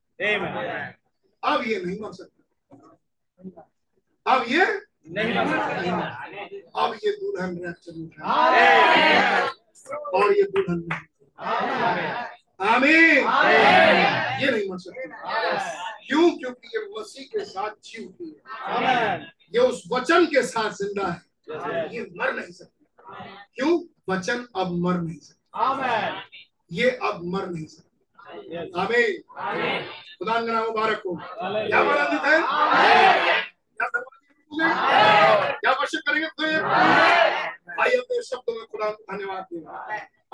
अब ये नहीं मर सकता। अब ये नहीं सकता। अब ये दुल्हन रैप्चर उठा और ये दुल्हन नहीं। आमीन। ये नहीं मर सकता। क्यों? क्योंकि ये मसीह के साथ जी उठी है। ये उस वचन के साथ ज़िंदा है। ये मर नहीं सकता। क्यों? वचन अब मर नहीं सकता। ये अब मर नहीं सकता। आमीन। खुदा का नाम मुबारक हो। क्या आनंदित है? क्या धन्यवाद करेंगे? आइए अपने शब्दों में खुदा को धन्यवाद देंगे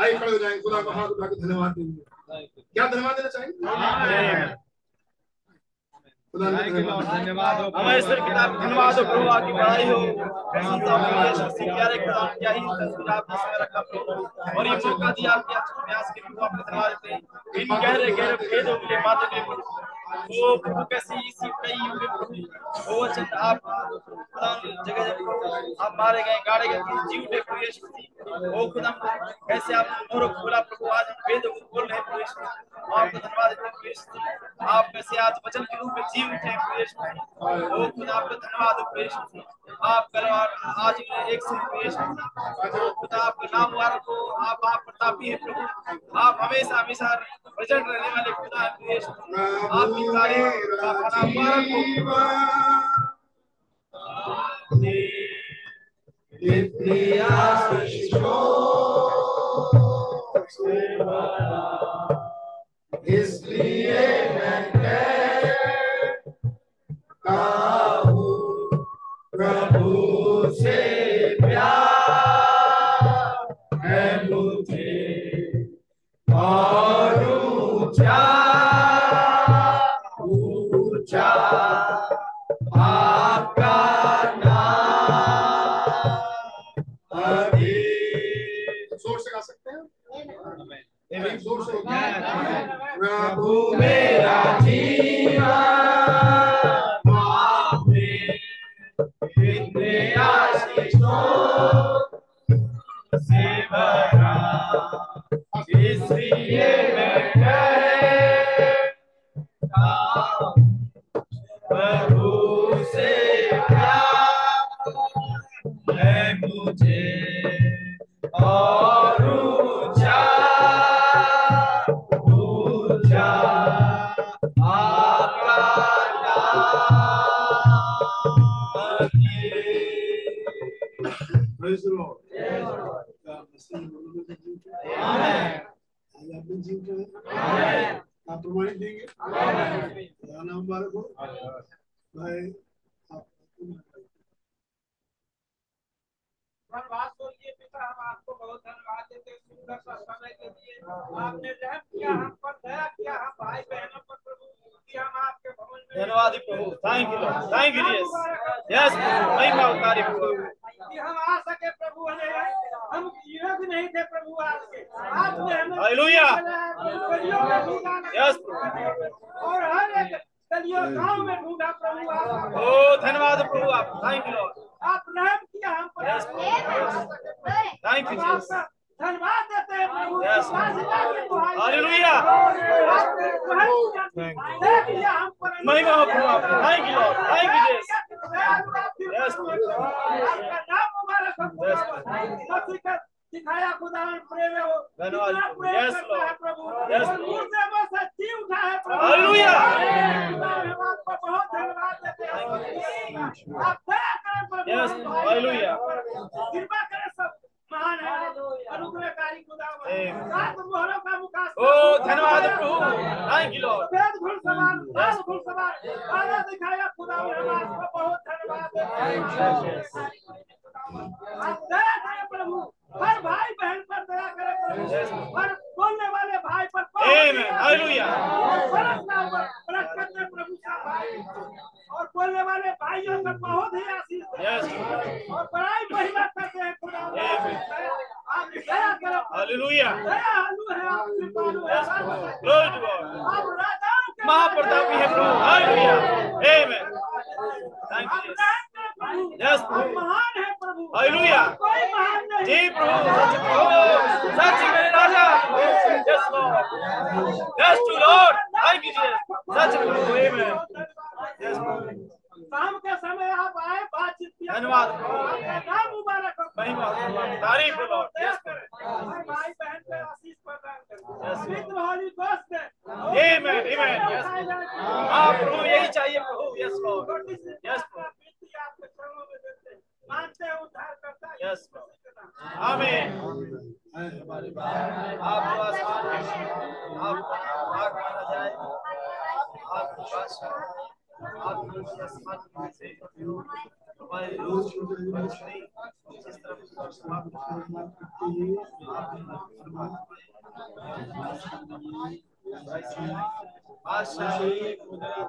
आइए खड़े हो जाएँगे खुदा को हाथ उठा के धन्यवाद देंगे क्या धन्यवाद देना चाहेंगे? धन्यवाद। धन्यवाद हो हमें ईश्वर की धन्यवाद हो प्रभु। आपकी बड़ाई हो। प्रशंसा हो यीशु मसीह प्यारे खुदा क्या ही। तस्वीर आपने इसमें रखा प्रभु। और ये मौका दिया आपके अच्छे प्रयास के लिए। आपको धन्यवाद देते हैं इन गहरे गहरे भेदों के लिए बातों के लिए। प्रभु वो प्रभु कैसी इसी कई युग में प्रभु वो वचन आप जगह जगह आप मारे गए, गाड़े गए प्रभु जी उठे प्रभु ओ खुदा कैसे आप मोहरों को खोला प्रभु, आज हम वेदों को बोल रहे प्रभु आपको धन्यवाद प्रभु आप कैसे आज वचन के रूप में जी उठे प्रभु ओ खुदा आपको धन्यवाद प्रभु आप और आज एक से प्रभु खुदा, आपका नाम मुबारक हो, आप आप प्रतापी है प्रभु। आप हमेशा हमेशा प्रचंड रहने वाले खुदा हैं इसलिए मैं प्रभु से प्यार है मुझे और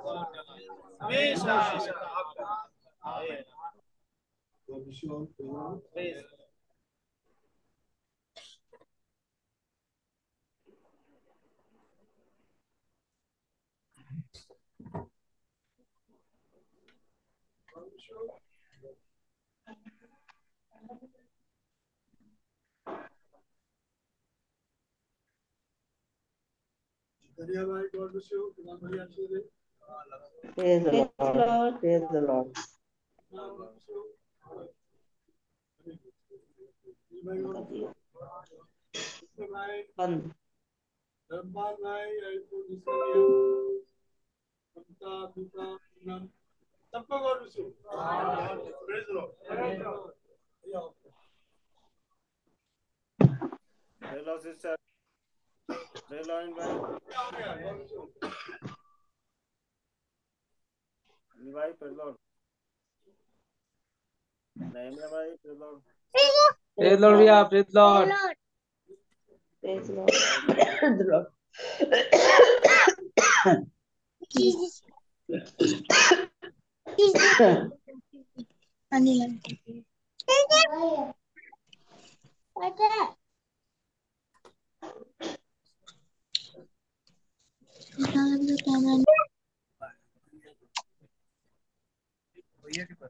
हमेशा। धन्यवाद गॉड ब्लेस यू भगवान भैया जी Praise the Lord. Praise the Lord. Praise the Lord. Hello, sister. Hello, invite. Levi, perdón. La hembra va ahí, perdón. Praise Lord, Via, praise Lord. Praise Lord. Praise Lord. Anila. भैया के पास